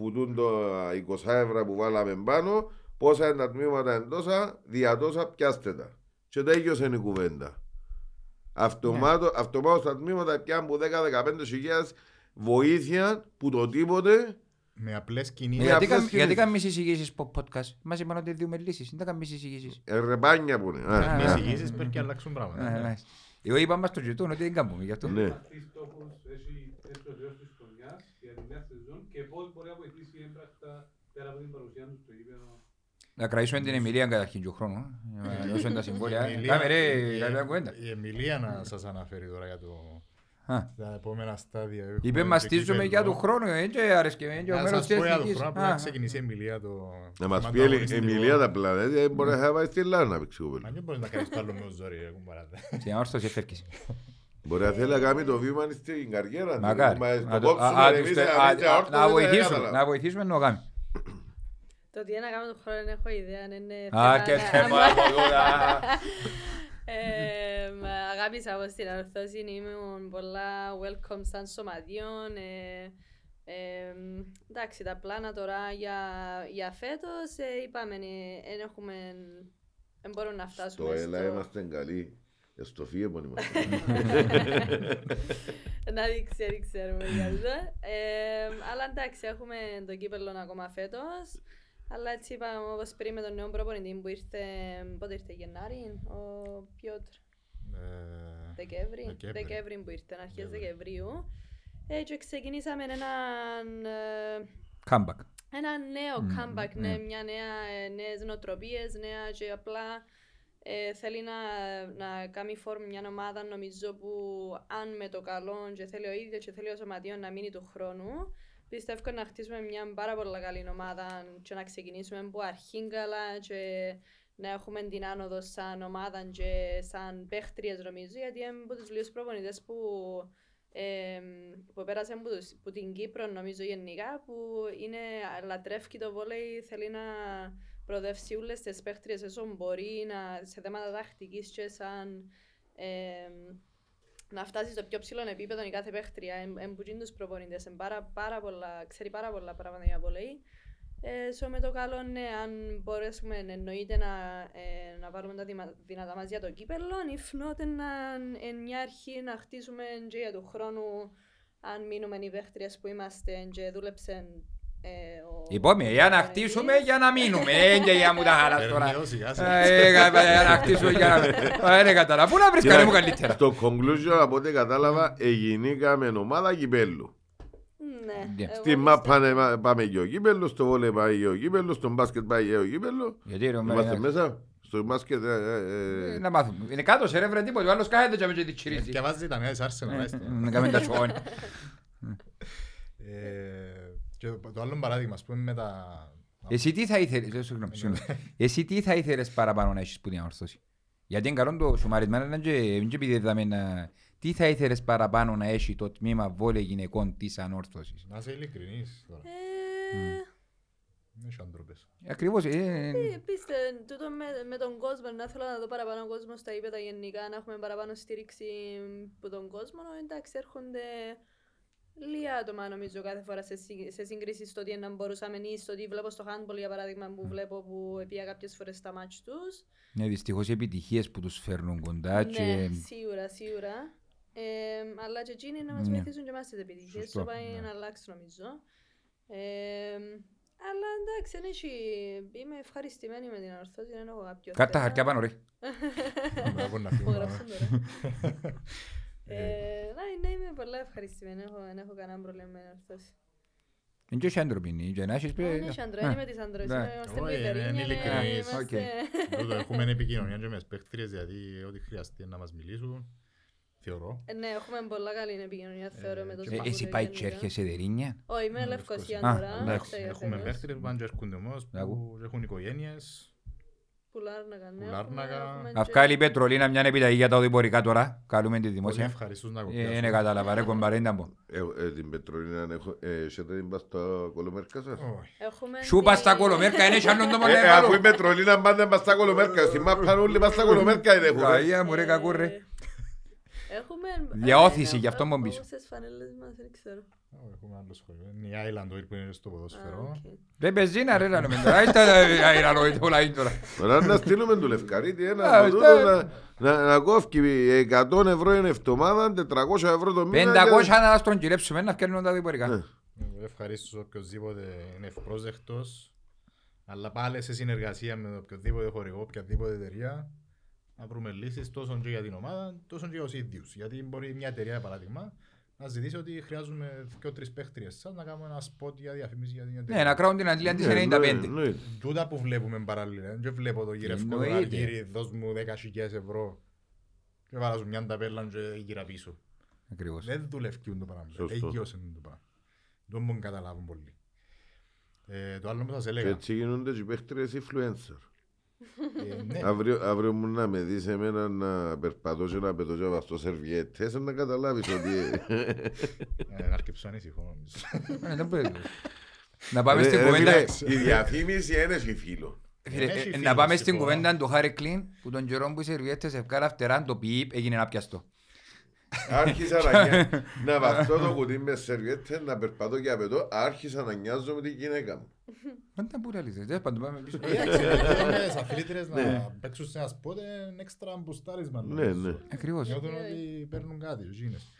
που τούν το 20 ευρώ που βάλαμε πάνω πόσα είναι τα τμήματα εντόσα διατόσα πιάστε τα και τέλειωσε η κουβέντα Αυτομάτω, αυτομάτως τα τμήματα πιάνουν που 10-15 χιλιάδες βοήθεια που το τίποτε Με απλές Ε, κινήσεις. Γιατί απλές κα- Γιατί κινήσεις. κάνουμε εισηγήσεις στο podcast; Μας είπαν ότι δίνουμε λύσεις. Δεν τα κάνουμε εισηγήσεις. ε, ρεπάνια που είναι. Α, Α, Με α. εισηγήσεις πρέπει να αλλάξουν Ε, πράγματα. ε, Εγώ είπα μας το ζητούν ότι δεν κάνουμε γι' αυτό. Ναι. Τι στόχους έχει θέσει το τέλος της χρονιάς για τη νέα σεζόν και πώς μπορεί να βοηθήσει έμπρακτα πέρα από την παρουσία τους στο γήπεδο. Να κρατήσουμε την Εμιλία καταρχήν του χρόνου. ε, Να δώσουμε τα συμβόλαια. Η Εμιλία- Κάμε ρε, η- κάποια κουβέντα. Η Εμιλία να σας αναφέρει τώρα για το... Α. Τα επόμενα στάδια. Είπε Έχουμε μας το στήσουμε για κύπελλο. του χρόνου, ε, και άρεσκε με, και ο Να μέρος σας της πω για το εθνικής. χρόνο που Α, να ξεκινήσει η Εμιλία το... Να μας το πει η ανταγωνιστικό. Εμιλία τα πλάνα, δεν μπορεί να πάει στη Λάνα να παίξει κοπέλα. Μα δεν μπορείς να κάνεις το άλλο με ο ζόρι, ρε κουμπαράτε. Στην αόρσταση εφεύκεις. Μπορεί να θέλει να κάνει το βήμα στην καριέρα. του. Μακάρι. Μας Να το το- κόψουμε, α, εμείς, τους- εμείς, α, εμείς, α, αόρτο, Να δεν βοηθήσουμε, κατάλαβα. να βοηθήσουμε να το κάνουμε. Το τι να κάνουμε τον χρόνο δεν έχω ιδέα, αν είναι Α, θέμα και να- θέμα άμα- από εδώ, α. Ε, μ, Αγάπησα εγώ στην αρθώση, ήμουν πολλά welcome σαν σωματιών. ε, ε, εντάξει, τα πλάνα τώρα για, για φέτος ε, είπαμε, δεν έχουμε, δεν μπορούμε να φτάσουμε Στο ΕΛΑ είμαστε καλοί. Ε, Στο φίεμον είμαστε. <laughs> να δείξει, δεν ξέρουμε για αυτό. Ε, αλλά εντάξει, έχουμε το κύπελο ακόμα φέτος. Αλλά έτσι είπαμε όπως πριν με τον νέο προπονητή που ήρθε, πότε ήρθε Γενάρη, ο Πιότρ. Ε, Δεκέμβρη, Δεκέμβρη. Δεκέμβρη που ήρθε, αρχές Δεκεμβρίου. Ε, και ξεκινήσαμε έναν, ε, Comeback. ένα νέο Μμμ, comeback, ναι. ναι, μια νέα, ε, νέες νοοτροπίες, νέα και απλά ε, θέλει να, να κάνει φόρμ μια ομάδα νομίζω που αν με το καλό και θέλει ο ίδιος και θέλει ο σωματείο να μείνει του χρόνου πιστεύω να χτίσουμε μια πάρα πολύ καλή ομάδα και να ξεκινήσουμε από αρχήν καλά και να έχουμε την άνοδο σαν ομάδα και σαν παίχτριες νομίζω γιατί είμαι από τους λίγους προπονητές που ε, που πέρασε από, τους- που την Κύπρο νομίζω γενικά που είναι λατρεύει το βόλεϊ θέλει να προοδεύσει όλες τις παίχτριες όσο μπορεί να, σε θέματα τακτικής και σαν ε, να φτάσεις στο πιο ψηλό επίπεδο η κάθε παίχτρια εμπουκίν τους προπονητές εν πάρα, πάρα πολλά, ξέρει πάρα πολλά πράγματα για βόλεϊ ε, so με το καλό, ναι, αν μπορέσουμε εννοείται να, ε, να βάλουμε τα δημα- δυνατά μας για το κύπελλο, if not, να, εν μια αρχή να χτίσουμε και για του χρόνου, αν μείνουμε οι παίχτριες που είμαστε και δούλεψε ε, ο... Είπαμε, για να χτίσουμε, για να μείνουμε. Ε, και για μου τα χαράς τώρα. Περνέω σιγάς σιγά. Ε, ε, Για να χτίσουμε, για να μείνουμε. Ε, Δεν κατάλαβα. Πού να βρεις κανένα μου καλύτερα. Στο conclusion, από ό,τι κατάλαβα, εγινήκαμε ομάδα κυπέλου. Ναι, εγώ Στη μάπ πάνε- πάμε και ο κύπελο, στο βόλε πάει και ο κύπελο, στο μπάσκετ πάει και ο κύπελο. Γιατί ρε, Είμαστε ε, μέσα. Στο μπάσκετ. ε, ε, ε, ε, Να μάθουμε. Είναι κάτω σε ρε βρε τίποτα. Ο άλλος κάθεται και με και τη τσιρίζεις. Διαβάζει τα νέα της Arsenal, Ε, άστε. Να κάνουμε τα <laughs> σιόνι. Ε, Και το το άλλο παράδειγμα, ας πούμε, με τα... Εσύ τι θα ήθελες, ε, συγγνώμη, συγγνώμη. Εσύ τι θα ήθελες παραπάνω να έχεις που την αορθώσει. Γιατί είναι καλό το σουμαρισμένο να και μην και επειδή είδαμε να... Τι θα ήθελες παραπάνω να έχει το τμήμα βόλε γυναικών της ανόρθωσης. Να είσαι ειλικρινής τώρα. Ε, Δεν έχει αντρόπες. Ακριβώς, ε, Ε, Πείστε, τούτο με, με τον κόσμο, να θέλω να δω παραπάνω κόσμο στα ύπεδα γενικά, να έχουμε παραπάνω στήριξη από τον κόσμο. Εντάξει, έρχονται Λίγα άτομα νομίζω κάθε φορά σε, σύ- σε σύγκριση στο τι να μπορούσαμε ή στο τι βλέπω στο handball για παράδειγμα που βλέπω που πήγα κάποιες φορές στα μάτς τους. Ναι, δυστυχώς οι επιτυχίες που τους φέρνουν κοντά και... Ναι, σίγουρα, σίγουρα. Ε, αλλά και εκείνοι να μας Ναι. βοηθήσουν και εμάς τις επιτυχίες. Σωστό, Το πάει ναι. να αλλάξει νομίζω. Ε, αλλά εντάξει, δεν έχει... είμαι ευχαριστημένη με την ορθώση, δεν έχω κάποιο Κάρτα θέμα. χαρτιά πάνω, ρε. <laughs> Μπράβο, να Που φύγουμε, γράψουν ε. τώρα. <laughs> Ε, ναι, ναι, είμαι πολλά ευχαριστημένη, έχω- δεν έχω κανένα πρόβλημα με την ορθώση. Είναι και όχι άντροπινή, και να έχεις πει... Α, ναι, έχει άντρο, Α, είμαι της άντρος, ναι. είμαι- είμαστε Όχι, είναι- μητερίνια, είναι ναι, ειλικρινής. είμαστε- Τούτο, Έχουμε επικοινωνία και με τις παίχτριες, δηλαδή ό,τι χρειαστεί να μας μιλήσουν, θεωρώ. Ε, Ναι, έχουμε πολλά καλή επικοινωνία, θεωρώ, με το Ε, Συμβούλιο Εσύ πάει και γενικά. έρχεσαι δερίνια. Όχι, είμαι Λευκοσία Α, τώρα. εντάξει. σε Έχουμε φέτος. παίχτριες που πάνε και έρχονται όμως, που έχουν οικογένειες. Που Λάρνακα, ναι. Που Λάρνακα. έχουμε- έχουμε Να και- βγάλει η Πετρολίνα μια επιταγή για τα οδηπορικά τώρα. Καλούμε τη δημόσια. Πολύ ευχαριστούς να Ε, κοπιάσουν. Είναι κατάλαβα ρε κομπαρέντα μου. Ε, ε, την Πετρολίνα έχω, ε, έχετε την πας στα κολομέρκας; Σας. Έχουμε Σου πας στα κολομέρκα, είναι σαν τον Ε, μόνο ε, Αφού η Πετρολίνα πάντα πας στα κολομέρκα, στη μάπα όλοι πας στα κολομέρκα είναι έχουν. Καία μου ρε κακού ρε. Έχουμε... Διαώθηση, ε, γι' αυτό ε, μου πεις. Όμως τις φανέλες μας, δεν ξέρω. Έχουμε άλλο σχολείο. Είναι η Island Oil που είναι στο ποδόσφαιρο. Ρε πεζίνα ρε λαλούμε τώρα. Είτε αεραλόιτ όλα είναι τώρα. Τώρα να στείλουμε του Λευκαρίτη Α, ένα από τούτο στα- να, να, να κόφει 100 ευρώ είναι εβδομάδα, 400 ευρώ το μήνα. 500 και- να στρογγυλέψουμε να φτιάχνουν τα οδηπορικά. Εγώ Ευχαρίστως οποιοςδήποτε είναι ευπρόσδεκτος, αλλά πάλι σε συνεργασία με οποιοδήποτε χορηγό, οποιαδήποτε εταιρεία, να βρούμε λύσεις τόσο και για την ομάδα, τόσο και για τους ίδιους. Γιατί μπορεί μια εταιρεία, για παράδειγμα, να ζητήσει ότι χρειάζομαι και τρεις παίχτριες σας να κάνουμε ένα spot για διαφήμιση για την εταιρεία. Ναι, να κράβουν την αντλία της Ναι, 95. ναι, ναι. Τούτα που βλέπουμε παράλληλα. Δεν βλέπω το γυρευκό το Εννοείται. αργύρι, δώσ' μου 10.000 ευρώ και βάζω μια ταπέλα και γύρα πίσω. Ακριβώς. Δεν δουλεύει το πράγμα. Σωστό. Έγιωσε το πράγμα. Δεν μπορούν να καταλάβουν πολύ. Ε, το άλλο που σας Και έλεγα. έτσι γίνονται και οι παίχτριες influencer. Ε, ναι. Αύριο, αύριο μου να με δεις εμένα να περπατώ και να πετώ και να βαστώ σερβιέτες να καταλάβεις ότι... Ε, Να αρκεψω ανήσυχο νομίζω. Ε, δεν μπορεί. <laughs> Να πάμε Ρε, στην ρε, κουβέντα. φίλε, Η διαφήμιση είναι έχει φίλο. Φίλε, Έχει ε, φίλους, Να πάμε στην λοιπόν. κουβέντα του Χάρη Κλίν που τον καιρό που οι σερβιέτες ευκάλα φτερά το πιπ έγινε να πιαστώ. Άρχισα να, νιά- <laughs> να βαστώ το κουτί μες σερβιέτες, να περπατώ και να πετώ, άρχισα να νοιάζω με τη γυναίκα μου. Δεν τα μπορεί αλήθεια. Δεν πάντων πάμε πίσω. Εντάξει, θέλουμε τις <laughs> αθλήτρες Ναι. να παίξουν σε ένα σπότ είναι έξτρα μπουστάρισμα. Ναι, νομίζω. ναι. Ακριβώς. Νιώθουν ότι παίρνουν κάτι, ο Γίνες.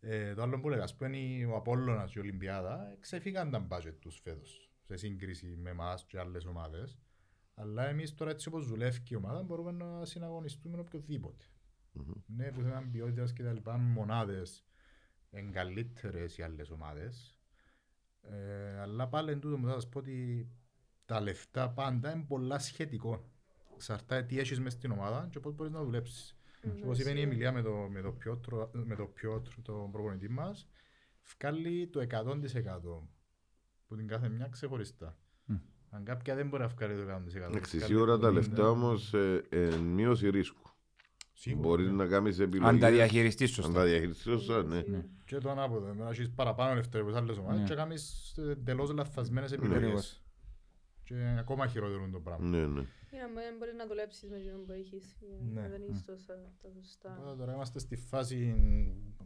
Ε, το άλλο που λέγα, ας πούμε, είναι ο Απόλλωνας και η Ολυμπιάδα ξεφύγαν τα μπάτζετ τους φέτος σε σύγκριση με εμάς και άλλες ομάδες. Αλλά εμείς τώρα έτσι όπως δουλεύει η ομάδα μπορούμε να συναγωνιστούμε με οποιοδήποτε. Ναι, που θέμα ποιότητας και τα λοιπά, μονάδες είναι καλύτερες οι άλλες ομάδες. Ε, αλλά πάλι εν τούτο μου θα σας πω ότι τα λεφτά πάντα είναι πολλά σχετικό. Εξαρτάται τι έχεις μες στην ομάδα και πώς μπορείς να δουλέψεις. Και όπως είπε η Εμιλία με το, με το Πιότρο, με το Πιότρο, τον προπονητή μας, βγάλει το 100% που την κάθε μια ξεχωριστά. Αν κάποια δεν μπορεί να βγάλει το 100%. Εντάξει, βγάλει σίγουρα τα 50%. λεφτά όμως ε, ε, μείωση ρίσκου. Σίγουρα, Μπορείς ναι. να κάνεις επιλογές. Αν τα διαχειριστείς Αν σωστά. τα διαχειριστείς σωστά, ναι. Και το ανάποδο, να έχεις παραπάνω λεφτά από τις άλλες ομάδες Ναι. και κάνεις ε, εντελώς λαθασμένες Ακριβώς. επιλογές. Και ακόμα χειρότερον το πράγμα. Ναι, ναι. Για να μπορεί- μπορείς να δουλέψεις με εκείνον που έχεις. για Ναι. να Δεν έχεις τόσα τα σωστά. Οπότε Τώρα είμαστε στη φάση,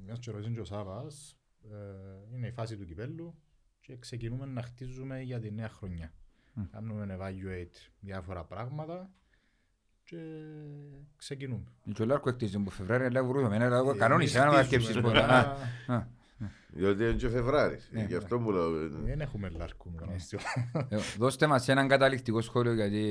μιας και ρωτήσει και ο Σάβας, ε, είναι η φάση του κυπέλου και ξεκινούμε να χτίζουμε για τη νέα χρονιά. Κάνουμε evaluate διάφορα πράγματα και ξεκινούμε. Και ο Λάρκο εκτίζει που Φεβράρι, αλλά βρούμε. Ένα λάγο Ε, κανόνισε, εμείς ένα να χτίζουμε, σκέψεις ναι. πολλά. Α, α. Διότι είναι και Φεβράρης. Ναι, Γι' αυτό μου λέω. ε, Δεν έχουμε λάρκου με κανονιστή. Ε, Δώστε μας έναν καταληκτικό σχόλιο γιατί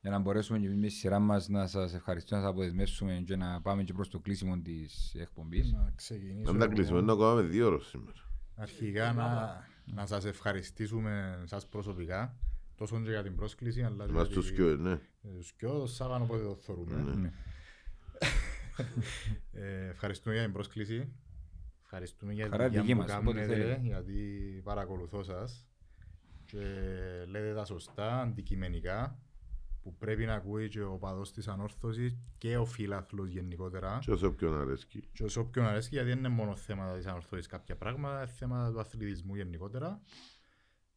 για να μπορέσουμε και εμείς με τη σειρά μας να σας ευχαριστούμε, να σας αποδεσμεύσουμε και να πάμε και προς το κλείσιμο της εκπομπής. Να ξεκινήσω. Αν τα κλείσουμε, να κάνουμε δύο ώρες σήμερα. Αρχικά να, να σας ευχαριστήσουμε σας προσωπικά, τόσο και για την πρόσκληση, αλλά και Μας για τους τη- κοιό, ναι. ε, τους κοιό, το Σάββανο πότε το θεωρούμε. Ναι. Ε, ευχαριστούμε για την πρόσκληση. Ευχαριστούμε για Χαρά τη δουλειά δική που μας, όποτε κάνετε, θέλετε. γιατί παρακολουθώ σας και λέτε τα σωστά, αντικειμενικά, που πρέπει να ακούει και ο παδός της ανόρθωσης και ο φίλαθλος γενικότερα. Και όσο ποιον αρέσκει. Και σε όποιον αρέσει, γιατί δεν είναι μόνο θέματα της ανορθώσης κάποια πράγματα, είναι θέματα του αθλητισμού γενικότερα.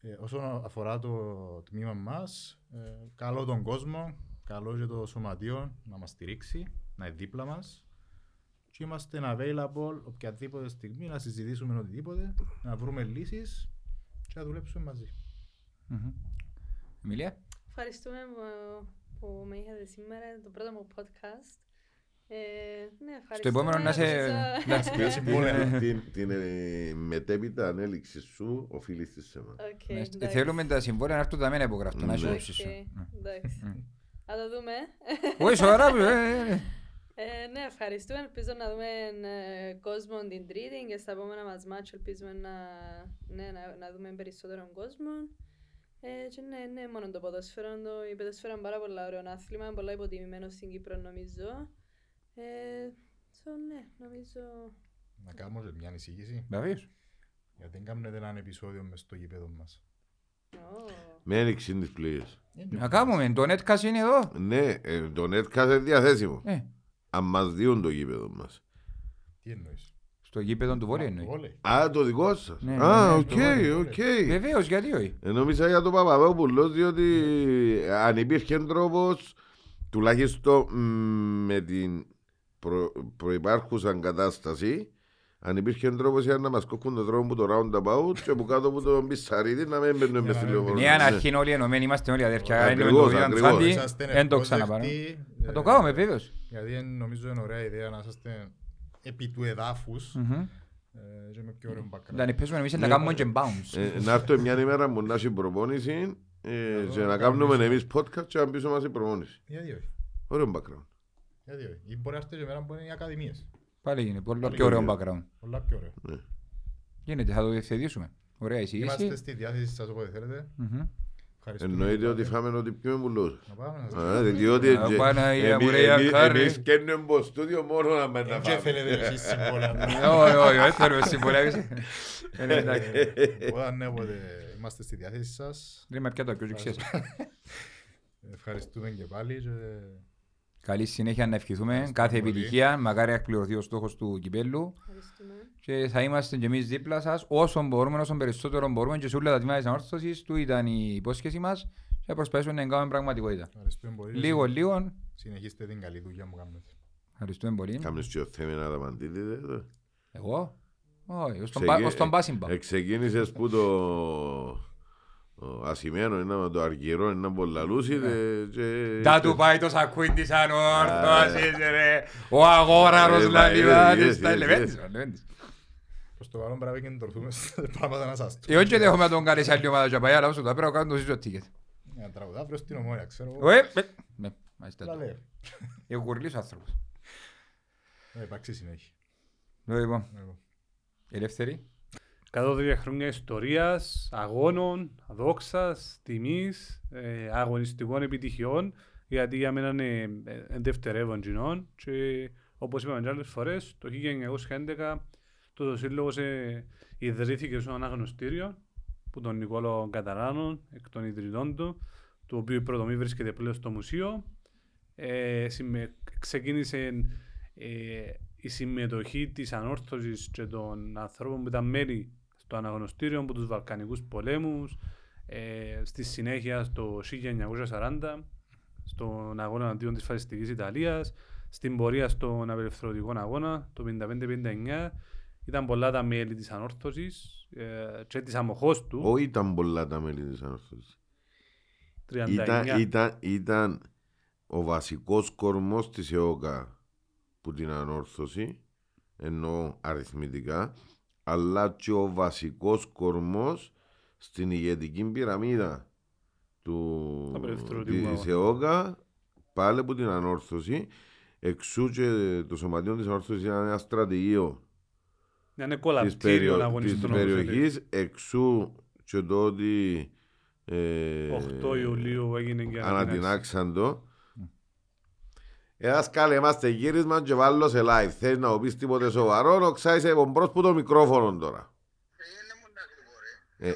Ε, όσον αφορά το τμήμα μας, ε, καλό τον κόσμο, καλό και το σωματείο να μας στηρίξει, να είναι δίπλα μας και είμαστε available οποιαδήποτε στιγμή να συζητήσουμε οτιδήποτε, να βρούμε λύσεις και να δουλέψουμε μαζί. Εμιλία. Ευχαριστούμε που, που με είχατε σήμερα, το πρώτο μου podcast. Ε, ναι, ευχαριστούμε. επόμενο να σε- Ελπίζω- να <laughs> σε- Ναι. Την- την- Την ε, μετέπειτα ανέλυξη σου οφείλεις στη σέμα. Οκ, Ε, εντάξει. Θέλουμε τα συμβόλαια να έρθουν τα μένα υπογραφτούν, να Ναι. είσαι όψη σου. Οκ, εντάξει. Θα το δούμε. Όχι, σοβαρά, <laughs> ε, ε. Ε, ναι, ευχαριστούμε. Ελπίζω να δούμε ε, κόσμο την Τρίτη και στα επόμενα μας μάτια ελπίζουμε να, ναι, να, να δούμε περισσότερο κόσμο. Ε, και ναι, ναι, μόνο το ποδόσφαιρο. Το, η ποδόσφαιρο είναι πάρα πολύ ωραίο άθλημα, πολλά υποτιμημένο στην Κύπρο νομίζω. Ε, so, ναι, νομίζω... Να κάνουμε και μια εισήγηση. Βεβαίως. Γιατί δεν κάνουμε ένα επεισόδιο μες στο γήπεδο μας. Με ένοιξη της πλοίας. Να κάνουμε, το netcast είναι εδώ; Ναι, ε, το netcast είναι διαθέσιμο. Ε. Αν μας διούν το γήπεδο μας. Τι εννοείς; Στο γήπεδο του Βόλου εννοείς. Βόλεϊ. Α, το δικό σας. Ναι, Α, ναι, οκ, το βόλεϊ, οκ. Βεβαίως, γιατί όχι. Ε, Νόμιζα για τον Παπαδόπουλο, διότι αν υπήρχε τρόπος, τουλάχιστον μ, με την προ, προϋπάρχουσα κατάσταση, αν υπήρχε τρόπος για να μας κόκκουν το δρόμο που το roundabout και που κάτω από τον Πισαρίδη να μην μπαίνουν μες στη λεωφορεία. Ναι, αν αρχήν όλοι ενωμένοι είμαστε όλοι αδέρφια. Είναι με Ακριβώς, το Ιωάννη ακριβώς. Σάντι, Είσαστε δεν το ξαναπάρω. ευπρόσδεκτοι, Θα το ε, κάνουμε, βέβαιος. Γιατί εν- νομίζω είναι ωραία ιδέα να είσαστε επί του εδάφους Μμμ. ε, και με πιο ωραίο background. Να νυπέσουμε εμείς να Ναι. κάνουμε και bounce. Ε, Να έρθω μια ημέρα που να έχει προπόνηση ε, και να κάνουμε εμείς podcast και να πίσω μας η προπόνηση. Γιατί όχι. Ωραίο background. Γιατί όχι. Ή μπορεί να έρθει και μέρα που είναι οι ακαδημίες. Πάλι είναι πολύ Πάλι πιο ωραίο είναι. background. Πολλά πιο ωραίο. Ναι. Γίνεται, θα το διευθετήσουμε. Ωραία Είμαστε εισήγηση. στη διάθεση σας όποτε θέλετε. Μμμ. Ευχαριστούμε Εννοείται πάρα ότι πολύ. φάμε ό,τι πιούμε πουλούς. Να πάμε να σας Α, πούμε. διότι Α, Παναγία μου, εμείς- ρε, εμείς- Ακάρη. εμείς καίνουμε από στούντιο μόνο να με να Δεν και θέλετε εσείς συμβόλαια. Όχι, όχι, δεν θέλουμε συμβολεύεις. Είναι εντάξει. Ε, Όταν ναι, όποτε είμαστε στη διάθεση σας. Δεν με πια το ακούσει, ξέρεις. Ευχαριστούμε και πάλι. Και Καλή συνέχεια να ευχηθούμε. Ευχαριστώ Κάθε πολύ. επιτυχία. Μακάρι να εκπληρωθεί ο στόχος του κυπέλου. Και θα είμαστε και εμείς δίπλα σας όσο μπορούμε, όσο περισσότερο μπορούμε και σε όλα τα τμήματα της ανόρθωσης του ήταν η υπόσχεση μας και θα προσπαθήσουμε να την κάνουμε πραγματικότητα. Ευχαριστούμε πολύ. Λίγο, λίγο. Συνεχίστε την καλή δουλειά που κάνετε. Ευχαριστούμε πολύ. Κάμνες και ο Θέμη να τα απαντήσετε εδώ. Εγώ; Όχι, ως τον Ξεκι- πα- ως τον Πάσιμπα. ε, Ξεκίνησες που το ο ασημένο είναι με το αργυρό είναι να πολλαλούσει και... Τα του πάει το σακούιν της ανόρθωσης ρε. Ο αγόραρος Ε, Λαλιβάνης. yes, Τα yes, Λεβέντης, yes. ο Λεβέντης. Προς το παρόν πρέπει να κεντρωθούμε σε πράγματα να σας Εγώ και δεν έχω να τον κάνει σε άλλη ομάδα και πάει, αλλά όσο τα πρέπει να κάνω το ζήσω τίκετ. Μια τραγουδά αύριο στην ομόνια, ξέρω εγώ. Ε, ε, ναι, μάλιστα. Τα λέει. Εγώ κουρλής άνθρωπος. Να υπάρξει συνέχεια. Λοιπόν, Εγώ. ελεύθερη. 103 χρόνια ιστορίας, αγώνων, δόξας, τιμής, ε, αγωνιστικών επιτυχιών, γιατί για μένα είναι ε, δευτερεύον κοινών και όπως είπαμε και άλλες φορές, το 1911 το σύλλογος ε, ιδρύθηκε στο αναγνωστήριο που τον Νικόλο Καταράνων, εκ των ιδρυτών του, το οποίο η πρωτομή βρίσκεται πλέον στο μουσείο. Ε, συμμε- ξεκίνησε ε, η συμμετοχή της ανόρθωσης και των ανθρώπων που ήταν μέλη στο αναγνωστήριο από τους Βαλκανικούς πολέμους, ε, στη συνέχεια στο 1940, στον αγώνα αντίον της φασιστικής Ιταλίας, στην πορεία στον απελευθερωτικό αγώνα το 1955-19. Ήταν πολλά τα μέλη της ανόρθωσης ε, και της αμοχώς του. Όχι ήταν πολλά τα μέλη της ανόρθωσης. 39. Ήταν, ήταν, ήταν ο βασικός κορμός της ΕΟΚΑ που την ανόρθωση, ενώ αριθμητικά, αλλά και ο βασικός κορμός στην ηγετική πυραμίδα του, Απελευθερωτικού της αγώνα. ΕΟΚΑ, πάλι που την ανόρθωση, εξού και το σωματείο της ανόρθωσης ήταν ένα στρατηγείο Να είναι της, κολαπτήριο περιο... της αγωνιστών όπως έλεγε. περιοχής, εξού και το ότι ε, 8 Ιουλίου έγινε και ανατινάξει. ανατινάξαν το. Ένας καλέ είμαστε γύρισμα και βάλω σε live. Θέλεις να μου πεις τίποτε σοβαρό, οξάεις από μπρος που το μικρόφωνο τώρα. Ε,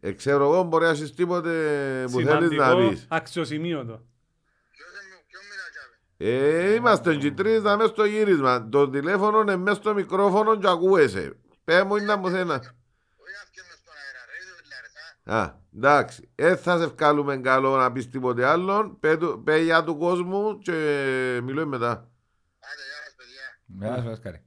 ε, ξέρω εγώ μπορεί να έχεις τίποτε που θέλεις να Σημαντικό, πεις. αξιοσημείωτο. Ε, είμαστε και τρεις να μες στο γύρισμα. Το τηλέφωνο είναι μες στο μικρόφωνο και ακούεσαι. Πέ μου είναι να μου θέλεις να... Α, εντάξει. Ε, θα σε βγάλουμε καλό να πεις τίποτε άλλο. Πέ, του- πέ για του κόσμου και μιλούμε μετά. Γεια σου, Άσκαρη.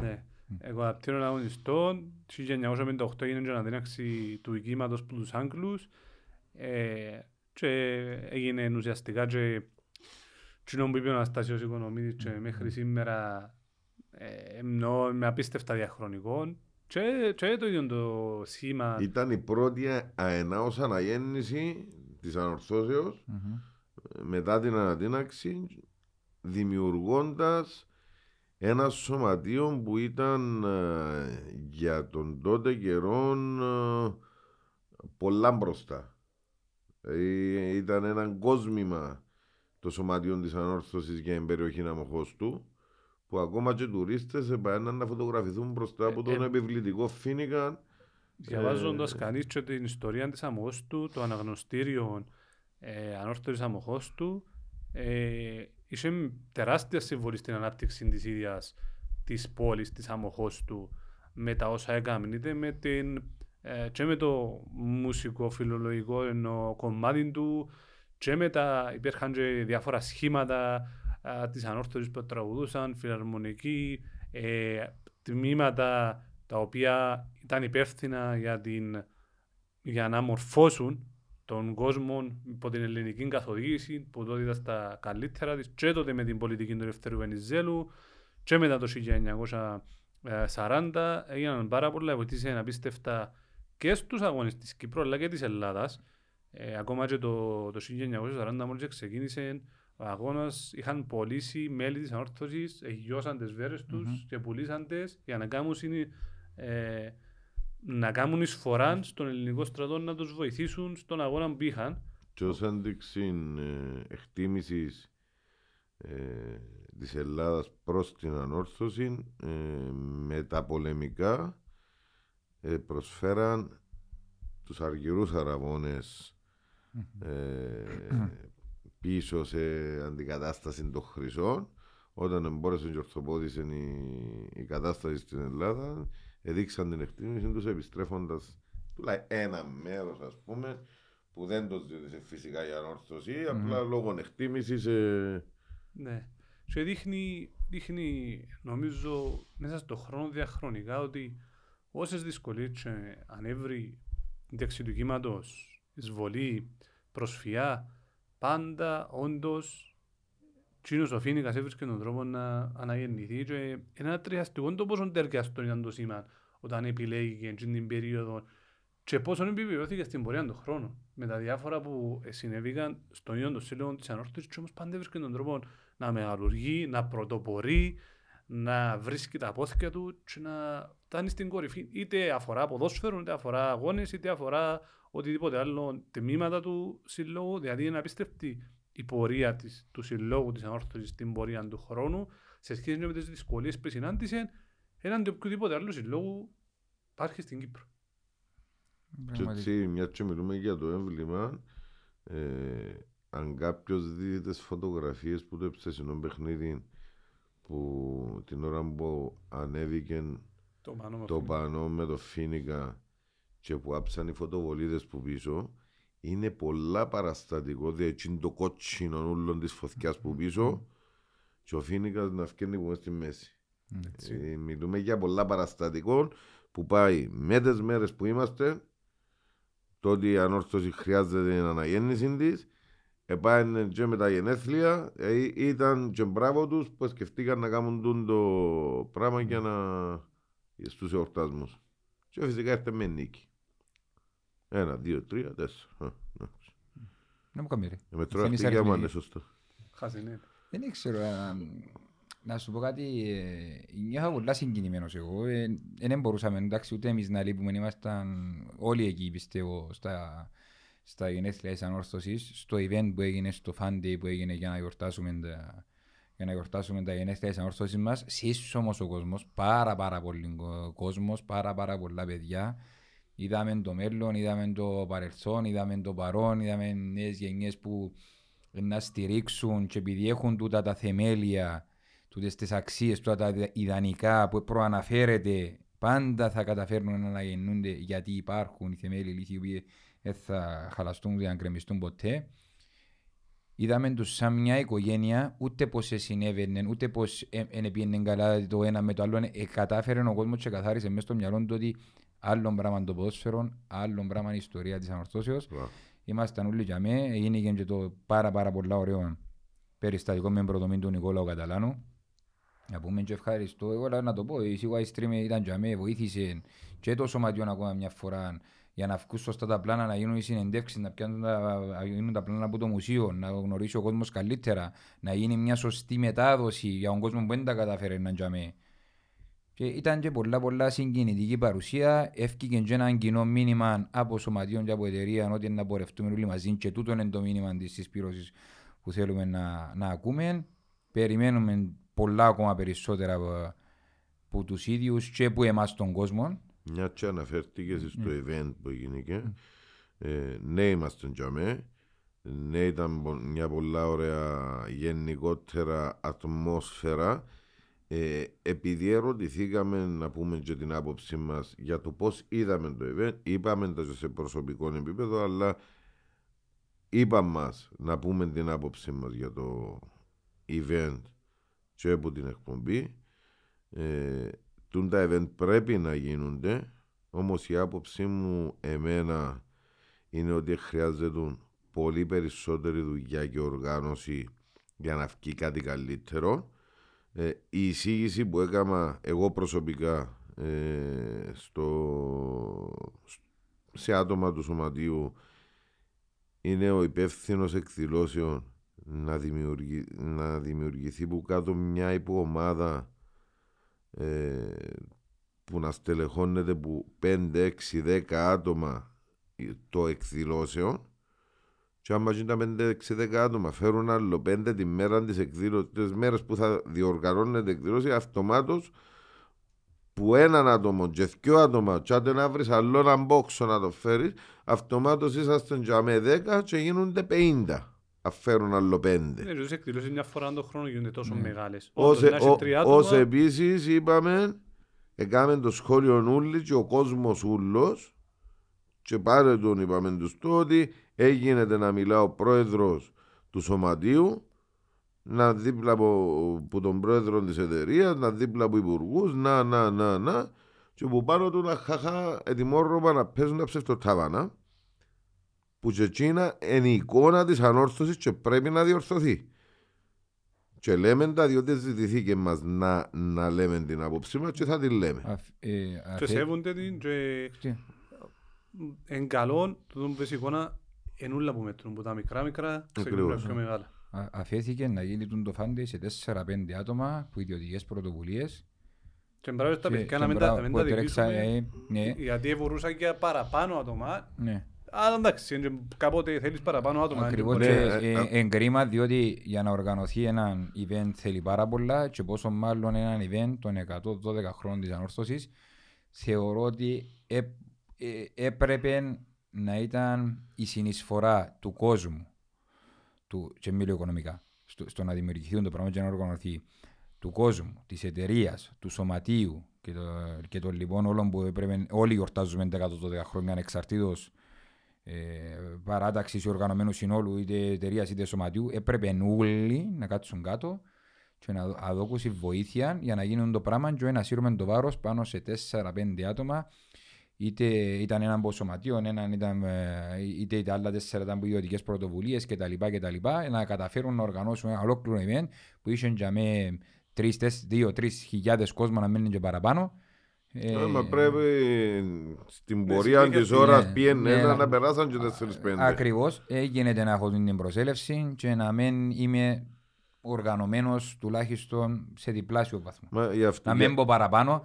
Ναι. Εγώ από την αγωνιστό, 1958 έγινε η αναδύναξη του οικήματος από τους Άγγλους ε, και έγινε ουσιαστικά και κοινό που είπε ο Αναστάσιος Οικονομίδης και μέχρι σήμερα ε, εννοώ με απίστευτα διαχρονικό και, και το ίδιο το σχήμα. Ήταν η πρώτη αενάως αναγέννηση της ανορθώσεως μετά την αναδύναξη δημιουργώντας ένα σωματείο που ήταν ε, για τον τότε καιρό ε, πολλά μπροστά. Ε, ήταν ένα κόσμημα το σωματείο της ανόρθωσης για την περιοχή αμοχώς του που ακόμα και τουρίστες επαέναν να φωτογραφηθούν μπροστά από τον ε, επιβλητικό Φίνικαν. Διαβάζοντας κανείς και την ιστορία της Αμοχώστου, το αναγνωστήριο ε, ανόρθωσης Αμοχώστου, ε, είχε τεράστια συμβολή στην ανάπτυξη της ίδιας της πόλης της Αμοχώστου με τα όσα έκαμε, είτε με την, ε, και με το μουσικό φιλολογικό ενώ κομμάτι του και με τα υπήρχαν και διάφορα σχήματα ε, της ανόρθωσης που τραγουδούσαν, φιλαρμονικοί, ε, τμήματα τα οποία ήταν υπεύθυνα για, την, για να μορφώσουν τον κόσμο υπό την ελληνική καθοδήγηση που τότε ήταν στα καλύτερα της και τότε με την πολιτική του Ελευθερού Βενιζέλου και μετά το 1940 έγιναν πάρα πολλά βοηθήσαν απίστευτα και στους αγώνες της Κύπρου αλλά και της Ελλάδας. Ε, ακόμα και το, το 1940 μόλις ξεκίνησε ο αγώνας είχαν πωλήσει μέλη της ανόρθωσης, εγιώσαν τις βέρες τους και πουλήσαν τις για να κάνουν, συνη- ε, να κάνουν εισφορά στον ελληνικό στρατό να τους βοηθήσουν στον αγώνα που είχαν. και ως ένδειξη ε, εκτίμησης ε, της Ελλάδας προς την ανόρθωση ε, με τα πολεμικά ε, προσφέραν τους αργυρούς αραβώνες ε, πίσω σε αντικατάσταση των χρυσών όταν εμπόρεσαν και ορθοπόδησαν η, η κατάσταση στην Ελλάδα έδειξαν την εκτίμηση τους επιστρέφοντας τουλάχιστον ένα μέρος ας πούμε που δεν το ζήτησε φυσικά η ανόρθωση απλά λόγω εκτίμησης ε, Ναι. Και δείχνει, δείχνει, νομίζω, μέσα στον χρόνο διαχρονικά ότι όσες δυσκολίες και ανέβρει ένταξη του κύματος, εισβολή, προσφυγιά, πάντα όντως Τσίνος ο Φίνικας έβρισκε τον τρόπο να αναγεννηθεί και είναι ένα τριαστικό το πόσο ταιριαστό ήταν το σήμα όταν επιλέγηκε εκείνη την περίοδο και πόσο επιβεβαιώθηκε στην πορεία των χρόνων με τα διάφορα που συνέβηκαν στον ίδιο το σύλλογο της ανόρθωσης και όμως πάντα έβρισκε τον τρόπο να μεγαλουργεί, να πρωτοπορεί, να βρίσκει τα πόθηκια του και να φτάνει στην κορυφή. Είτε αφορά ποδόσφαιρο, είτε αφορά αγώνες, είτε αφορά οτιδήποτε άλλο τμήματα του συλλόγου, δηλαδή είναι απίστευτη η πορεία της, του συλλόγου της ανόρθωσης στην πορεία του χρόνου σε σχέση με τις δυσκολίες που συνάντησε έναντι οποιοδήποτε άλλου συλλόγου υπάρχει στην Κύπρο. Και έτσι, μια και μιλούμε για το έμβλημα, ε, αν κάποιος δει τις φωτογραφίες που το έψεσινό παιχνίδι που την ώρα που ανέβηκε Το πανό με το Φίνικα. πανό με το Φίνικα και που άψαν οι φωτοβολίδες που πίσω είναι πολλά παραστατικό διότι είναι το κότσινο ούλον της φωτιάς που πίσω και ο Φίνικας να φκένει που μες στη μέση. Ε, μιλούμε για πολλά παραστατικό που πάει με τις μέρες που είμαστε τότε η ανόρθωση χρειάζεται την αναγέννηση της. Επάνε και με τα γενέθλια, ε, ήταν και μπράβο τους που σκεφτήκαν να κάνουν τούν το πράγμα για να στους εορτασμούς. Και φυσικά έρθε με νίκη. Ένα, δύο, τρία, τέσσερα. Α, ναι. Να μου κάνει ρε. Ε, Με τρώει Φαίνεις αυτή αριθμοί. είναι σωστό. Χάσει, ναι. Δεν ξέρω. ε, να σου πω κάτι, ε, νιώθω πολλά συγκινημένος εγώ. Ε, Δεν μπορούσαμε, εντάξει, ούτε εμείς να λείπουμε. Ήμασταν όλοι εκεί, πιστεύω, στα, στα γενέθλια της ανόρθωσης, στο event που έγινε, στο fan day που έγινε για να γιορτάσουμε τα, για να γιορτάσουμε τα γενέθλια της ανόρθωσης μας. Σύσσους όμως ο κόσμος, πάρα πάρα πολύ κο- κόσμος, πάρα πάρα πολλά παιδιά. Είδαμε το μέλλον, είδαμε το παρελθόν, είδαμε το παρόν, είδαμε νέες γενιές που να στηρίξουν και επειδή έχουν τούτα τα θεμέλια, τούτες τις αξίες, τούτα τα ιδανικά που προαναφέρεται, πάντα θα καταφέρνουν να αναγεννούνται γιατί υπάρχουν οι θεμέλοι λύθοι οι οποίοι δεν θα χαλαστούν, δεν θα γκρεμιστούν ποτέ. είδαμε τους σαν μια οικογένεια, ούτε πως συνέβαινε, ούτε πως δεν πήγαινε καλά το ένα με το άλλο. Ε, κατάφερε ο κόσμος και καθάρισε μέσα στο μυαλό του ότι άλλο πράγμα το ποδόσφαιρο, άλλο πράγμα η ιστορία της ανορθώσεως. Ήμασταν όλοι για μέ, έγινε και το πάρα πάρα πολλά ωραίο περιστατικό με πρωτομή του Νικόλαου Καταλάνου. Να πούμε και ευχαριστώ, εγώ λέω να το πω, η Σίγουα Stream ήταν για μέ, βοήθησε και το σωματιό ακόμα μια φορά για να βγουν σωστά τα πλάνα, να γίνουν οι συνεντεύξεις, να πιάνουν τα, να γίνουν τα πλάνα από το μουσείο, να γνωρίσει ο κόσμος καλύτερα, να γίνει μια σωστή μετάδοση για τον κόσμο που δεν τα καταφέρει να τζαμέ. Και ήταν και πολλά πολλά συγκινητική παρουσία, έφυγε και ένα κοινό μήνυμα από σωματιών και από εταιρεία ότι να πορευτούμε όλοι μαζί και τούτο είναι το μήνυμα της συσπήρωσης που θέλουμε να, να ακούμε. Περιμένουμε πολλά ακόμα περισσότερα από, από τους ίδιους και από εμάς τον κόσμο. Μια και αναφέρθηκες στο Ναι. event που έγινε και ε, ναι είμαστε τζαμέ ναι ήταν πο- μια πολλά ωραία γενικότερα ατμόσφαιρα ε, επειδή ερωτηθήκαμε να πούμε και την άποψή μας για το πώς είδαμε το event είπαμε τα και σε προσωπικό επίπεδο αλλά είπα μας να πούμε την άποψή μας για το event και από την εκπομπή. Ε, τούν τα event πρέπει να γίνονται όμως η άποψή μου εμένα είναι ότι χρειάζεται πολύ περισσότερη δουλειά και οργάνωση για να βγει κάτι καλύτερο ε, η εισήγηση που έκανα εγώ προσωπικά ε, στο, σε άτομα του σωματείου είναι ο υπεύθυνος εκδηλώσεων να, δημιουργη, να δημιουργηθεί που κάτω μια υποομάδα ε, που να στελεχώνεται που 5, 6, 10 άτομα το εκδηλώσεων και άμα γίνει τα 5, 6, 10 άτομα φέρουν άλλο 5 τη μέρα της εκδήλωσης, τις μέρες που θα διοργανώνεται η εκδήλωση αυτομάτως που έναν άτομο και δυο άτομα και άντε να βρεις άλλο έναν μπόξο να το φέρεις αυτομάτως είσαστε για με 10 και γίνονται 50 αφέρουν άλλο 5 Ναι, και τις εκδηλώσεις μια φορά τον χρόνο γίνονται τόσο Ναι. μεγάλες. ως, Όντως, να έχει τρία άτομα, ως επίσης είπαμε έκαμε το σχόλιο ούλοι και ο κόσμος ούλος και πάρε τον είπαμε τους το ότι έγινε να μιλά ο πρόεδρος του σωματείου να δίπλα από, από τον πρόεδρο της εταιρείας, να δίπλα από υπουργούς, να, να, να, να και που πάνω του να χαχα ετοιμόρροπα να παίζουν τα ψευτοτάβανα που και εκείνα είναι η εικόνα της ανόρθωσης και πρέπει να διορθωθεί. Και λέμε τα διότι ζητηθήκε μας να, να λέμε την άποψή μας και θα τη λέμε. ε, και σέβονται την και εν καλό το βασικό να ενούλα που μετρούν που τα μικρά μικρά ξεκινούν Ακριβώς. πιο μεγάλα. Α- Αφέθηκε να γίνει τον το φάντε σε 4-5 άτομα που ιδιωτικές πρωτοβουλίες. Και μπράβο στα Και- παιδιά και να μην τα μπράβο να μην που τα τρέξα, διοικήσουμε, ε, ναι. γιατί μπορούσαν και παραπάνω άτομα. Ναι. Αλλά εντάξει, είναι κάποτε θέλεις παραπάνω άτομα. Ακριβώς δεν και μπορεί. ε, εν κρίμα διότι για να οργανωθεί ένα event θέλει πάρα πολλά και πόσο μάλλον ένα event των 112 χρόνων της ανόρθωσης θεωρώ ότι ε, ε, έπρεπε να ήταν η συνεισφορά του κόσμου του, και μιλώ οικονομικά στο, στο να δημιουργηθεί το πράγμα και να οργανωθεί του κόσμου, της εταιρείας, του σωματείου και, το, και των λοιπόν όλων που έπρεπε, όλοι γιορτάζουμε τα 112 χρόνια ανεξαρτήτως ε, παράταξης ή οργανωμένου συνόλου είτε εταιρείας είτε σωματείου, έπρεπε όλοι να κάτσουν κάτω και να αδόκουσει βοήθεια για να γίνουν το πράγμα και να σύρουμε το βάρος πάνω σε 4-5 άτομα. Είτε ήταν έναν από σωματείο, έναν ήταν, ε, είτε τα άλλα τέσσερα ήταν από ιδιωτικέ πρωτοβουλίε κτλ, κτλ. Να καταφέρουν να οργανώσουν ένα ολόκληρο event που είχε για με 2-3 χιλιάδες κόσμο να μένουν και παραπάνω. Ε, Άμα πρέπει στην Ναι, πορεία συνέχεια της στην- ώρας ναι, πιένε ναι, ένα να- να περάσαν και 4-5. Ακριβώς. Έγινε να έχω την προσέλευση και να μην είμαι οργανωμένος τουλάχιστον σε διπλάσιο βαθμό. Μα γι' αυτό- Να μην πω παραπάνω.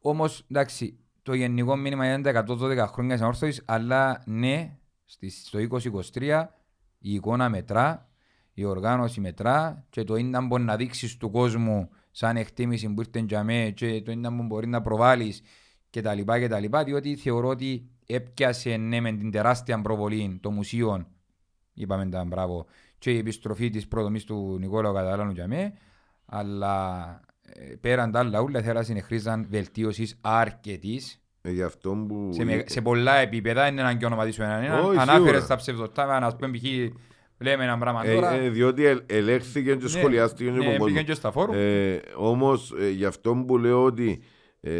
Όμως, εντάξει, το γενικό μήνυμα είναι τα 112 χρόνια της ανόρθωσης, αλλά ναι, στις- στο 2023 η εικόνα μετρά, η οργάνωση μετρά και το είναι μπορεί να δείξεις του κόσμου σαν εκτίμηση που ήρθε για μέ και το είναι που μπορεί να προβάλλεις και τα λοιπά και τα λοιπά, διότι θεωρώ ότι έπιασε ναι με την τεράστια προβολή το μουσείο, είπαμε τα μπράβο, και η επιστροφή της προδομής του Νικόλαου Καταλάνου για μέ, αλλά ε, πέραν τα άλλα ούλα θέλω να συνεχίζαν βελτίωσης αρκετής Ε, γι' αυτό που... σε, με- σε πολλά επίπεδα, είναι έναν και ονοματίσω έναν έναν. Όχι, Ανάφερες σίγουρα. τα ψευδοτάβα, να πούμε π.χ. λέμε ένα πράγμα Ε, τώρα. ε, διότι ελ- ελέγχθηκε και Ναι, σχολιάστηκε ναι, και από μπήκε κόσμο. και στα φόρουμ. Ε, Όμως ε, γι' αυτό που λέω ότι ε,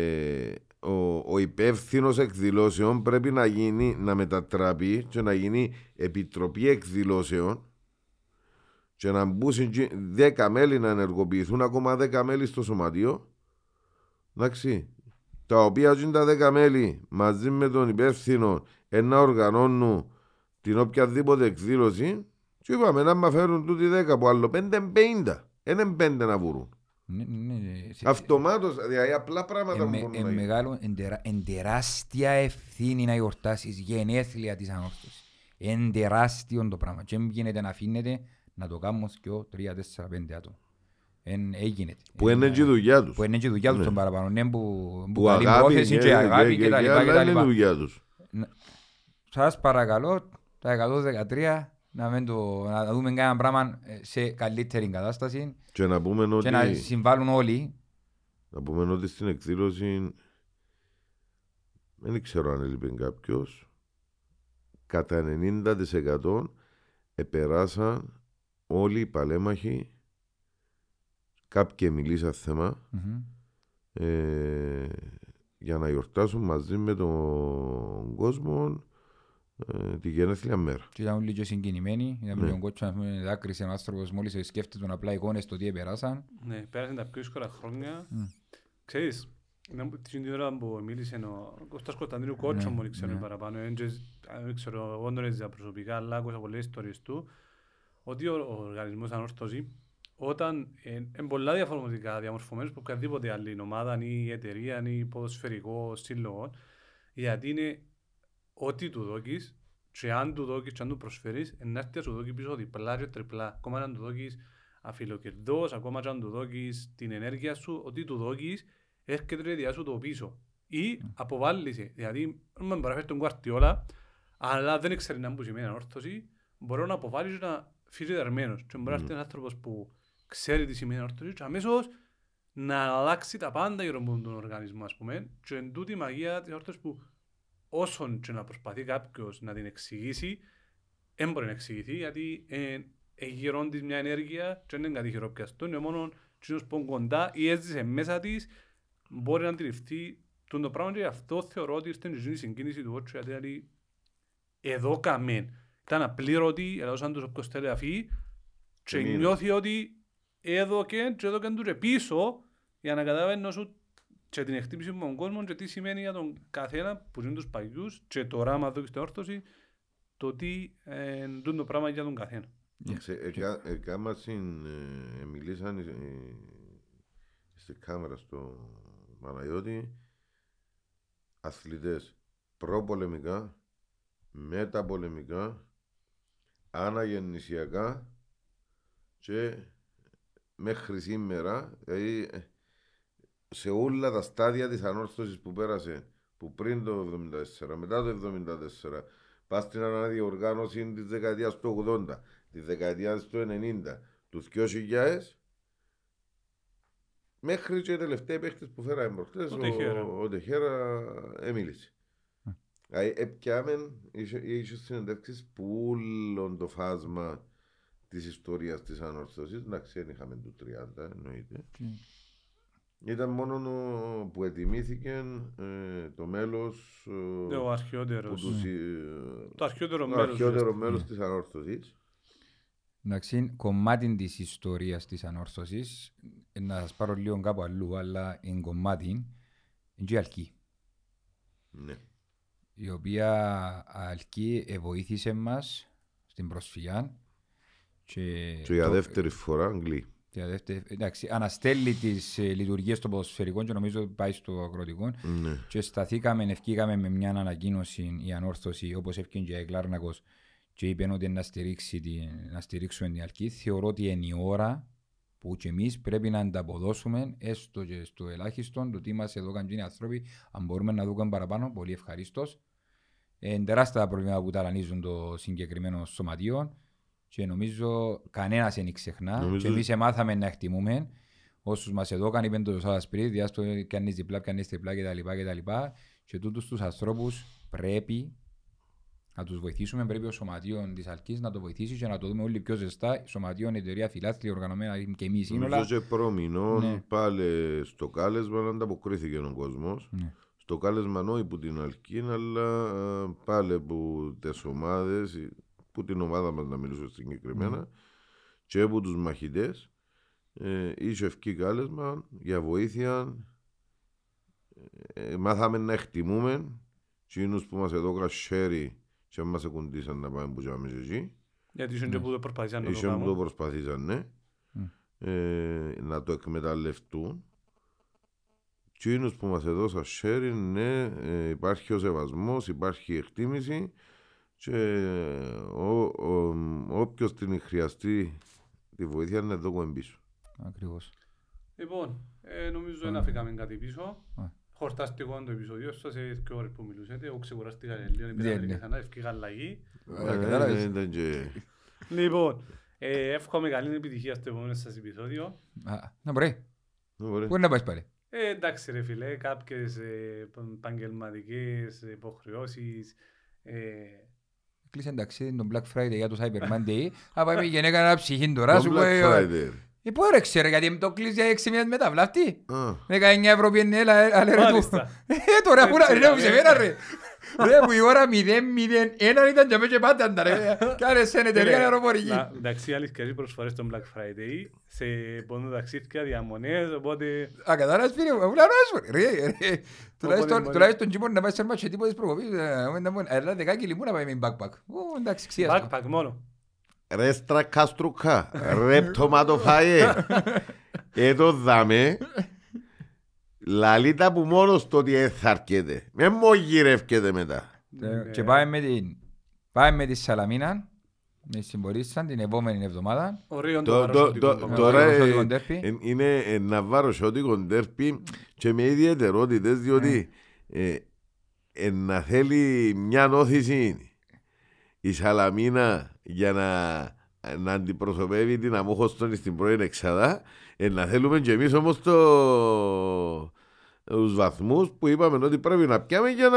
ο, ο υπεύθυνος εκδηλώσεων πρέπει να γίνει, να μετατραπεί και να γίνει επιτροπή εκδηλώσεων και να μπουν 10 μέλη να ενεργοποιηθούν ακόμα 10 μέλη στο σωματείο. Εντάξει. Τα οποία είναι τα 10 μέλη μαζί με τον υπεύθυνο ε, να οργανώνουν την οποιαδήποτε εκδήλωση και είπαμε να μας φέρουν τούτοι 10 που άλλο 5 είναι 50. Είναι 5 να βουρούν. Ναι, ναι, ναι. Αυτομάτως, δηλαδή απλά πράγματα που Εν, μπορούν εν, να γίνουν. μεγάλο, εν, τερά- εν τεράστια ευθύνη να γιορτάσεις γενέθλια της ανόρθωσης. Εν τεράστιο το πράγμα. Και δεν γίνεται να αφήνεται να το κάνουν δυο, τρία, τέσσερα, πέντε άτομα. Εν έγινε. Που είναι και η δουλειά τους. Που είναι και η δουλειά τους Ναι. τον παραπάνω. Ναι, που, που Που καλή αγάπη πρόθεση και- και αγάπη και- και και- τα και λοιπά και άλλα τα είναι η λοιπά. δουλειά τους. Να- Σας παρακαλώ τα 113 να, μην το, να δούμε κανένα πράγμα ε, σε καλύτερη κατάσταση Και να πούμε και να ότι, συμβάλλουν όλοι. να πούμε ότι στην εκδήλωση δεν ξέρω αν έλειπε κάποιος. Κατά 90% επεράσαν όλοι οι παλέμαχοι κάποιοι μιλήσαν θέμα Μμμ. ε, για να γιορτάσουν μαζί με τον κόσμο ε, τη γενέθλια μέρα. Και ήταν όλοι και συγκινημένοι. Είδαμε Ναι. τον κότσο να πούμε, δάκρυσε ο άνθρωπος μόλις σκέφτεται τον απλά εικόνες το τι επεράσαν. Ναι, πέρασαν τα πιο δύσκολα χρόνια. Μμ. Ξέρεις, να μου- την ώρα που μίλησε ο Κώστας Κωνσταντίνου Κότσο, Ναι, μόνο ξέρω ναι. παραπάνω, εν και- α, δεν ξέρω, εγώ δεν τον έζησα προσωπικά, αλλά άκουσα πολλές ιστορίες του, ότι ο, ο οργανισμός ανόρθωση, όταν είναι πολλά διαφορετικά διαμορφωμένος από οποιαδήποτε άλλη ομάδα ή εταιρεία ή ποδοσφαιρικό σύλλογο, γιατί είναι ό,τι του δώκεις και αν του δώκεις και αν του προσφέρεις, να έρθει να σου δώκει πίσω διπλά και τριπλά. Ακόμα αν του δώκεις αφιλοκερδός, ακόμα και αν του δώκεις την ενέργεια σου, ό,τι του δώκεις, έρχεται και διά σου το πίσω. Ή αποβάλλησε. Δηλαδή, αν με παραφέρει τον κουαρτιόλα, αλλά δεν ξέρεις να μου σημαίνει ανόρθωση, μπορεί να αποβάλεις και να φύγει δερμένος. Και μπορεί να έρθει ένας άνθρωπος που ξέρει τι σημαίνει ανόρθωση και αμέσως να αλλάξει τα πάντα γύρω από τον οργανισμό, ας πούμε. Και εν τούτη η μαγεία της ανόρθωσης που όσον και να προσπαθεί κάποιος να την εξηγήσει, δεν μπορεί να εξηγηθεί γιατί ε, εγείρον της μια ενέργεια και δεν είναι κάτι χειροπιαστό, είναι μόνο εκείνος που είναι κοντά ή έζησε μέσα της μπορεί να αντιληφθεί τον το πράγμα και γι' αυτό θεωρώ ότι ήρθε η συγκίνηση του Ότσου γιατί δηλαδή εδώ καμέν. Ήταν απλήρωτη, ελάωσαν τους όποιος θέλει να φύγει και Εμείνε. νιώθει ότι εδώ και και εδώ και του και πίσω για να καταλαβαίνω σου και την εκτίμηση με τον κόσμο και τι σημαίνει για τον καθένα που είναι τους παγιούς και το ράμα εδώ και στην όρθωση το τι ε, είναι το πράγμα για τον καθένα. Ξε- εκα- Εκάμα συν, ε, μιλήσαν ε, στη κάμερα στο Παναγιώτη αθλητές προπολεμικά, μεταπολεμικά, αναγεννησιακά και μέχρι σήμερα, δηλαδή ε, σε όλα τα στάδια της ανόρθωσης που πέρασε, που πριν το 1974, μετά το 1974, πας στην αναδιοργάνωση της δεκαετίας του 80, της δεκαετίας του 90, τους 2000, μέχρι και οι τελευταίοι παίχτες που φέραμε προχτές, Ο Τεχέρα. ο, ο Τεχέρα εμίλησε. Δηλαδή, έπιαμε, είχε, είχε συνεντεύξεις που όλο το φάσμα της ιστορίας της ανόρθωσης, εντάξει, δεν είχαμε του 30, εννοείται. Ήταν μόνο ο- που ετοιμήθηκε ε, το μέλος ε, Ο αρχαιότερος. που τους, Ναι. ε, Το αρχαιότερο το μέλος, αρχαιότερο ουσιαστικά. μέλος Ναι. της ανόρθωσης. Εντάξει, κομμάτι της ιστορίας της ανόρθωσης, ε, να σας πάρω λίγο κάπου αλλού, αλλά είναι κομμάτι, είναι και η Αλκή. Ναι. Η οποία Αλκή ε, βοήθησε μας στην προσφυγιά και, Και για το- δεύτερη φορά Αγγλί. για δεύτερη- εντάξει, αναστέλει τις ε, λειτουργίες των ποδοσφαιρικών και νομίζω πάει στο αγροτικό Ναι. και σταθήκαμε, ευκήκαμε με μια ανακοίνωση η ανόρθωση όπως έφυγε και η Κλάρνακος και είπε ότι να, στηρίξει την, να στηρίξουμε την Αλκή. Θεωρώ ότι είναι η ώρα που και εμείς πρέπει να ανταποδώσουμε έστω και στο ελάχιστο το τι μας εδώ κάνουν οι άνθρωποι αν μπορούμε να δούμε παραπάνω, πολύ ευχαρίστως. Είναι τεράστια τα προβλήματα που ταλανίζουν το συγκεκριμένο σωματείο και νομίζω κανένας δεν ξεχνά Νομίζω- και εμείς μάθαμε να εκτιμούμε όσους μας εδώ κάνει πέντε το σας πριν, διάστο κάνεις διπλά, κάνεις τριπλά κτλ. κτλ. Και τούτους τους ανθρώπους πρέπει να τους βοηθήσουμε, πρέπει ο σωματείο της Αλκής να το βοηθήσει και να το δούμε όλοι πιο ζεστά. Σωματείο, εταιρεία, φιλάθλια, οργανωμένα και εμείς σύνολα. Νομίζω και προμηνών Ναι. πάλι στο κάλεσμα ανταποκρίθηκε ο κόσμος. Ναι. Στο κάλεσμα όχι που την Αλκίν, αλλά ε, πάλι που τις ομάδες, που την ομάδα μας να μιλήσω συγκεκριμένα, Ναι. και από τους μαχητές, ε, είχε ευκεί κάλεσμα για βοήθεια. Ε, μάθαμε να εκτιμούμε εκείνους που μας έδωκαν χέρι και μας εκουντήσαν να πάμε που τζάμε και εκεί; Γιατί ήσουν και που το προσπαθήσαν να το Ήσουν που το κάνουν. προσπαθήσαν, ναι. Ε, να το εκμεταλλευτούν. Εκείνους που μας έδωσαν χέρι, ναι, ε, υπάρχει ο σεβασμός, υπάρχει η εκτίμηση και ο, ο, όποιος την χρειαστεί τη βοήθεια να δούμε πίσω. Ακριβώς. Λοιπόν, ε, νομίζω Α. να αφήκαμε κάτι πίσω. Α. Χορταστικό είναι το επεισόδιο σας, σε δύο ώρες που μιλούσατε. Εγώ ξεκουραστήκα λίγο, Ναι, πήραμε ναι. και ξανά, ευκήγα αλλαγή. Ε, κατάλαβες. ε, ήταν και- Λοιπόν, ε, εύχομαι καλή επιτυχία στο επόμενο σας επεισόδιο. Α, Να μπορεί. Ωραία. Πού είναι να πάεις πάλι; Ε, εντάξει ρε φίλε, κάποιες ε, επαγγελματικές υποχρεώσεις. Ε, Κλείσε ταξίδι τον Black Friday για το Cyber Monday. <laughs> Α, πάμε η γυναίκα ένα ψυχήν τώρα. Το σου Black πω, ε, Friday. Ε, πού ρε ξέρω, γιατί το κλείσει για 6 μήνες μετά, βλάφτη. Α. 19 ευρώ πιένει, έλα, έλα ρε του. Μάλιστα. Ε, τώρα πού να Έτσι, ρε, μου σε ναι. μένα ρε. Ρε, που η ώρα 0-0-1 ήταν και μέσα πάντα, τα, ρε. Κάνε σε εταιρεία Φίλε, αεροπορική. να- Εντάξει, αλήθεια, έχει προσφορές στον Black Friday σε πόνο ταξίδια, διαμονές, οπότε... Α, κατάλαβες φίλε μου, ούλα ρος, ρε, ρε. Τουλάχιστον- μπορεί. Τουλάχιστον εκεί μπορεί να πάει σε μάτσο τίποτε προκοπής. ε, ε, να μου- Αλλά δεκάκι λιμού να πάει με backpack. Ω, εντάξει, ξίαστο. Backpack μόνο. Ρε στρακαστρουκά, ρε πτωματοφάιε. Εδώ δάμε. Λαλίτα που μόνος το ότι θα αρκέται. Με μογυρεύκεται μετά. Ε, Και πάμε με την... Πάμε με τη Σαλαμίνα. Με συμπορίσαν την επόμενη εβδομάδα. Ωραίο Το- το το- βαροσωτικό το- κομμάτι. Τώρα βαροσωτικό ε, ντέρπι. ε, είναι ένα βαροσιώτικο ντέρπι και με ιδιαιτερότητες διότι ε, ε, να θέλει μια όθηση η Σαλαμίνα για να, να αντιπροσωπεύει την αμόχωστον στην πρώην εξάδα ε, να θέλουμε και εμείς όμως το, τους βαθμούς που είπαμε ότι πρέπει να πιάμε για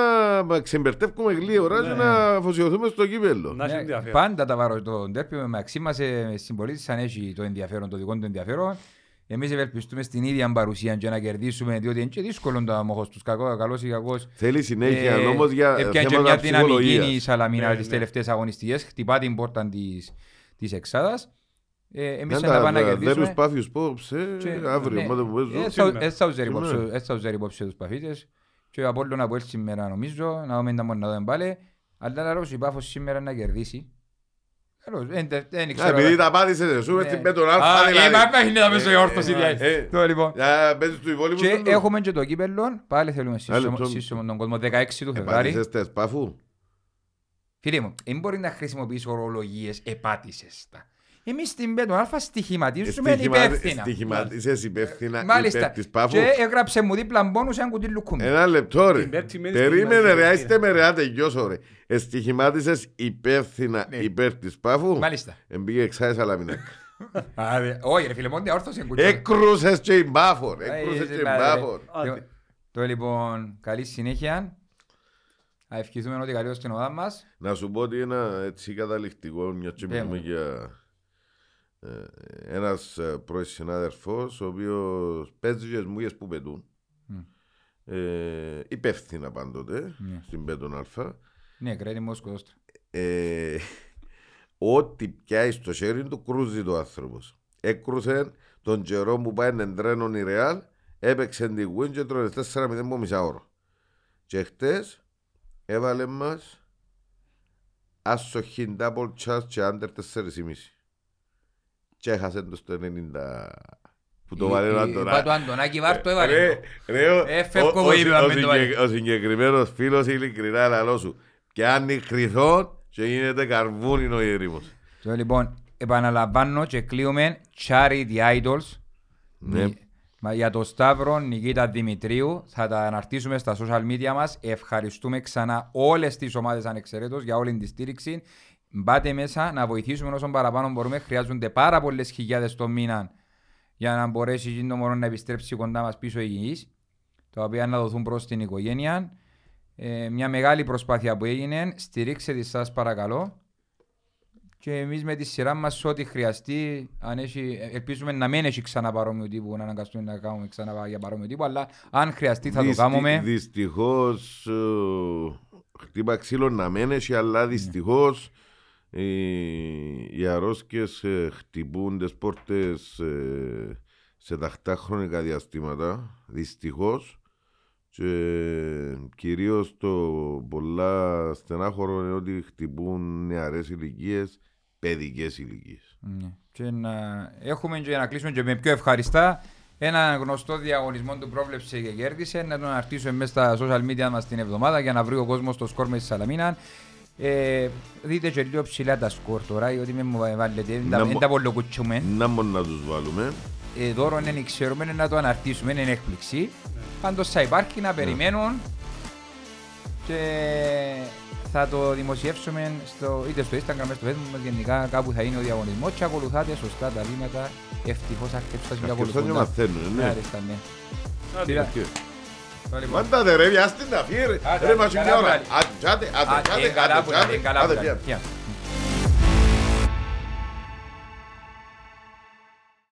να ξεμπερτεύουμε γλύωρα και Ναι. να αφοσιωθούμε στο κύπελλο. Να έχει Ναι, ενδιαφέρον. Πάντα τα βάρος το ντέρπι με αξί μας ε, συμπολίτησαν έχει το ενδιαφέρον, το δικό του ενδιαφέρον. Εμείς ευελπιστούμε στην ίδια παρουσία και να κερδίσουμε, διότι είναι και δύσκολο το αμόχος τους, κακό, καλός ή κακός. Θέλει συνέχεια όμως για έπιανε και θέματα μια δυναμική ψυχολογίας. η Σαλαμίνα Ναι, τις ναι. τελευταίες αγωνιστικές, χτυπά την πόρτα της, της Εξάδας. Ε, εμείς Να θα πάμε να τα δεν τους κερδίσουμε. πάφιους πόψε Και- αύριο ναι. μάται που παίζουν. Ε, θα- σήμερα. ε, θα ουζέρει Σήμερα. υπόψη- ε, θα ουζέρει υπόψη τους παφίτες. Και ο Απόλλων από έλ σήμερα νομίζω, να δούμε τα μόνο να δούμε πάλι. Αλλά λαρός η Πάφος σήμερα να κερδίσει. Καλώς, δεν- δεν- δεν Α, ξέρω. Επειδή τα πάτησες εσύ Ναι. με την πέτον Α, αλφα ε, δηλαδή. μα πάει να παίζω η όρθωση, Ε, δηλαδή. ε, Το, λοιπόν. Για παίζεις τους υπόλοιπους Και τούτου. έχουμε και το κύπελλο, πάλι θέλουμε σύσσωμο λεπτό. σύσσωμο τον κόσμο, 16 του Φεβράρι. Επάτησες τες πάφου. Φίλε μου, δεν μπορεί να χρησιμοποιείς ορολογίες επάτησες τα. Εμείς στην Πέτον Αλφα στοιχηματίζουμε Στοιχημα- υπεύθυνα. Στοιχηματίζεις υπεύθυνα Μάλιστα. υπέρ της πάφου. Και έγραψε μου δίπλα μπόνους σε ένα κουτί λουκούμι. Ένα λεπτό ρε. Την πέμπτη μέρη Περίμενε στοιχηματίζεις ρε, υπεύθυνα. άστε με ρε, άντε γιώσω ρε. Εστοιχημάτισες υπεύθυνα Ναι. υπέρ της πάφου. Μάλιστα. Εμπήγε εξάες αλαμινά. Α, δε- Όχι ρε φίλε, μόνο διόρθωσε κουτί. Έκρουσες και η μπάφορ. Ε, Έκρουσες ε, και η ε, μπάφορ. Άντε. Το λοιπόν, καλή συνέχεια. Α ευχηθούμε ότι καλή στην ομάδα μας. Να σου πω ότι ένα έτσι καταληκτικό, μια και Πέ μιλούμε μου. για ε, ένας ε, πρώην συνάδελφος, ο οποίος παίζει και τις μούγες που πετούν. Μμ. Ε, υπεύθυνα πάντοτε, Ναι. στην Πέτον Α. Ναι, κράτη μου σκοτώστρα. Ε, ό,τι πιάει στο χέρι του κρούζει το άνθρωπος. Έκρουσε τον καιρό που πάει να εντρένουν η Ρεάλ, έπαιξε την Γουίν και τρώει 4-0 από μισά ώρα. Και χτες έβαλε μας άσοχη double charge και under 4,5. Και έχασε το στο 90 που το Η- βάλε ο η- Αντωνάκη. είπα του Αντωνάκη, βάρ' το έβαλε. Ρε, ρε, ο- Ε, φεύγω ο- εγώ, ο- είπε, ο αν δεν το βάλε. συγκεκ- Ο συγκεκριμένος φίλος ειλικρινά λαλό σου. Πιάνει χρυσό και γίνεται καρβούνινο η ερήμος. Το λοιπόν, επαναλαμβάνω και κλείουμε Charity Idols. Ναι. Νι- μα για το Σταύρο Νικήτα Δημητρίου θα τα αναρτήσουμε στα social media μας. Ευχαριστούμε ξανά όλες τις ομάδες ανεξαιρέτως για όλη τη στήριξη. Μπάτε μέσα να βοηθήσουμε όσο παραπάνω μπορούμε. Χρειάζονται πάρα πολλές χιλιάδες το μήνα για να μπορέσει εκείνο το μωρό να επιστρέψει κοντά μας πίσω υγιής. Τα οποία να δοθούν προς την οικογένεια. Ε, μια μεγάλη προσπάθεια που έγινε. Στηρίξτε τη σας παρακαλώ. Και εμείς με τη σειρά μας ό,τι χρειαστεί, αν έχει, ελπίζουμε να μην έχει ξανά παρόμοιο τύπου, να αναγκαστούμε να κάνουμε ξανά για παρόμοιο τύπου, αλλά αν χρειαστεί θα το Δυστι- κάνουμε. Δυστυχώς ε, χτύπα ξύλο να μένει, Ναι. αλλά δυστυχώς ε, οι αρρώσκες ε, χτυπούν τις πόρτες ε, σε τακτά χρονικά διαστήματα. Δυστυχώς. Και κυρίως το πολλά στενάχωρο είναι ότι χτυπούν νεαρές ηλικίες, παιδικές ηλικίες. Ναι. Και να έχουμε και να κλείσουμε και με πιο ευχαριστά ένα γνωστό διαγωνισμό του πρόβλεψε και κέρδισε. Να τον αρτήσουμε μέσα στα social media μας την εβδομάδα για να βρει ο κόσμος το σκορ με στη Σαλαμίνα. Ε, δείτε και λίγο ψηλά τα σκορ τώρα, γιατί με μου βάλετε, δεν τα- Να δεν μπο- τα πολλοκουτσούμε. Να μπορούμε να τους βάλουμε. Ε, δώρο δεν ξέρουμε είναι να το αναρτήσουμε, είναι έκπληξη. Πάντως θα υπάρχει να περιμένουν και θα το δημοσιεύσουμε στο, είτε στο Instagram είτε στο Facebook μας γενικά κάπου θα είναι ο διαγωνισμός και ακολουθάτε σωστά τα βήματα. Ευτυχώς αρκετούς και Αρκετούς και μαθαίνουν, ναι. Άριστα, ναι. Άντε, Τira- και. Το λοιπόν. Μάντα ρε, βιάστε να φύγει ρε. Άντε, Ρε, άντε, μας είναι καλά μια ώρα. βγάλει. Άντε, άντε, άντε, Άντε, άντε, καλά άντε, που είναι, άντε, καλά άντε,